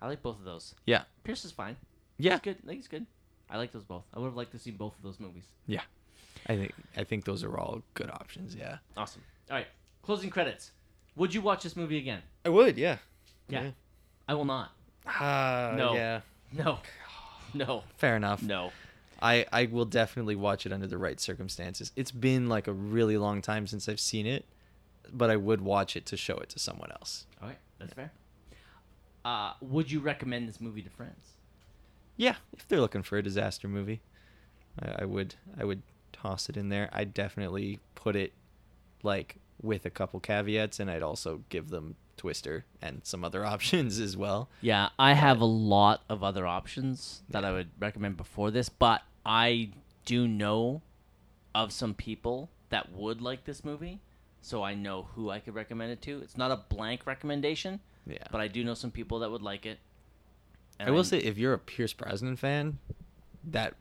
I like both of those. Yeah. Pierce is fine. Yeah. He's good. I think he's good. I like those both. I would have liked to see both of those movies. Yeah. I think I think those are all good options, yeah. Awesome. All right. Closing credits. Would you watch this movie again? I would, yeah. Yeah. I will not. Uh, No. yeah. No. No. Fair enough. No. I, I will definitely watch it under the right circumstances. It's been like a really long time since I've seen it, but I would watch it to show it to someone else. All right. That's fair. Uh, would you recommend this movie to friends? Yeah, if they're looking for a disaster movie, I, I would I would toss it in there. I'd definitely put it like with a couple caveats, and I'd also give them Twister and some other options as well. Yeah, I have a lot of other options that I would recommend before this, but I do know of some people that would like this movie, so I know who I could recommend it to. It's not a blank recommendation, Yeah, but I do know some people that would like it. I will say if you're a Pierce Brosnan fan, that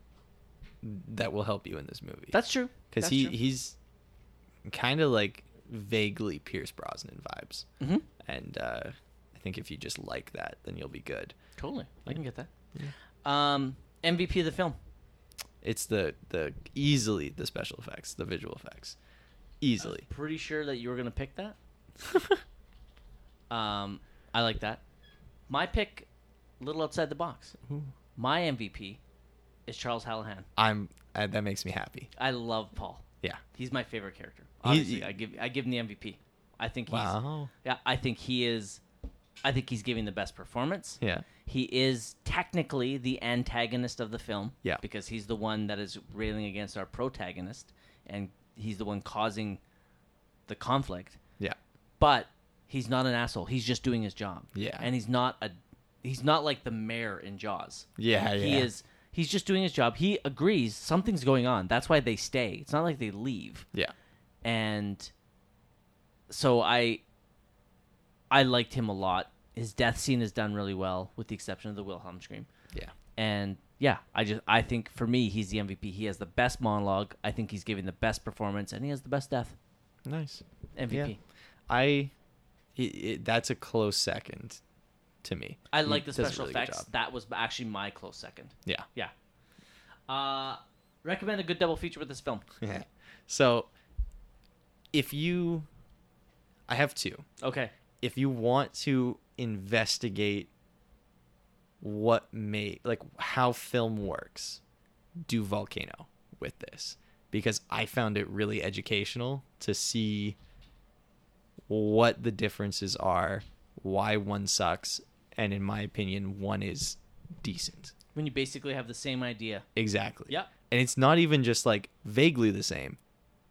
that will help you in this movie. that's true because he true. he's kind of like vaguely Pierce Brosnan vibes, Mhm. and uh, I think if you just like that, then you'll be good. totally. I can get that. Um, MVP of the film. It's the the easily the special effects, the visual effects, easily. Pretty sure that you were gonna pick that. um, I like that. My pick, a little outside the box. My MVP is Charles Hallahan. I'm uh, that makes me happy. I love Paul. Yeah. He's my favorite character. He- Obviously, I give I give him the MVP. I think he's Wow. yeah. I think he is. I think he's giving the best performance. Yeah. He is technically the antagonist of the film. Yeah. Because he's the one that is railing against our protagonist, and he's the one causing the conflict. Yeah. But he's not an asshole. He's just doing his job. Yeah. And he's not a. He's not like the mayor in Jaws. Yeah, He yeah. is. He's just doing his job. He agrees something's going on. That's why they stay. It's not like they leave Yeah. and so I I liked him a lot. His death scene is done really well, with the exception of the Wilhelm scream. Yeah. And yeah, I just I think for me he's the MVP. He has the best monologue. I think he's giving the best performance, and he has the best death. Nice. MVP. Yeah. I. It, it, that's a close second to me. I like the special really effects. That was actually my close second. Yeah. Yeah. Uh, recommend a good double feature with this film. Yeah. So, if you, I have two. Okay. If you want to investigate what made like how film works, do Volcano with this because I found it really educational to see what the differences are, why one sucks, and in my opinion, one is decent. When you basically have the same idea. Exactly. yeah And it's not even just like vaguely the same.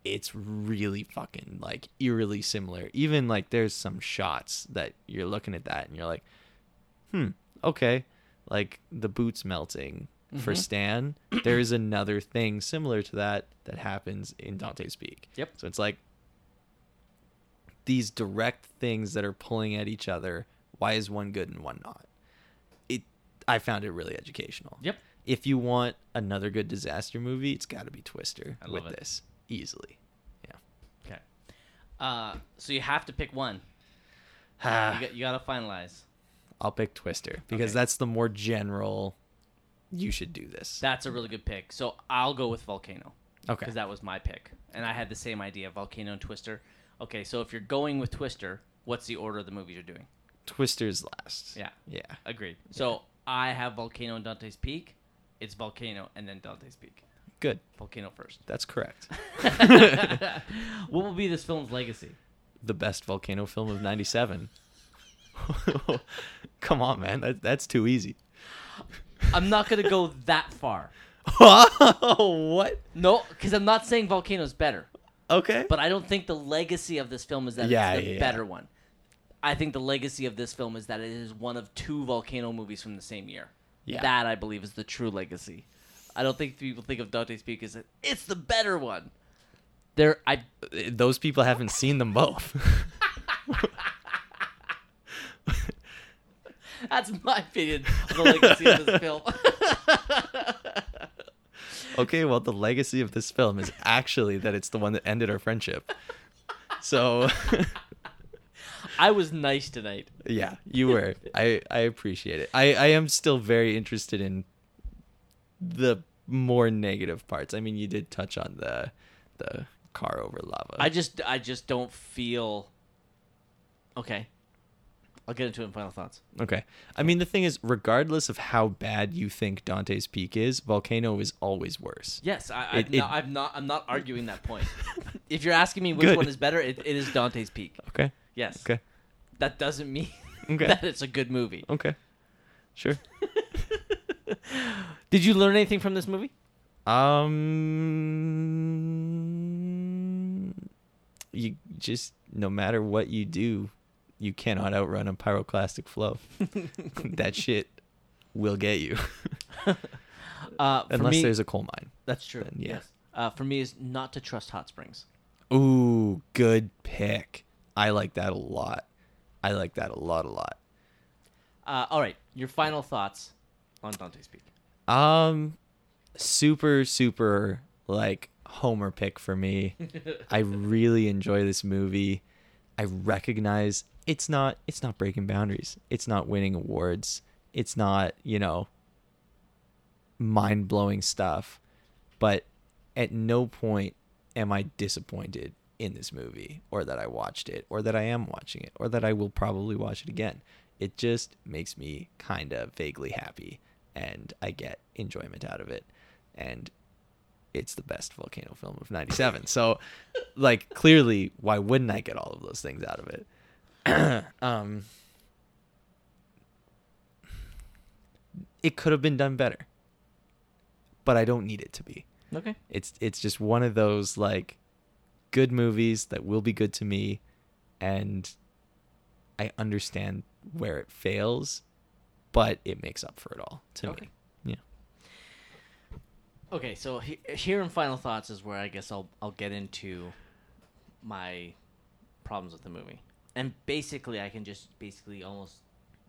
It's really fucking like eerily similar. Even like there's some shots that you're looking at that and you're like, hmm, okay. Like the boots melting for Mhm. Stan. There's another thing similar to that that happens in Dante's Peak. Yep. So it's like these direct things that are pulling at each other. Why is one good and one not? It I found it really educational. Yep. If you want another good disaster movie, it's got to be Twister I with love it. this easily. Yeah. Okay. Uh, so you have to pick one. You got, you got to finalize. I'll pick Twister because Okay. that's the more general. You should do this. That's a really good pick. So I'll go with Volcano. Okay. Because that was my pick. And I had the same idea Volcano and Twister. Okay, so if you're going with Twister, what's the order of the movies you're doing? Twister's last. Yeah. Yeah. Agreed. So I have Volcano and Dante's Peak. It's Volcano and then Dante's Peak. Good. Volcano first. That's correct. what will be this film's legacy? the best volcano film of '97. Come on, man. That, that's too easy. I'm not gonna go that far. Oh, what? No, because I'm not saying Volcano's better, Okay. but I don't think the legacy of this film is that Yeah, it's the yeah, yeah. better one. I think the legacy of this film is that it is one of two volcano movies from the same year. Yeah. That I believe is the true legacy. I don't think people think of Dante's Peak as it's the better one. There, I Those people haven't seen them both. that's my opinion of the legacy of this film. okay, well, the legacy of this film is actually that it's the one that ended our friendship. So, I was nice tonight. yeah, you were. I I appreciate it. I I am still very interested in the more negative parts. I mean, you did touch on the the car over lava. I just, I just don't feel. Okay, I'll get into it in final thoughts. Okay. I mean, the thing is, regardless of how bad you think Dante's Peak is, Volcano is always worse. Yes, I, It- I've, it- I'm not. I'm not arguing that point. if you're asking me which Good. one is better, it, it is Dante's Peak. Okay. Yes. Okay. That doesn't mean Okay. that it's a good movie. Okay. Sure. Did you learn anything from this movie? Um, you just no matter what you do, you cannot outrun a pyroclastic flow. that shit will get you, Uh, for unless me, there's a coal mine. that's true. then, yeah. Yes. Uh, for me, is not to trust hot springs. Ooh, good pick. I like that a lot. I like that a lot, a lot. Uh, all right, your final thoughts on Dante's Peak. Um, super, super like Homer pick for me. I really enjoy this movie. I recognize it's not it's not breaking boundaries. It's not winning awards. It's not you know mind blowing stuff. But at no point am I disappointed in this movie, or that I watched it, or that I am watching it, or that I will probably watch it again. It just makes me kind of vaguely happy, and I get enjoyment out of it. And it's the best volcano film of 97. So, like, clearly, why wouldn't I get all of those things out of it? um, it could have been done better, but I don't need it to be. Okay. It's it's just one of those like good movies that will be good to me and I understand where it fails, but it makes up for it all to Okay. me. Okay, so he, here in final thoughts is where I guess I'll I'll get into my problems with the movie, and basically I can just basically almost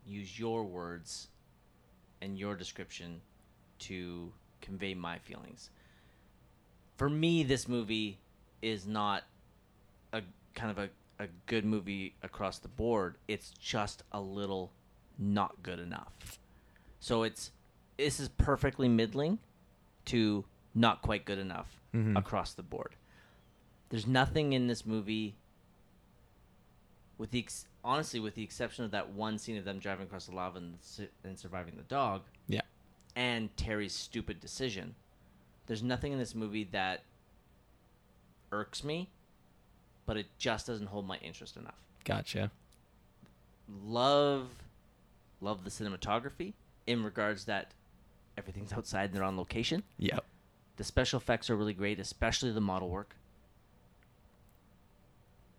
use your words and your description to convey my feelings. For me, this movie is not a kind of a, a good movie across the board. It's just a little not good enough. So it's this is perfectly middling to not quite good enough mm-hmm. across the board. There's nothing in this movie, with the ex- honestly, with the exception of that one scene of them driving across the lava and, su- and surviving the dog, Yeah. and Terry's stupid decision. There's nothing in this movie that irks me, but it just doesn't hold my interest enough. Gotcha. Love, love the cinematography in regards that everything's outside and they're on location. Yep. The special effects are really great, especially the model work.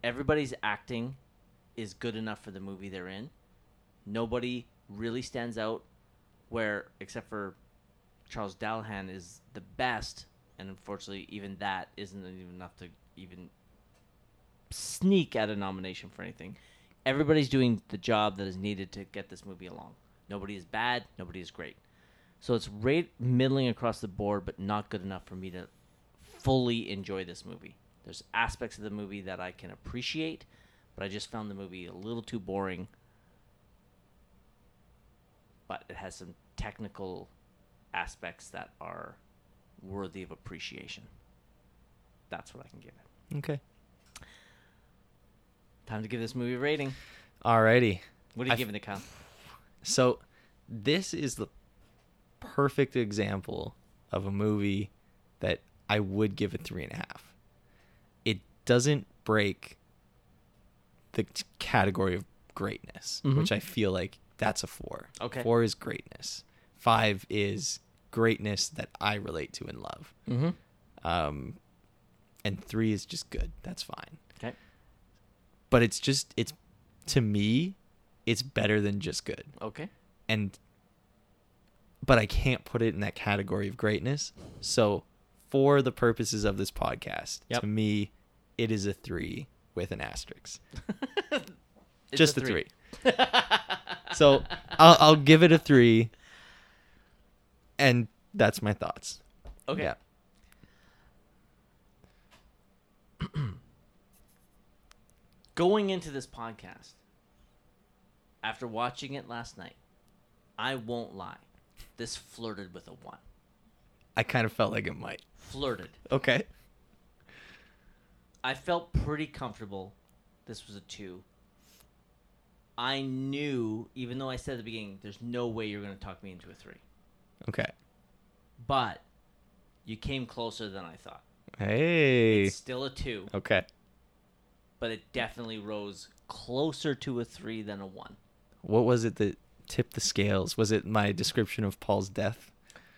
Everybody's acting is good enough for the movie they're in. Nobody really stands out where except for Charles Dallahan is the best and unfortunately even that isn't even enough to even sneak at a nomination for anything. Everybody's doing the job that is needed to get this movie along. Nobody is bad, nobody is great. So it's right middling across the board, but not good enough for me to fully enjoy this movie. There's aspects of the movie that I can appreciate, but I just found the movie a little too boring. But it has some technical aspects that are worthy of appreciation. That's what I can give it. Okay. Time to give this movie a rating. Alrighty. What are you I giving it, Kyle? So this is the perfect example of a movie that I would give a three and a half. It doesn't break the category of greatness, Mhm. which I feel like that's a four. Okay. Four is greatness. five is greatness that I relate to and love. Mm-hmm. Um, and three is just good. That's fine. Okay. But it's just it's to me, it's better than just good. Okay. And but I can't put it in that category of greatness. So for the purposes of this podcast, Yep. to me, it is a three with an asterisk. Just a three. so I'll, I'll give it a three, and that's my thoughts. Okay. Yeah. Going into this podcast, after watching it last night, I won't lie. This flirted with a one. I kind of felt like it might. Flirted. Okay. I felt pretty comfortable. This was a two. I knew, even though I said at the beginning, there's no way you're going to talk me into a three. Okay. But you came closer than I thought. Hey. It's still a two, Okay. but it definitely rose closer to a three than a one. What was it that tipped the scales? Was it my description of Paul's death?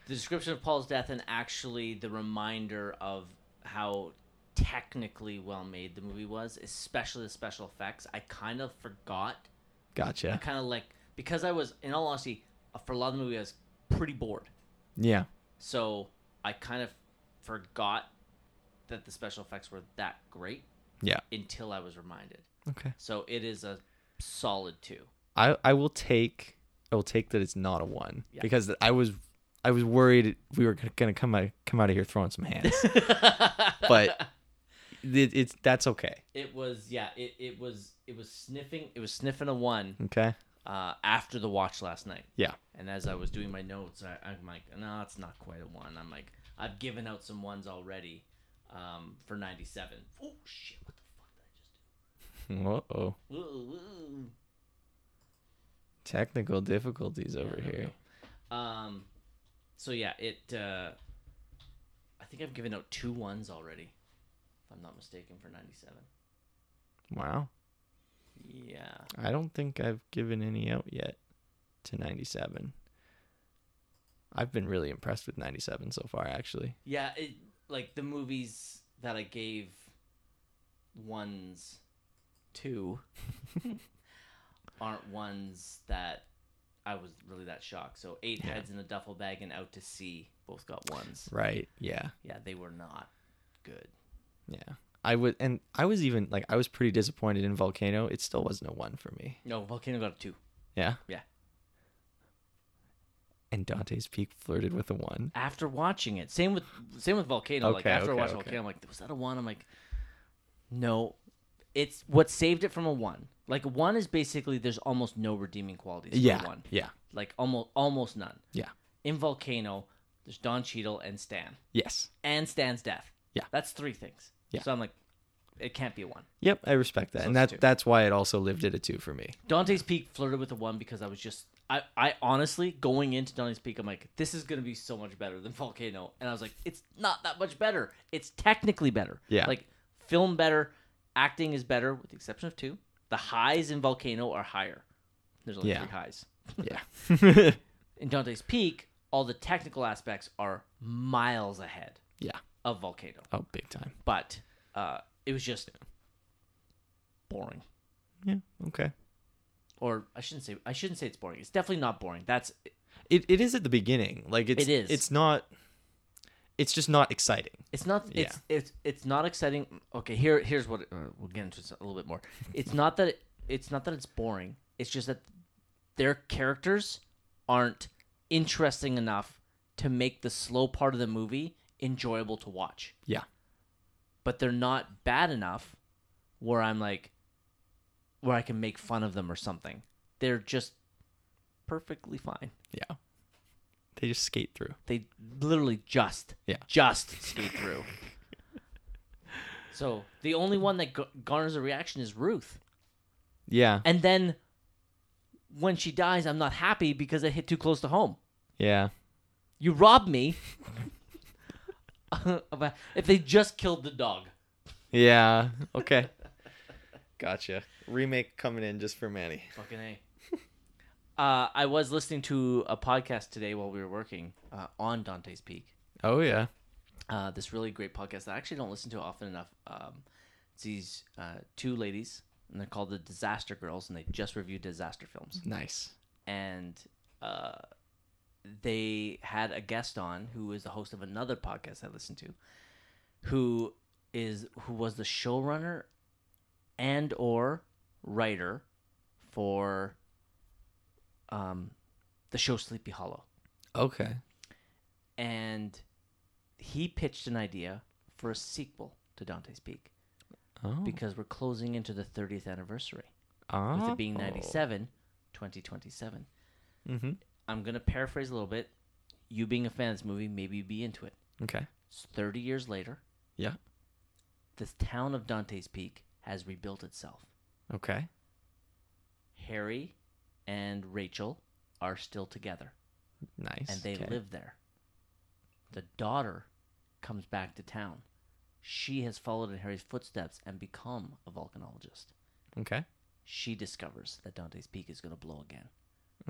The description of Paul's death and actually the reminder of how technically well made the movie was, especially the special effects. I kind of forgot. Gotcha. I kind of like because I was, in all honesty, uh, for a lot of the movie, I was pretty bored. Yeah. So I kind of forgot that the special effects were that great Yeah. until I was reminded. Okay. So it is a solid two. I I will take I will take that it's not a one Yeah. because I was I was worried we were gonna come out come out of here throwing some hands, but it, it's that's okay. It was yeah. It, it was it was sniffing. It was sniffing a one Okay. uh, after the watch last night. Yeah. And as I was doing my notes, I, I'm like, no, it's not quite a one. I'm like, I've given out some ones already um, for 97. Oh shit! What the fuck Uh oh. did I just do? Ooh, ooh. Technical difficulties over we here. Um, so yeah, it. Uh, I think I've given out two ones already, if I'm not mistaken, for 97. Wow. Yeah. I don't think I've given any out yet to 97. I've been really impressed with 97 so far, actually. Yeah, it like the movies that I gave ones to aren't ones that I was really that shocked. So eight Yeah. heads in a duffel bag and out to sea both got ones. Right. Yeah. Yeah, they were not good. Yeah. I would, and I was even like, I was pretty disappointed in Volcano. It still wasn't a one for me. No, Volcano got a two. Yeah. Yeah. And Dante's Peak flirted with a one. After watching it, same with same with Volcano. like Okay, after I watched okay. Volcano, I'm like, was that a one? I'm like, no. It's what saved it from a one. Like one is basically there's almost no redeeming qualities. Yeah. one. Yeah. like almost almost none. Yeah. In Volcano, there's Don Cheadle and Stan, Yes. and Stan's death. Yeah. that's three things. Yeah. So I'm like, it can't be a one. Yep. I respect that. So and it's that, that's why it also lived at a two for me. Dante's Peak flirted with a one because I was just, I, I honestly going into Dante's Peak, I'm like, this is gonna be so much better than Volcano, and I was like, it's not that much better. It's technically better. Yeah. like film better, acting is better, with the exception of two. The highs in Volcano are higher. There's only Yeah. three highs. Yeah. In Dante's Peak, all the technical aspects are miles ahead yeah. of Volcano. Oh, big time. But uh, it was just boring. Yeah. Okay. Or I shouldn't say I shouldn't say it's boring. It's definitely not boring. That's It, it is at the beginning. Like it's, It is. It's not, it's just not exciting. it's not it's it's it's not exciting. Okay, here here's what uh, we'll get into a little bit more. It's not that it, it's not that it's boring. It's just that their characters aren't interesting enough to make the slow part of the movie enjoyable to watch. Yeah. but they're not bad enough where I'm like, where I can make fun of them or something. They're just perfectly fine. Yeah. They just skate through. They literally just, Yeah. just skate through. so the only one that g- garners a reaction is Ruth, Yeah. and then when she dies, I'm not happy because it hit too close to home. Yeah. You robbed me. if they just killed the dog. Yeah. Okay. gotcha. Remake coming in just for Manny. Fucking A. Uh, I was listening to a podcast today while we were working uh, on Dante's Peak. Oh yeah. Uh, this really great podcast that I actually don't listen to often enough. Um, it's these uh, two ladies, and they're called the Disaster Girls, and they just review disaster films. Nice. And uh, they had a guest on who is the host of another podcast I listen to, who is who was the showrunner and or writer for um, the show Sleepy Hollow Okay. and he pitched an idea for a sequel to Dante's Peak Oh. because we're closing into the 30th anniversary oh. with it being 97 2027 Mm-hmm. i'm going to paraphrase a little bit you being a fan of this movie maybe you'd be into it Okay. it's 30 years later Yeah. the town of dante's peak has rebuilt itself Okay. harry and rachel are still together Nice. and they okay. live there. The daughter comes back to town. She has followed in Harry's footsteps and become a volcanologist. Okay. She discovers that Dante's Peak is going to blow again,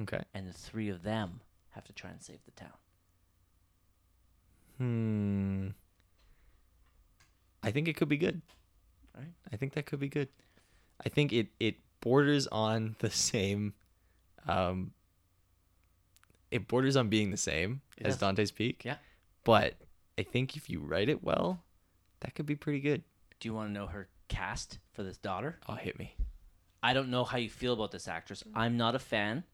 Okay. and the three of them have to try and save the town. Hmm. I think it could be good. Right? I think that could be good. I think it it borders on the same um it borders on being the same It as does. Dante's Peak. Yeah. But I think if you write it well, that could be pretty good. Do you want to know her cast for this daughter? Oh, hit me. I don't know how you feel about this actress. I'm not a fan,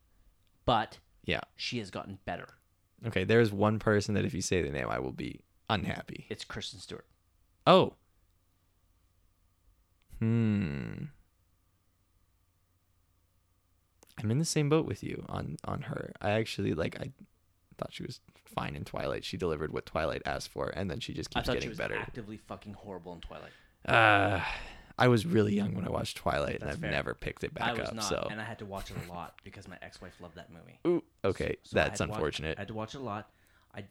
but Yeah. she has gotten better. Okay, there's one person that if you say the name I will be unhappy. It's Kristen Stewart. Oh. Hmm. I'm in the same boat with you on on her. I actually like I thought she was fine in Twilight. She delivered what Twilight asked for and then she just I keeps thought getting she was better. actively fucking horrible in Twilight. Uh I was really young when I watched Twilight and I've fair. never picked it I back was up. not, so and I had to watch it a lot because my ex-wife loved that movie. Ooh, okay, So I had that's watch- unfortunate. I had to watch it a lot. I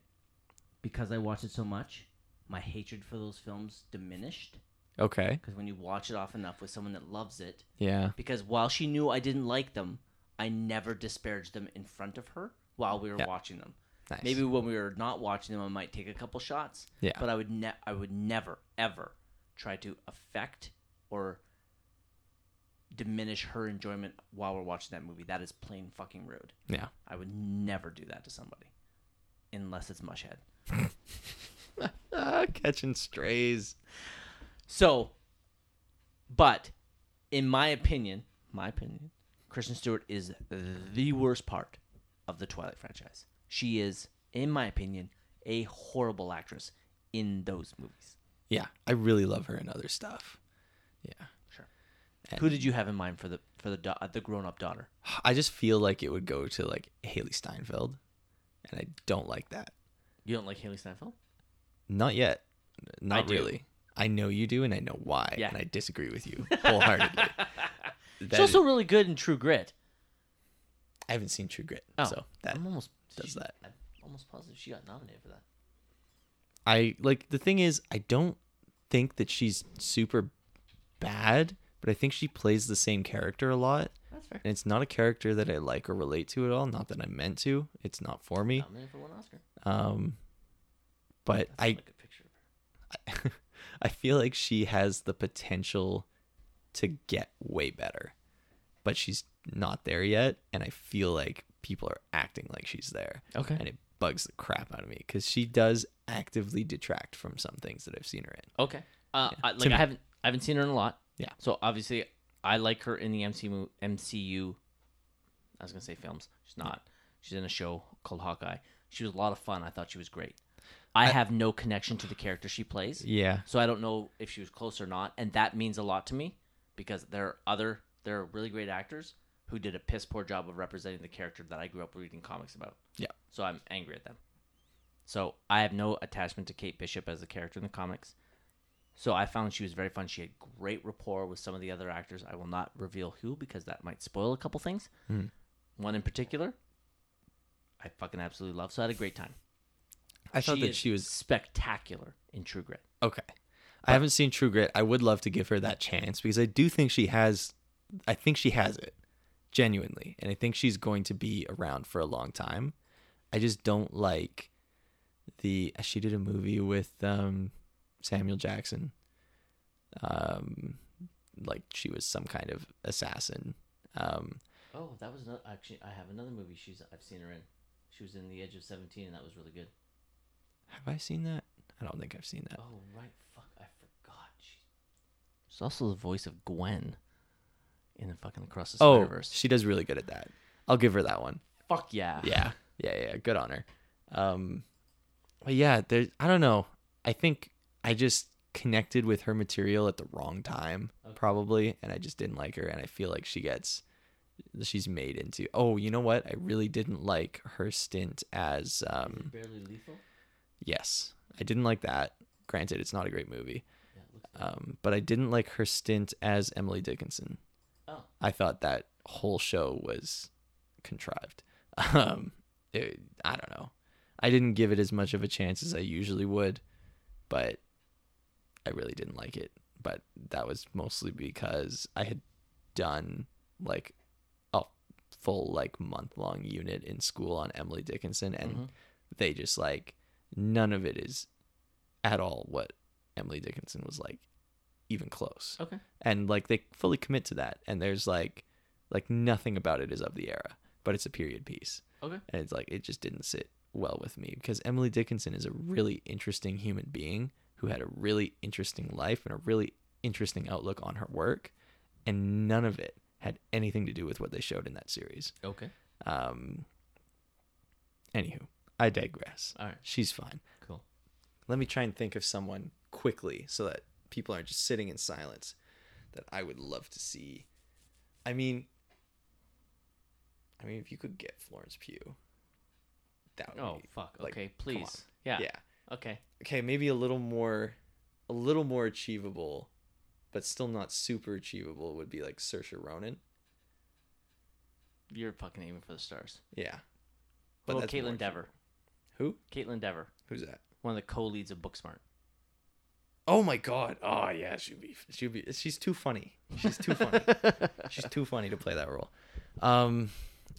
because I watched it so much, my hatred for those films diminished. okay. Because when you watch it off enough with someone that loves it, Yeah. because while she knew I didn't like them, I never disparaged them in front of her while we were Yeah. watching them. Nice. Maybe when we were not watching them, I might take a couple shots. Yeah. But I would ne- I would never ever try to affect or diminish her enjoyment while we're watching that movie. That is plain fucking rude. Yeah. I would never do that to somebody, unless it's Mushhead. Catching strays. So, but in my opinion, my opinion, Kristen Stewart is the worst part of the Twilight franchise. She is, in my opinion, a horrible actress in those movies. Yeah, I really love her in other stuff. Yeah. Sure. And- Who did you have in mind for the for the da- the grown up daughter? I just feel like it would go to like Hailee Steinfeld, and I don't like that. You don't like Hailee Steinfeld? Not yet. Not do. really. I know you do, and I know why. Yeah. And I disagree with you wholeheartedly. She's also really good in True Grit. I haven't seen True Grit, Oh, so that I'm almost does she- that. I'm almost positive she got nominated for that. I like the thing is I don't think that she's super bad, but I think she plays the same character a lot. That's fair. And it's not a character that I like or relate to at all. Not that I meant to. It's not for me. Nominated for one Oscar. Um, but That's I not a good picture of her. I feel like she has the potential to get way better, but she's not there yet. And I feel like people are acting like she's there. Okay. And it bugs the crap out of me because she does actively detract from some things that I've seen her in. Okay. Uh, Yeah. I, To like me. I haven't I haven't seen her in a lot. Yeah. So obviously I like her in the MCU MCU. I was gonna say films. She's not. She's in a show called Hawkeye. She was a lot of fun. I thought she was great. I, have no connection to the character she plays. Yeah. So I don't know if she was close or not, and that means a lot to me because there are other there are really great actors who did a piss poor job of representing the character that I grew up reading comics about. Yeah. So I'm angry at them. So I have no attachment to Kate Bishop as a character in the comics. So I found she was very fun. She had great rapport with some of the other actors. I will not reveal who because that might spoil a couple things. Hmm. One in particular, I fucking absolutely love. So I had a great time. I thought that she was spectacular in True Grit. okay. I haven't seen True Grit. I would love to give her that chance because I do think she has. I think she has it. genuinely, and I think she's going to be around for a long time. I just don't like the. She did a movie with um, Samuel Jackson. Um, like she was some kind of assassin. Um, Oh, that was not actually. I have another movie she's I've seen her in. She was in The Edge of Seventeen, and that was really good. have I seen that? I don't think I've seen that. Oh right, fuck, I forgot. She... She's also the voice of Gwen in the fucking Across the Universe. Oh, Spider Verse. she does really good at that. I'll give her that one. Fuck yeah. Yeah, yeah, yeah. Good on her. Um, but yeah, there's. I don't know. I think I just connected with her material at the wrong time, probably, and I just didn't like her. And I feel like she gets, she's made into. Oh, you know what? I really didn't like her stint as. Um, Barely lethal. yes, I didn't like that. Granted, it's not a great movie, um, but I didn't like her stint as Emily Dickinson. Oh, I thought that whole show was contrived. Um, it, I don't know. I didn't give it as much of a chance as I usually would, but I really didn't like it. But that was mostly because I had done like a full like month long unit in school on Emily Dickinson, and they just like none of it is at all what Emily Dickinson was like, even close okay. and like they fully commit to that and there's like like nothing about it is of the era but it's a period piece Okay. and it's like it just didn't sit well with me because emily dickinson is a really interesting human being who had a really interesting life and a really interesting outlook on her work and none of it had anything to do with what they showed in that series Okay. um anywho i digress All right. she's fine Cool. let me try and think of someone quickly so that people aren't just sitting in silence that I would love to see. I mean, I mean, if you could get Florence Pugh, that would Oh be, fuck. like, Okay, please. Yeah. yeah. Okay. Okay, maybe a little more, a little more achievable, but still not super achievable would be like Saoirse Ronan. You're fucking aiming for the stars. Yeah. But more Kaitlyn Dever. Who? Kaitlyn Dever, Who's that? one of the co-leads of Booksmart. Oh my god. Oh yeah, she'd be she'd be she's too funny. She's too funny. she's too funny to play that role. Um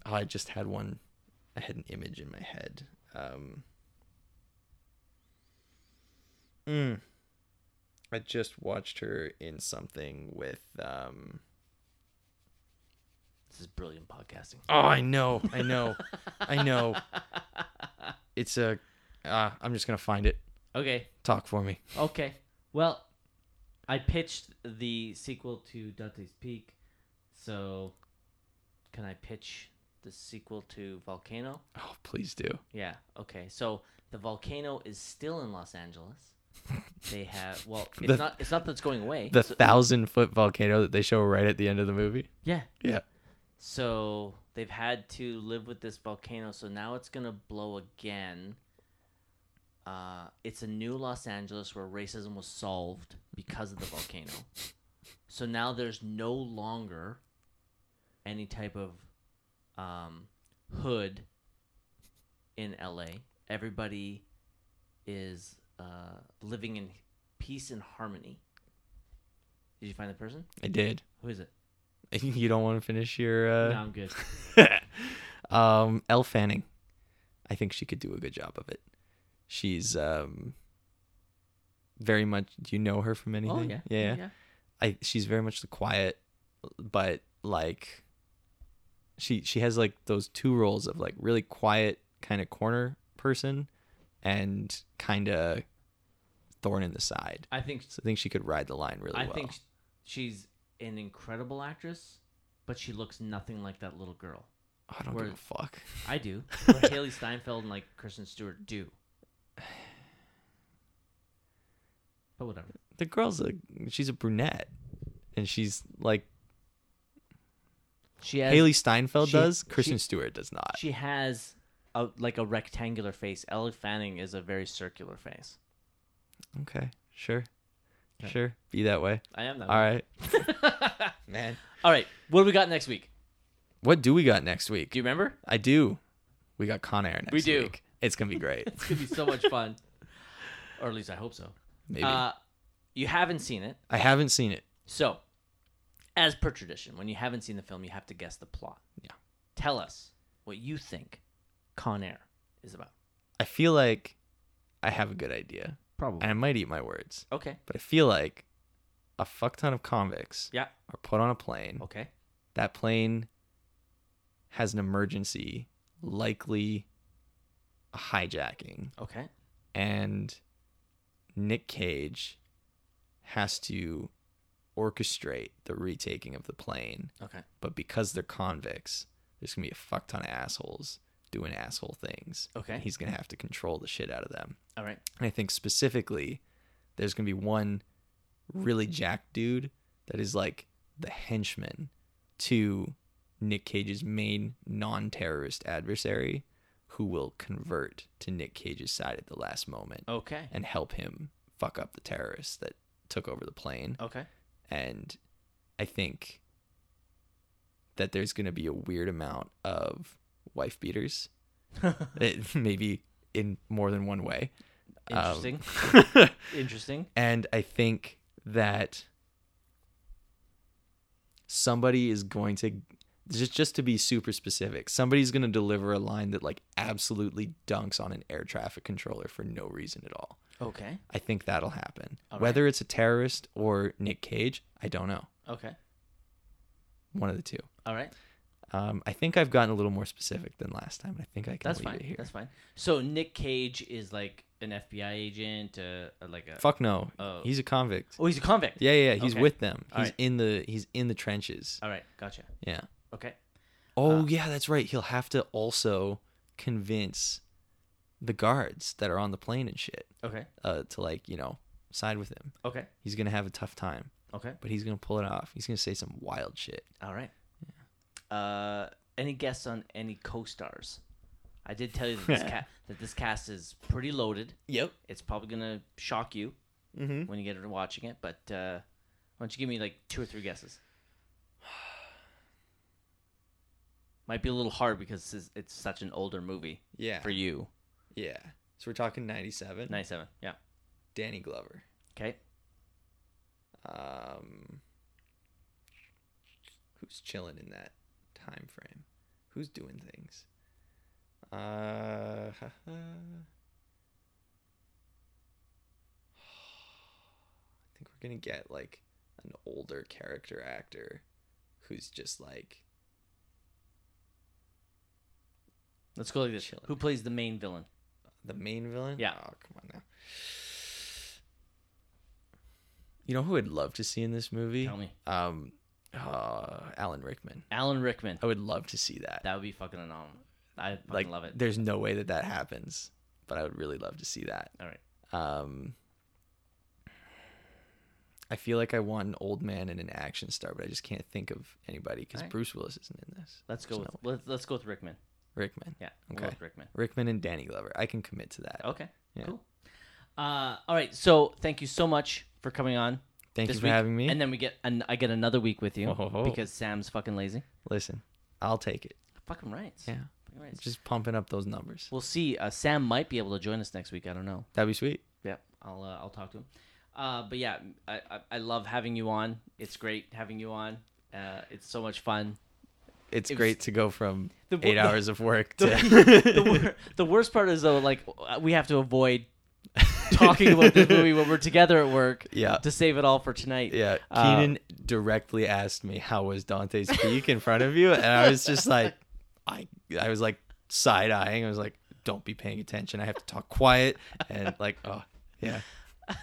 oh, I just had one I had an image in my head. Um mm, I just watched her in something with um This is brilliant podcasting. Oh, I know. I know. I know. It's a uh, I'm just going to find it. Okay. Talk for me. Okay. Well, I pitched the sequel to Dante's Peak, so can I pitch the sequel to Volcano? Oh, please do. Yeah. Okay. So the volcano is still in Los Angeles. They have well, it's The- not. It's not that it's going away. The thousand foot volcano that they show right at the end of the movie. yeah. Yeah. So they've had to live with this volcano. So now it's gonna blow again. Uh, it's a new Los Angeles where racism was solved because of the volcano. So now there's no longer any type of um, hood in LA. Everybody is uh, living in peace and harmony. Did you find the person? I did. Who is it? You don't want to finish your uh no, I'm good. um Elle Fanning. I think she could do a good job of it. She's um very much do you know her from anything? Oh yeah. Yeah. yeah. I she's very much the quiet but like she she has like those two roles of like really quiet kind of corner person and kind of thorn in the side. I think So I think she could ride the line really well. I well. think she's an incredible actress, but she looks nothing like that little girl. I don't where- give a fuck. I do. Hailee Steinfeld and like Kristen Stewart do. But whatever. The girl's a she's a brunette and she's like She has Hailee Steinfeld she- does, Kristen she- Stewart does not. She has a like a rectangular face. Elle Fanning is a very circular face. Okay, sure. Okay. Sure. Be that way. I am that. All way. right. Man. All right. What do we got next week? What do we got next week? Do you remember? I do. We got Con Air next We do. week. It's gonna be great. It's gonna be so much fun. or at least I hope so. Maybe. Uh, you haven't seen it, I haven't seen it. so as per tradition, when you haven't seen the film, you have to guess the plot. Yeah. Tell us what you think Con Air is about. I feel like I have a good idea, Probably. and I might eat my words, Okay. but I feel like a fuck ton of convicts Yeah. are put on a plane. Okay. That plane has an emergency, likely hijacking, Okay. and Nick Cage has to orchestrate the retaking of the plane. Okay. But because they're convicts, there's gonna be a fuck ton of assholes doing asshole things. Okay. And he's gonna have to control the shit out of them. All right. And I think specifically, there's gonna be one really jacked dude that is like the henchman to Nick Cage's main non-terrorist adversary, who will convert to Nick Cage's side at the last moment Okay. and help him fuck up the terrorists that took over the plane. Okay. And I think that there's going to be a weird amount of wife beaters, It- maybe in more than one way. Um, Interesting. Interesting. and I think that somebody is going to just just to be super specific, somebody's going to deliver a line that like absolutely dunks on an air traffic controller for no reason at all. Okay. I think that'll happen. All right. Whether it's a terrorist or Nick Cage, I don't know. Okay. One of the two. All right. Um, I think I've gotten a little more specific than last time. I think I can That's leave fine. it here. That's fine. So Nick Cage is like an FBI agent, uh, like a Fuck no. Oh. He's a convict. Oh, he's a convict. Yeah, yeah, yeah. He's Okay. with them. He's right. in the he's in the trenches. All right. Gotcha. Yeah. Okay. Oh Uh, yeah, that's right. He'll have to also convince the guards that are on the plane and shit Okay. uh, to like you know side with him. Okay. He's gonna have a tough time, Okay. but he's gonna pull it off. He's gonna say some wild shit. All right. Uh, any guess on any co-stars? I did tell you that this, ca- that this cast is pretty loaded. Yep. It's probably gonna shock you Mm-hmm. when you get to watching it. But uh, why don't you give me like two or three guesses? Might be a little hard because is, it's such an older movie Yeah. for you. Yeah. So we're talking ninety-seven. Ninety-seven. Yeah. Danny Glover. Okay. Um, who's chilling in that time frame? Who's doing things? Uh, I think we're gonna get like an older character actor who's just like Let's go like this. Chilling. Who plays the main villain? the main villain. Yeah. Oh, come on now. You know who I'd love to see in this movie? Tell me. Um, uh, Alan Rickman. Alan Rickman. I would love to see that. That would be fucking phenomenal. I fucking like, love it. there's no way that that happens, but I would really love to see that. All right. Um, I feel like I want an old man and an action star, but I just can't think of anybody because Alright. Bruce Willis isn't in this. Let's go with no let's, let's go with Rickman. Rickman. Yeah. Okay. Rickman. Rickman and Danny Glover. I can commit to that. Okay. Yeah. Cool. Uh, all right. So thank you so much for coming on. Thank you for week. having me. And then we get an, I get another week with you Ho, ho, ho. because Sam's fucking lazy. Listen, I'll take it. Fucking right. Yeah. Fucking right. Just pumping up those numbers. We'll see. Uh, Sam might be able to join us next week. I don't know. That'd be sweet. Yeah, I'll uh, I'll talk to him. Uh, but yeah, I, I I love having you on. It's great having you on. Uh, it's so much fun. It's It was- great to go from The- eight the- hours of work to the, the worst part is though, like we have to avoid talking about this movie when we're together at work. Yeah. To save it all for tonight. Yeah, Uh, Keenan directly asked me how was Dante's Peak in front of you, and I was just like, I, I was like side eyeing. I was like, don't be paying attention. I have to talk quiet and like, oh yeah,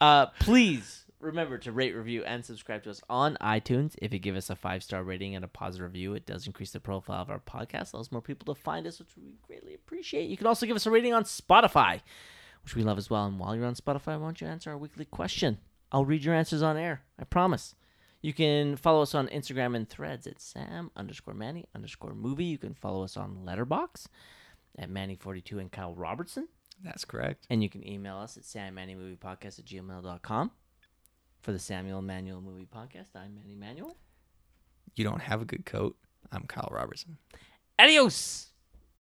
Uh, please remember to rate, review, and subscribe to us on iTunes. If you give us a five star rating and a positive review, it does increase the profile of our podcast, allows more people to find us, which we greatly appreciate. You can also give us a rating on Spotify, which we love as well. And while you're on Spotify, why don't you answer our weekly question? I'll read your answers on air. I promise. You can follow us on Instagram and threads at Sam underscore Manny underscore movie. You can follow us on Letterboxd at Manny42 and Kyle Robertson. that's correct. And you can email us at sammanymoviepodcast at gmail.com. For the Samuel Manuel Movie Podcast, I'm Manny Manuel. You don't have a good coat. I'm Kyle Robertson. Adios!